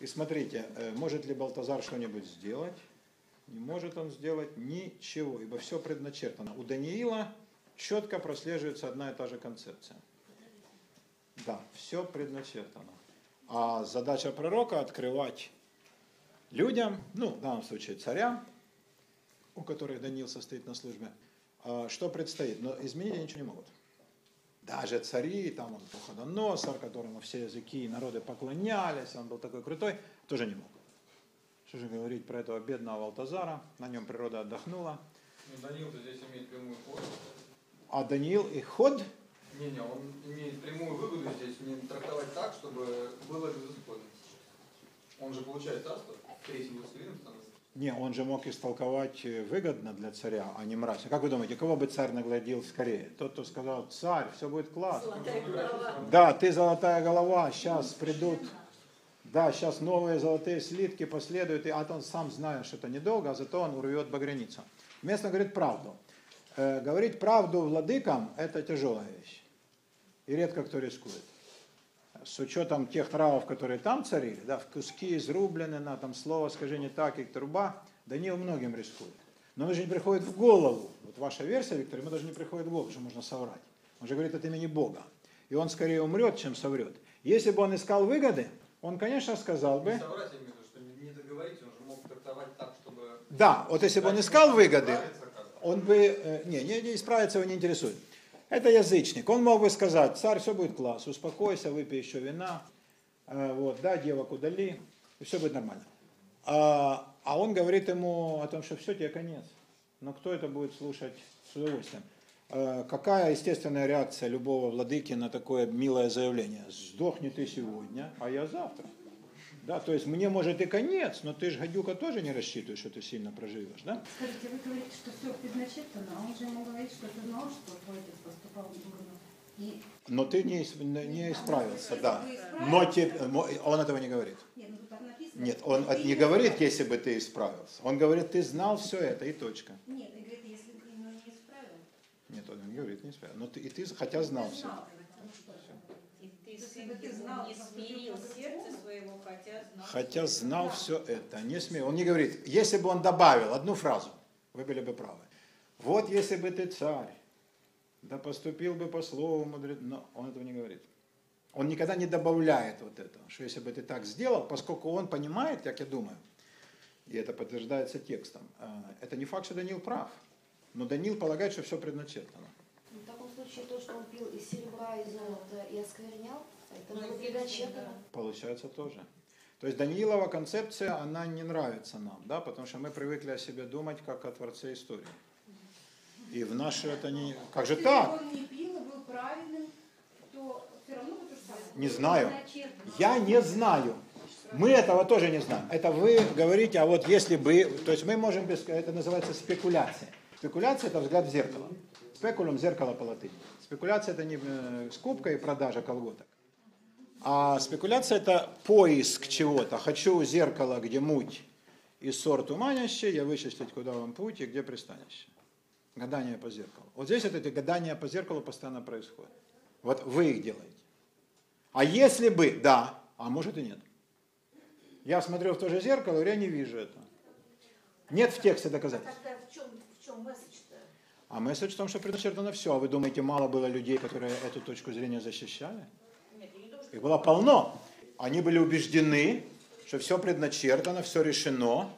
И смотрите, э, может ли Балтазар что-нибудь сделать? Не может он сделать ничего, ибо все предначертано. У Даниила четко прослеживается одна и та же концепция. Да, все предначертано. А задача пророка открывать людям, ну, в данном случае царям, у которых Даниил состоит на службе, а, что предстоит. Но изменить они ничего не могут. Даже цари, там он Пуходоносор, которому все языки и народы поклонялись, он был такой крутой, тоже не мог. Что же говорить про этого бедного Валтазара, на нем природа отдохнула. Ну, Даниил-то здесь имеет прямую ход. А Даниил и ход Не-не, он имеет прямую выгоду здесь не трактовать так, чтобы было безысходно. Он же получает царство, третьим властелином становится. Не, он же мог истолковать э, выгодно для царя, а не мразь. А как вы думаете, кого бы царь нагладил скорее? Тот, кто сказал, царь, все будет классно. Да, ты золотая голова, сейчас придут, да, сейчас новые золотые слитки последуют, и а он сам знает, что это недолго, а зато он урвет багряницу. Вместо говорит правду. Э, говорить правду владыкам – это тяжелая вещь. И редко кто рискует с учетом тех травов, которые там царили, да, в куски изрублены, на там слово скажи не так, и труба, Даниил многим рискует. Но он же не приходит в голову. Вот ваша версия, Виктор, ему даже не приходит в голову, что можно соврать. Он же говорит от имени Бога. И он скорее умрет, чем соврет. Если бы он искал выгоды, он, конечно, сказал бы... Не соврать, виду, что не, договорить, он же мог трактовать так, чтобы... Да, вот если бы он искал выгоды, он бы... э, Не, не, не исправиться его не интересует. Это язычник. Он мог бы сказать, царь, все будет класс, успокойся, выпей еще вина, э, вот, да, девок удали, и все будет нормально. А, а он говорит ему о том, что все, тебе конец. Но кто это будет слушать с удовольствием? Э, Какая естественная реакция любого владыки на такое милое заявление? Сдохни ты сегодня, а я завтра. Да, то есть мне может и конец, но ты же, гадюка, тоже не рассчитываешь, что ты сильно проживешь, да? Скажите, вы говорите, что все предначертано, а он же ему говорит, что ты знал, что твой отец поступал дурно. И Но ты не, не исправился, да. Но те- он этого не говорит. нет, ну. Нет, он не говорит, если бы ты исправился. Он говорит, ты знал все это и точка. Нет, и говорит, если бы ну, не исправил. Нет, он не говорит, не исправил. Но ты, и ты, хотя знал все. знал, ну что же. И ты, Если сын бы ты его, знал, не что смирил поступил сердце по-другому. своего, хотя знал. Хотя знал все это. Не смею. Он не говорит, если бы он добавил одну фразу, вы были бы правы. Вот если бы ты царь, да поступил бы по слову мудрец. Но он этого не говорит. Он никогда не добавляет вот этого, что если бы ты так сделал, поскольку он понимает, как я думаю, и это подтверждается текстом, э, это не факт, что Даниил прав. Но Даниил полагает, что все предначертано. Ну, В таком случае то, что он пил из серебра и золота и осквернял, это Ну, было предначертано. Получается тоже. То есть Даниилова концепция, она не нравится нам, да, потому что мы привыкли о себе думать как о творце истории. И в наше это не... Как же Если так? бы он не пил и был правильным, то все равно бы то же самое. Не знаю. Я не знаю. Мы этого тоже не знаем. Это вы говорите, а вот если бы... То есть мы можем... без- Это называется спекуляция. Спекуляция – это взгляд в зеркало. Спекулум – зеркало по латыни. Спекуляция – это не э, скупка и продажа колготок. А спекуляция – это поиск чего-то. Хочу зеркало, где муть и сорт туманящий, я вычислить, куда вам путь и где пристанище. Гадание по зеркалу. Вот здесь вот эти гадания по зеркалу постоянно происходят. Вот вы их делаете. А если бы, да, а может и нет. Я смотрю в то же зеркало, говорю, я не вижу это. Нет в тексте доказательств. Тогда в чем, в чем месседж-то? А месседж в том, что предначертано все. А вы думаете, мало было людей, которые эту точку зрения защищали? Нет, я не думаю, что... Их было полно. Они были убеждены, что все предначертано, все решено.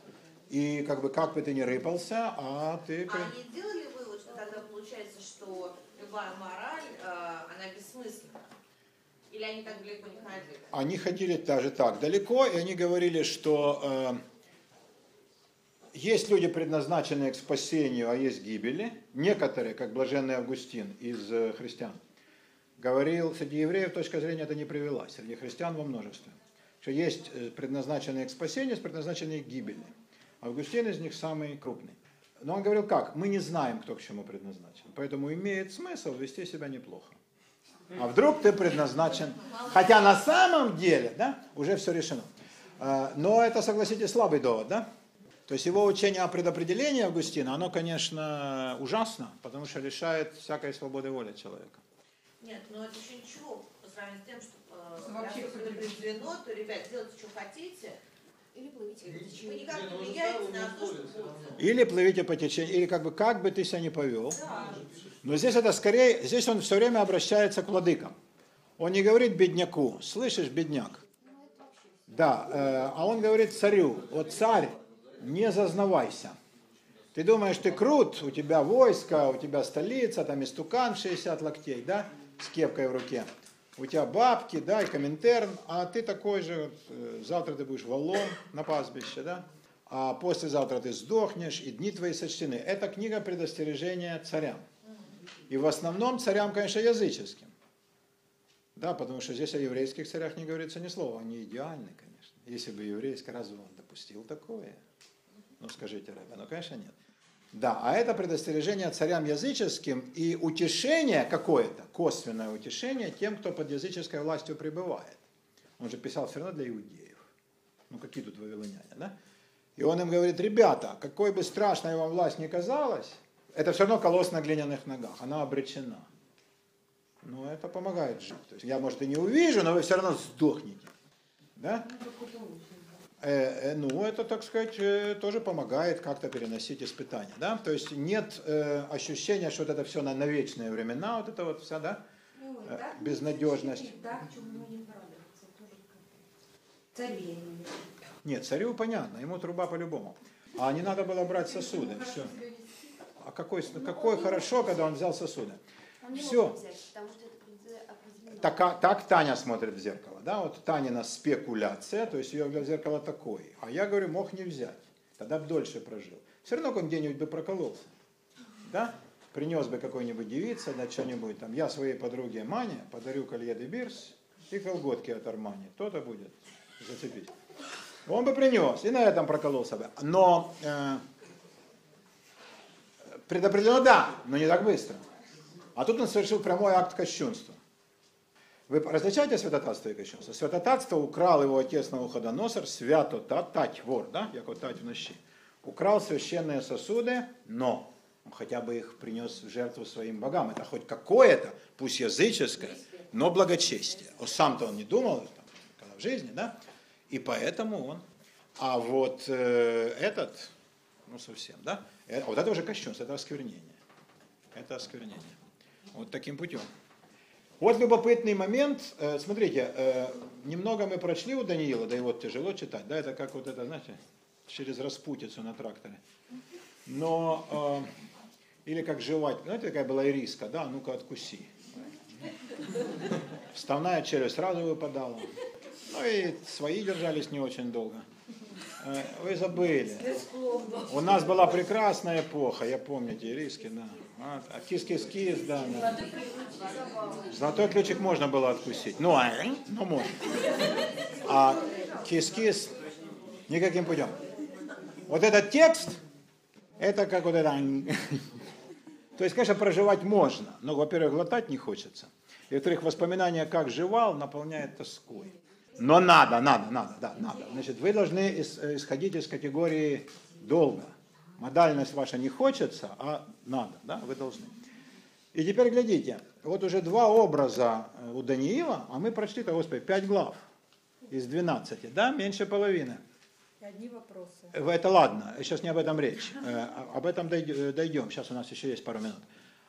И как бы как бы ты ни рыпался, а ты... А они сделали вывод, что тогда получается, что любая мораль, э, она бессмысленна? Или они так далеко не ходили? Они ходили даже так далеко, и они говорили, что э, есть люди, предназначенные к спасению, а есть гибели. Некоторые, как блаженный Августин из э, христиан, говорил, среди евреев точка зрения это не привела, среди христиан во множестве. Что есть э, предназначенные к спасению, есть предназначенные к гибели. Августин из них самый крупный. Но он говорил как? Мы не знаем, кто к чему предназначен. Поэтому имеет смысл вести себя неплохо. А вдруг ты предназначен, хотя на самом деле, да, уже все решено. А, Но это, согласитесь, слабый довод, да? То есть его учение о предопределении Августина, оно, конечно, ужасно, потому что лишает всякой свободы воли человека. Нет, но это еще ничего по сравнению с тем, что э, Вообще раз предопределено, то, ребят, делайте, что хотите, Или плывите по вы течению. никак Не, ну, влияете на то, что. Или плывите по течению, или как бы как бы ты себя не повел. Но здесь это скорее, здесь он все время обращается к владыкам. Он не говорит бедняку, слышишь, бедняк? Да, э, а он говорит царю, вот царь, не зазнавайся. Ты думаешь, ты крут, у тебя войско, у тебя столица, там истукан 60 локтей, да, с кепкой в руке. У тебя бабки, да, и коминтерн, а ты такой же, э, завтра ты будешь валом на пастбище, да, а послезавтра ты сдохнешь, и дни твои сочтены. Это книга предостережения царям. И в основном царям, конечно, языческим. Да, потому что здесь о еврейских царях не говорится ни слова. Они идеальны, конечно. Если бы еврейский, разве он допустил такое? Ну, скажите, Рэбе, ну, конечно, нет. Да, а это предостережение царям языческим и утешение какое-то, косвенное утешение тем, кто под языческой властью пребывает. Он же писал все равно для иудеев. Ну, какие тут вавилоняне, да? И он им говорит, ребята, какой бы страшной вам власть ни казалась, это все равно колосс на глиняных ногах, она обречена. Но это помогает жить. То есть я, может, и не увижу, но вы все равно сдохнете. Да? Э, э, ну, это, так сказать, э, тоже помогает как-то переносить испытания. Да? То есть нет ощущения, что вот это все на, на вечные времена, вот это вот вся, да? Ну, безнадежность. Нет, царю понятно, ему труба по-любому. А не надо было брать сосуды. Все. А какой, какой хорошо, когда он взял сосуды. Предо- определено. Так, а- так Таня смотрит в зеркало. Да? Вот Танина спекуляция, то есть ее в зеркало такой. А я говорю, мог не взять. Тогда бы дольше прожил. Все равно он где-нибудь бы прокололся. Да? Принес бы какой-нибудь девица, да что-нибудь там. Я своей подруге Мане подарю колье де Бирс и колготки от Армани. То-то будет зацепить. Он бы принес, и на этом прокололся бы. Но э, предопределено да, но не так быстро. А тут он совершил прямой акт кощунства. Ви различаєте святотатство і кощунство? Святотатство украл его отец Навуходоносор, свято та- тать, вор, да, як от тать вночі. Украл священные сосуды, но он хотя бы их принес в жертву своим богам. Это хоть какое-то, пусть языческое, но благочестие. О, сам-то он не думал, там, когда в жизни, да, и поэтому он. А вот э, этот, ну совсем, да, Э, вот это уже кощунство, это осквернение. Это осквернение. Вот таким путем. Вот любопытный момент. Э, Смотрите, э, немного мы прочли у Даниила, да и вот тяжело читать, да, это как вот это, знаете, через распутицу на тракторе. Но, э, или как жевать, знаете, такая была ириска, да, ну-ка откуси. Вставная челюсть сразу выпадала. Ну и свои держались не очень долго. Вы забыли. У нас была прекрасная эпоха, я помните, ириски, да. А, а кис-кис-кис, да. Золотой ключик можно было откусить. Ну, а, ну можно. А кис-кис никаким путем. Вот этот текст, это как вот это... То есть, конечно, проживать можно, но, во-первых, глотать не хочется. И, во-вторых, воспоминания, как жевал, наполняет тоской. Но надо, надо, надо, да, надо. Значит, вы должны ис- исходить из категории долго. Модальность ваша не хочется, а надо, да, вы должны. И теперь глядите, Вот уже два образа э, у Даниила, а мы прочли-то, Господи, пять глав из 12, да, меньше половины. И одни вопросы. Э, Это ладно, сейчас не об этом речь. Э, Об этом дойд- дойдем, сейчас у нас еще есть пару минут.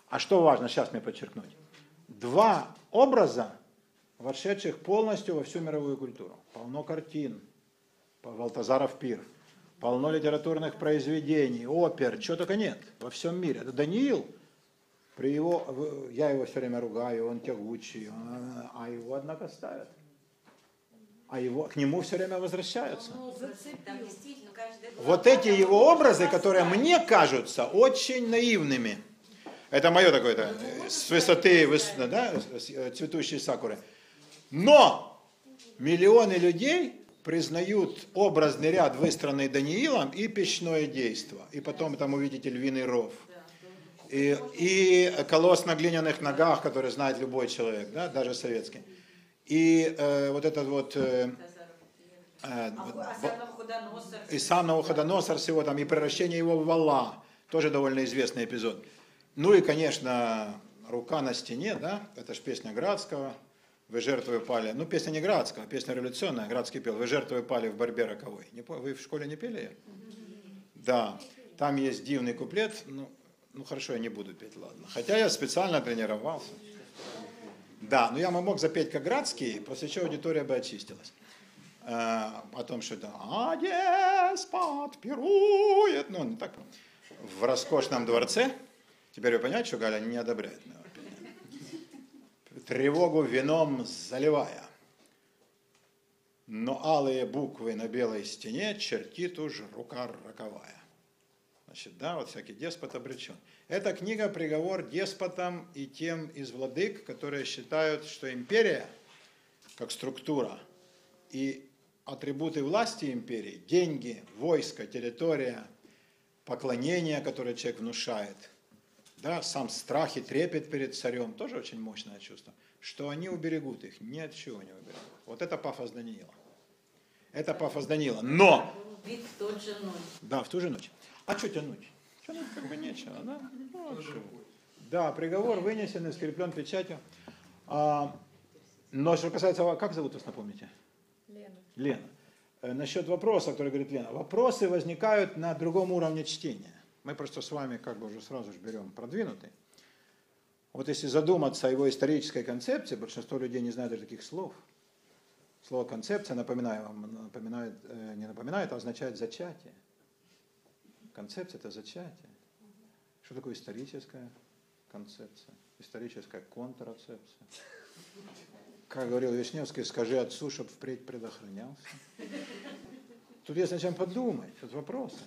А что важно, сейчас мне подчеркнуть. Два образа, вошедших полностью во всю мировую культуру. Полно картин, Валтазаров пир, полно литературных произведений, опер, чего только нет во всем мире. Это Даниил, при его, я его все время ругаю, он тягучий, а- а его, однако, ставят. А его, к нему все время возвращаются. Вот эти его образы, которые мне кажутся очень наивными. Это мое такое-то, э, с высоты выс- да, цветущей сакуры. Но миллионы людей признают образный ряд, выстроенный Даниилом, и печное действо. И потом там увидите львиный ров. И, и колосс на глиняных ногах, который знает любой человек, да, даже советский. И э, вот этот вот... э, э, и сам Навуходоносор всего там, и превращение его в вала, тоже довольно известный эпизод. Ну и, конечно, рука на стене, да, это же песня Градского, вы жертвы пали, ну песня не Градского, песня революционная, Градский пел, вы жертвы пали в борьбе роковой. Не, вы в школе не пели? Да, там есть дивный куплет, ну, ну хорошо, я не буду петь, ладно. Хотя я специально тренировался. Да, но я мог запеть как Градский, после чего аудитория бы очистилась. Э, о том, что это «А деспот пирует», ну, не так, в роскошном дворце. Теперь вы понимаете, что Галя не одобряет. Тревогу вином заливая. Но алые буквы на белой стене чертит уж рука роковая. Значит, да, вот всякий деспот обречен. Эта книга приговор деспотам и тем из владык, которые считают, что империя, как структура, и атрибуты власти империи, деньги, войско, территория, поклонение, которое человек внушает, да, сам страх и трепет перед царем, тоже очень мощное чувство, что они уберегут их, ни от чего не уберегут. Вот это пафос Даниила. Это пафос Даниила. Но Убит в тот же ночь. да, в ту же ночь. А что тянуть? Тянуть как бы нечего, да? Ну, а? Да, приговор вынесен и скреплен печатью. А, но что касается, ва- как зовут вас, напомните? Лена. Лена. Э, Насчет вопроса, который говорит Лена. Вопросы возникают на другом уровне чтения. Мы просто с вами как бы уже сразу же берем продвинутый. Вот если задуматься о его исторической концепции, большинство людей не знают даже таких слов. Слово концепция, напоминаю вам, напоминает, э, не напоминает, а означает зачатие. Концепция – это зачатие. Что такое историческая концепция? Историческая контрацепция. Как говорил Вишневский, скажи отцу, чтобы впредь предохранялся. Тут есть над чем подумать, тут вопросы.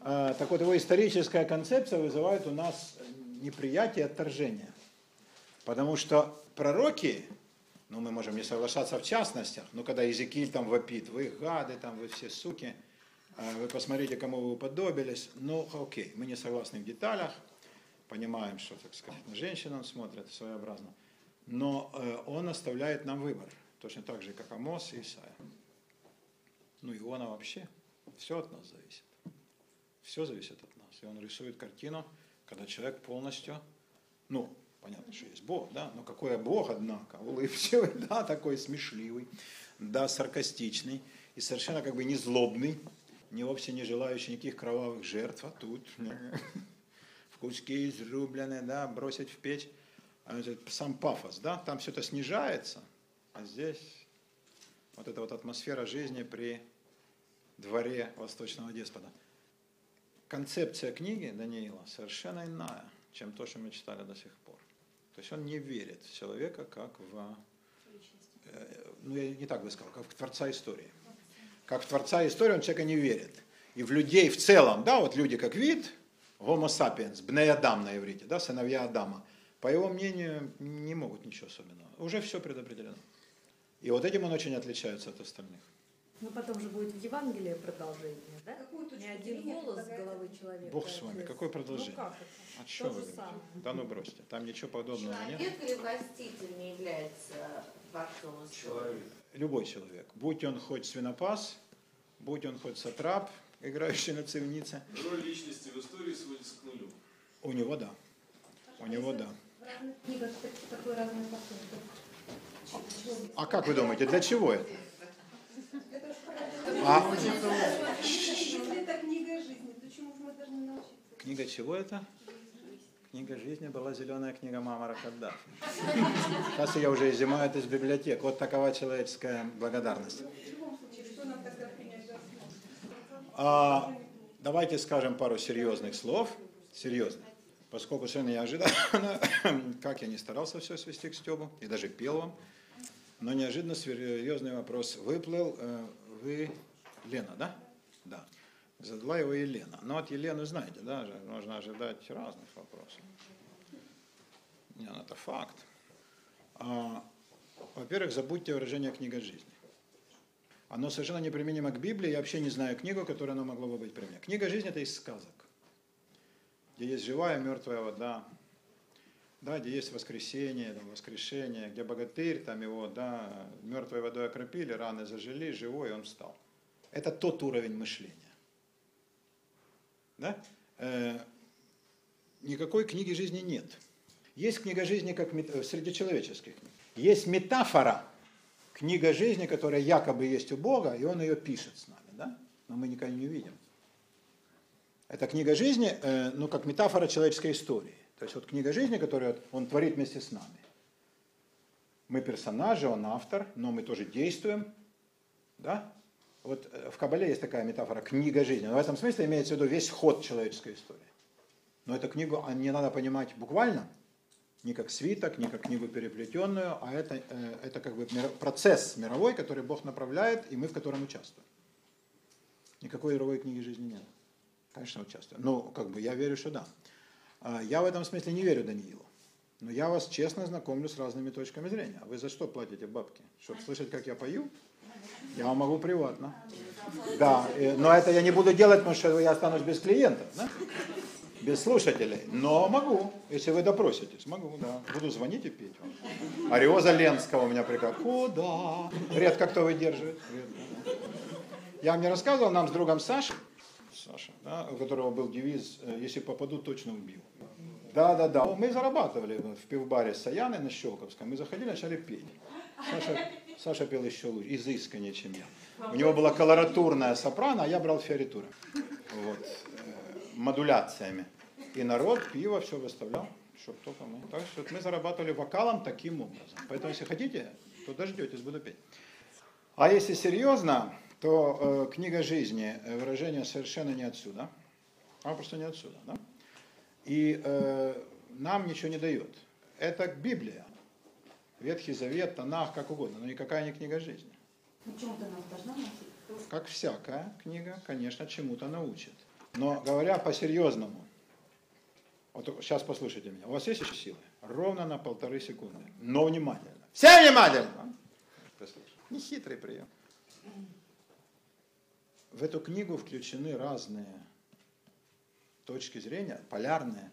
А, Так вот, его историческая концепция вызывает у нас неприятие, отторжение. Потому что пророки, ну мы можем не соглашаться в частностях, но когда Иезекииль там вопит, вы гады, там вы все суки, а, вы посмотрите, кому вы уподобились, ну окей, мы не согласны в деталях, понимаем, что, так сказать, на женщин он смотрит своеобразно, но э, он оставляет нам выбор, точно так же, как Амос и Исаия. Ну, Иона вообще, все от нас зависит. Все зависит от нас. И он рисует картину, когда человек полностью, ну, понятно, что есть Бог, да, но какой Бог, однако, улыбчивый, да, такой смешливый, да, саркастичный и совершенно как бы не злобный, не вовсе не желающий никаких кровавых жертв, а тут в куски изрубленные, да, бросить в печь. А Сам пафос, да, там все это снижается, а здесь вот эта вот атмосфера жизни при дворе восточного деспота. Концепция книги Даниила совершенно иная, чем то, что мы читали до сих пор. То есть он не верит в человека как в, э, ну я не так бы сказал, как в Творца истории. Как в Творца истории он человека не верит. И в людей в целом, да, вот люди как вид, homo sapiens, бней Адам на иврите, да, сыновья Адама, по его мнению, не могут ничего особенного. Уже все предопределено. И вот этим он очень отличается от остальных. Ну потом же будет в Евангелии продолжение, да? Какую точку Не один голос с головы человека. Бог с вами, какое продолжение? Ну как это? А что То вы же говорите? самое. Да ну бросьте, там ничего подобного нет. Человек или властитель не является творцом истории? Любой человек, будь он хоть свинопас, будь он хоть сатрап, играющий на цивнице, Роль личности в истории сводится к нулю. у него да. У него да. В разных книгах так- такой разный подход. А как вы думаете, для чего это? А Если это книга жизни, то чему же мы должны научиться? книга чего это? Книга жизни была зеленая книга Мамара Каддафи. Сейчас я уже изымаю это из библиотек. Вот такова человеческая благодарность. А, давайте скажем пару серьезных слов. Серьезных. Поскольку совершенно неожиданно, как я не старался все свести к Стебу, и даже пел вам, но неожиданно серьезный вопрос выплыл. Вы Лена, да? Да. Задала его Елена. Но от Елены, знаете, да, можно ожидать разных вопросов. Не, ну это факт. А, во-первых, забудьте выражение «книга жизни». Оно совершенно неприменимо к Библии. Я вообще не знаю книгу, которой оно могло бы быть применено. Книга жизни – это из сказок, где есть живая мертвая вода, да, где есть воскресение, там, воскрешение, где богатырь, там его, да, мертвой водой окропили, раны зажили, живой, он встал. Это тот уровень мышления. Да? Э, никакой книги жизни нет. Есть книга жизни как мет- среди человеческих книг. Есть метафора, книга жизни, которая якобы есть у Бога, и Он ее пишет с нами, да? но мы никогда не увидим. Это книга жизни, э, ну, как метафора человеческой истории. То есть вот книга жизни, которую Он творит вместе с нами. Мы персонажи, Он автор, но мы тоже действуем, да? Вот э, в Кабале есть такая метафора «книга жизни». Но в этом смысле имеется в виду весь ход человеческой истории. Но эту книгу а, не надо понимать буквально, не как свиток, не как книгу переплетенную, а это, э, это как бы процесс мировой, который Бог направляет, и мы в котором участвуем. Никакой другой книги жизни нет. Конечно, участвую. Ну, как бы я верю, что да. А, Я в этом смысле не верю Даниилу. Но я вас честно знакомлю с разными точками зрения. А вы за что платите бабки? Чтобы слышать, как я пою? Я вам могу приватно. Да, э, но это я не буду делать, потому что я останусь без клиентов, да? без слушателей. Но могу, если вы допроситесь, могу, да. Буду звонить и петь вам. Ариоза Ленского у меня приказывает. Куда? Редко кто выдерживает. Редко, да. Я вам не рассказывал, нам с другом Сашей, Саша, да, у которого был девиз э, «Если попаду, точно убью». Да, да, да. Мы зарабатывали в пивбаре с Саяной на Щелковском. Мы заходили, начали петь. Саша, Саша пел еще лучше, изысканнее, чем я. У него была колоратурная сопрано, а я брал фиоритуры. Вот. э, Модуляциями. И народ пиво все выставлял, чтобы только мы. Так что мы зарабатывали вокалом таким образом. Поэтому, если хотите, то дождетесь, буду петь. А если серьезно, то э, книга жизни, э, выражение совершенно не отсюда. Она просто не отсюда. Да? И э, нам ничего не дает. Это Библия. Ветхий Завет, Танах, как угодно, но никакая не книга жизни. Ну, чему-то нас должна научить. Как всякая книга, конечно, чему-то научит. Но говоря по-серьезному, вот сейчас послушайте меня, у вас есть еще силы? Ровно на полторы секунды. Но внимательно. Все внимательно! Послушай. Не хитрый прием. В эту книгу включены разные точки зрения, полярные,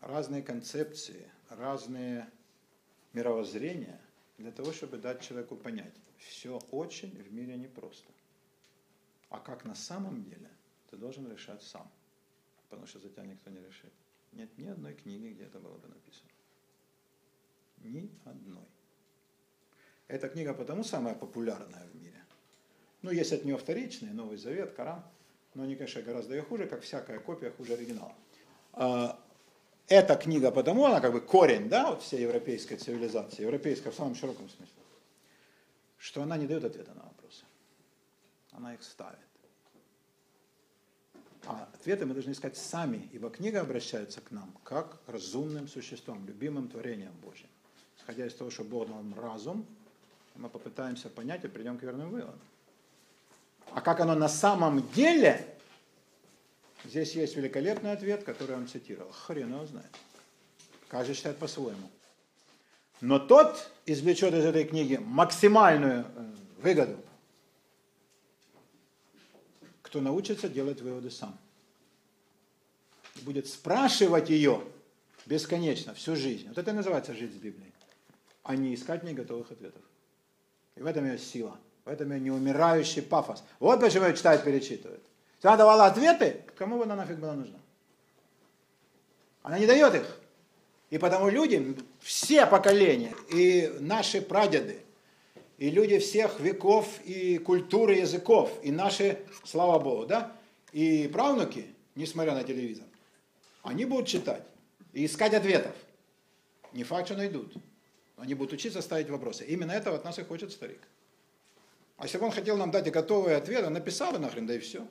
разные концепции, разные мировоззрения для того, чтобы дать человеку понять, все очень в мире непросто. А как на самом деле, ты должен решать сам, потому что за тебя никто не решит. Нет ни одной книги, где это было бы написано. Ни одной. Эта книга потому самая популярная в мире. Ну, есть от нее вторичные, Новый Завет, Коран, но они, конечно, гораздо ее хуже, как всякая копия хуже оригинала. А, Эта книга потому, она как бы корень, да, вот всей европейской цивилизации, европейской в самом широком смысле, что она не дает ответа на вопросы. Она их ставит. А ответы мы должны искать сами, ибо книга обращается к нам как к разумным существам, любимым творением Божьим. Исходя из того, что Бог дал нам разум, мы попытаемся понять и придем к верным выводам. А как оно на самом деле, здесь есть великолепный ответ, который он цитировал. Хрен его знает. Каждый считает по-своему. Но тот извлечет из этой книги максимальную э, выгоду, кто научится делать выводы сам. Будет спрашивать ее бесконечно, всю жизнь. Вот это и называется жить с Библией. А не искать неготовых ответов. И в этом ее сила. В этом ее неумирающий пафос. Вот почему ее читают, перечитывают. Она давала ответы, кому бы она нафиг была нужна? Она не дает их. И потому люди, все поколения, и наши прадеды, и люди всех веков, и культуры, языков, и наши, слава Богу, да, и правнуки, несмотря на телевизор, они будут читать и искать ответов. Не факт, что найдут. Они будут учиться ставить вопросы. Именно этого от нас и хочет старик. А если бы он хотел нам дать и готовый ответ, он написал бы нахрен, да и все.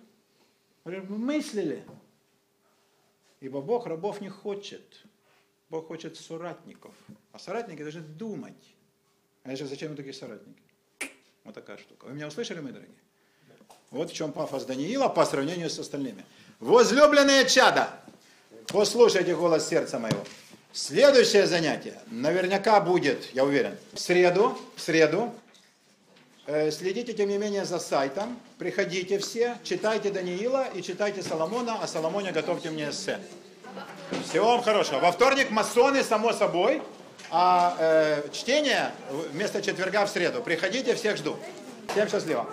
Мы мыслили. Ибо Бог рабов не хочет. Бог хочет соратников. А соратники должны думать. А я же зачем им такие соратники? Вот такая штука. Вы меня услышали, мои дорогие? Вот в чем пафос Даниила по сравнению с остальными. Возлюбленные чада, послушайте голос сердца моего. Следующее занятие наверняка будет, я уверен, в среду, в среду. Э, Следите, тем не менее, за сайтом. Приходите все, читайте Даниила и читайте Соломона, а Соломоне готовьте мне эссе. Всего вам хорошего. Во вторник масоны, само собой, а э, чтение вместо четверга в среду. Приходите, всех жду. Всем счастливо.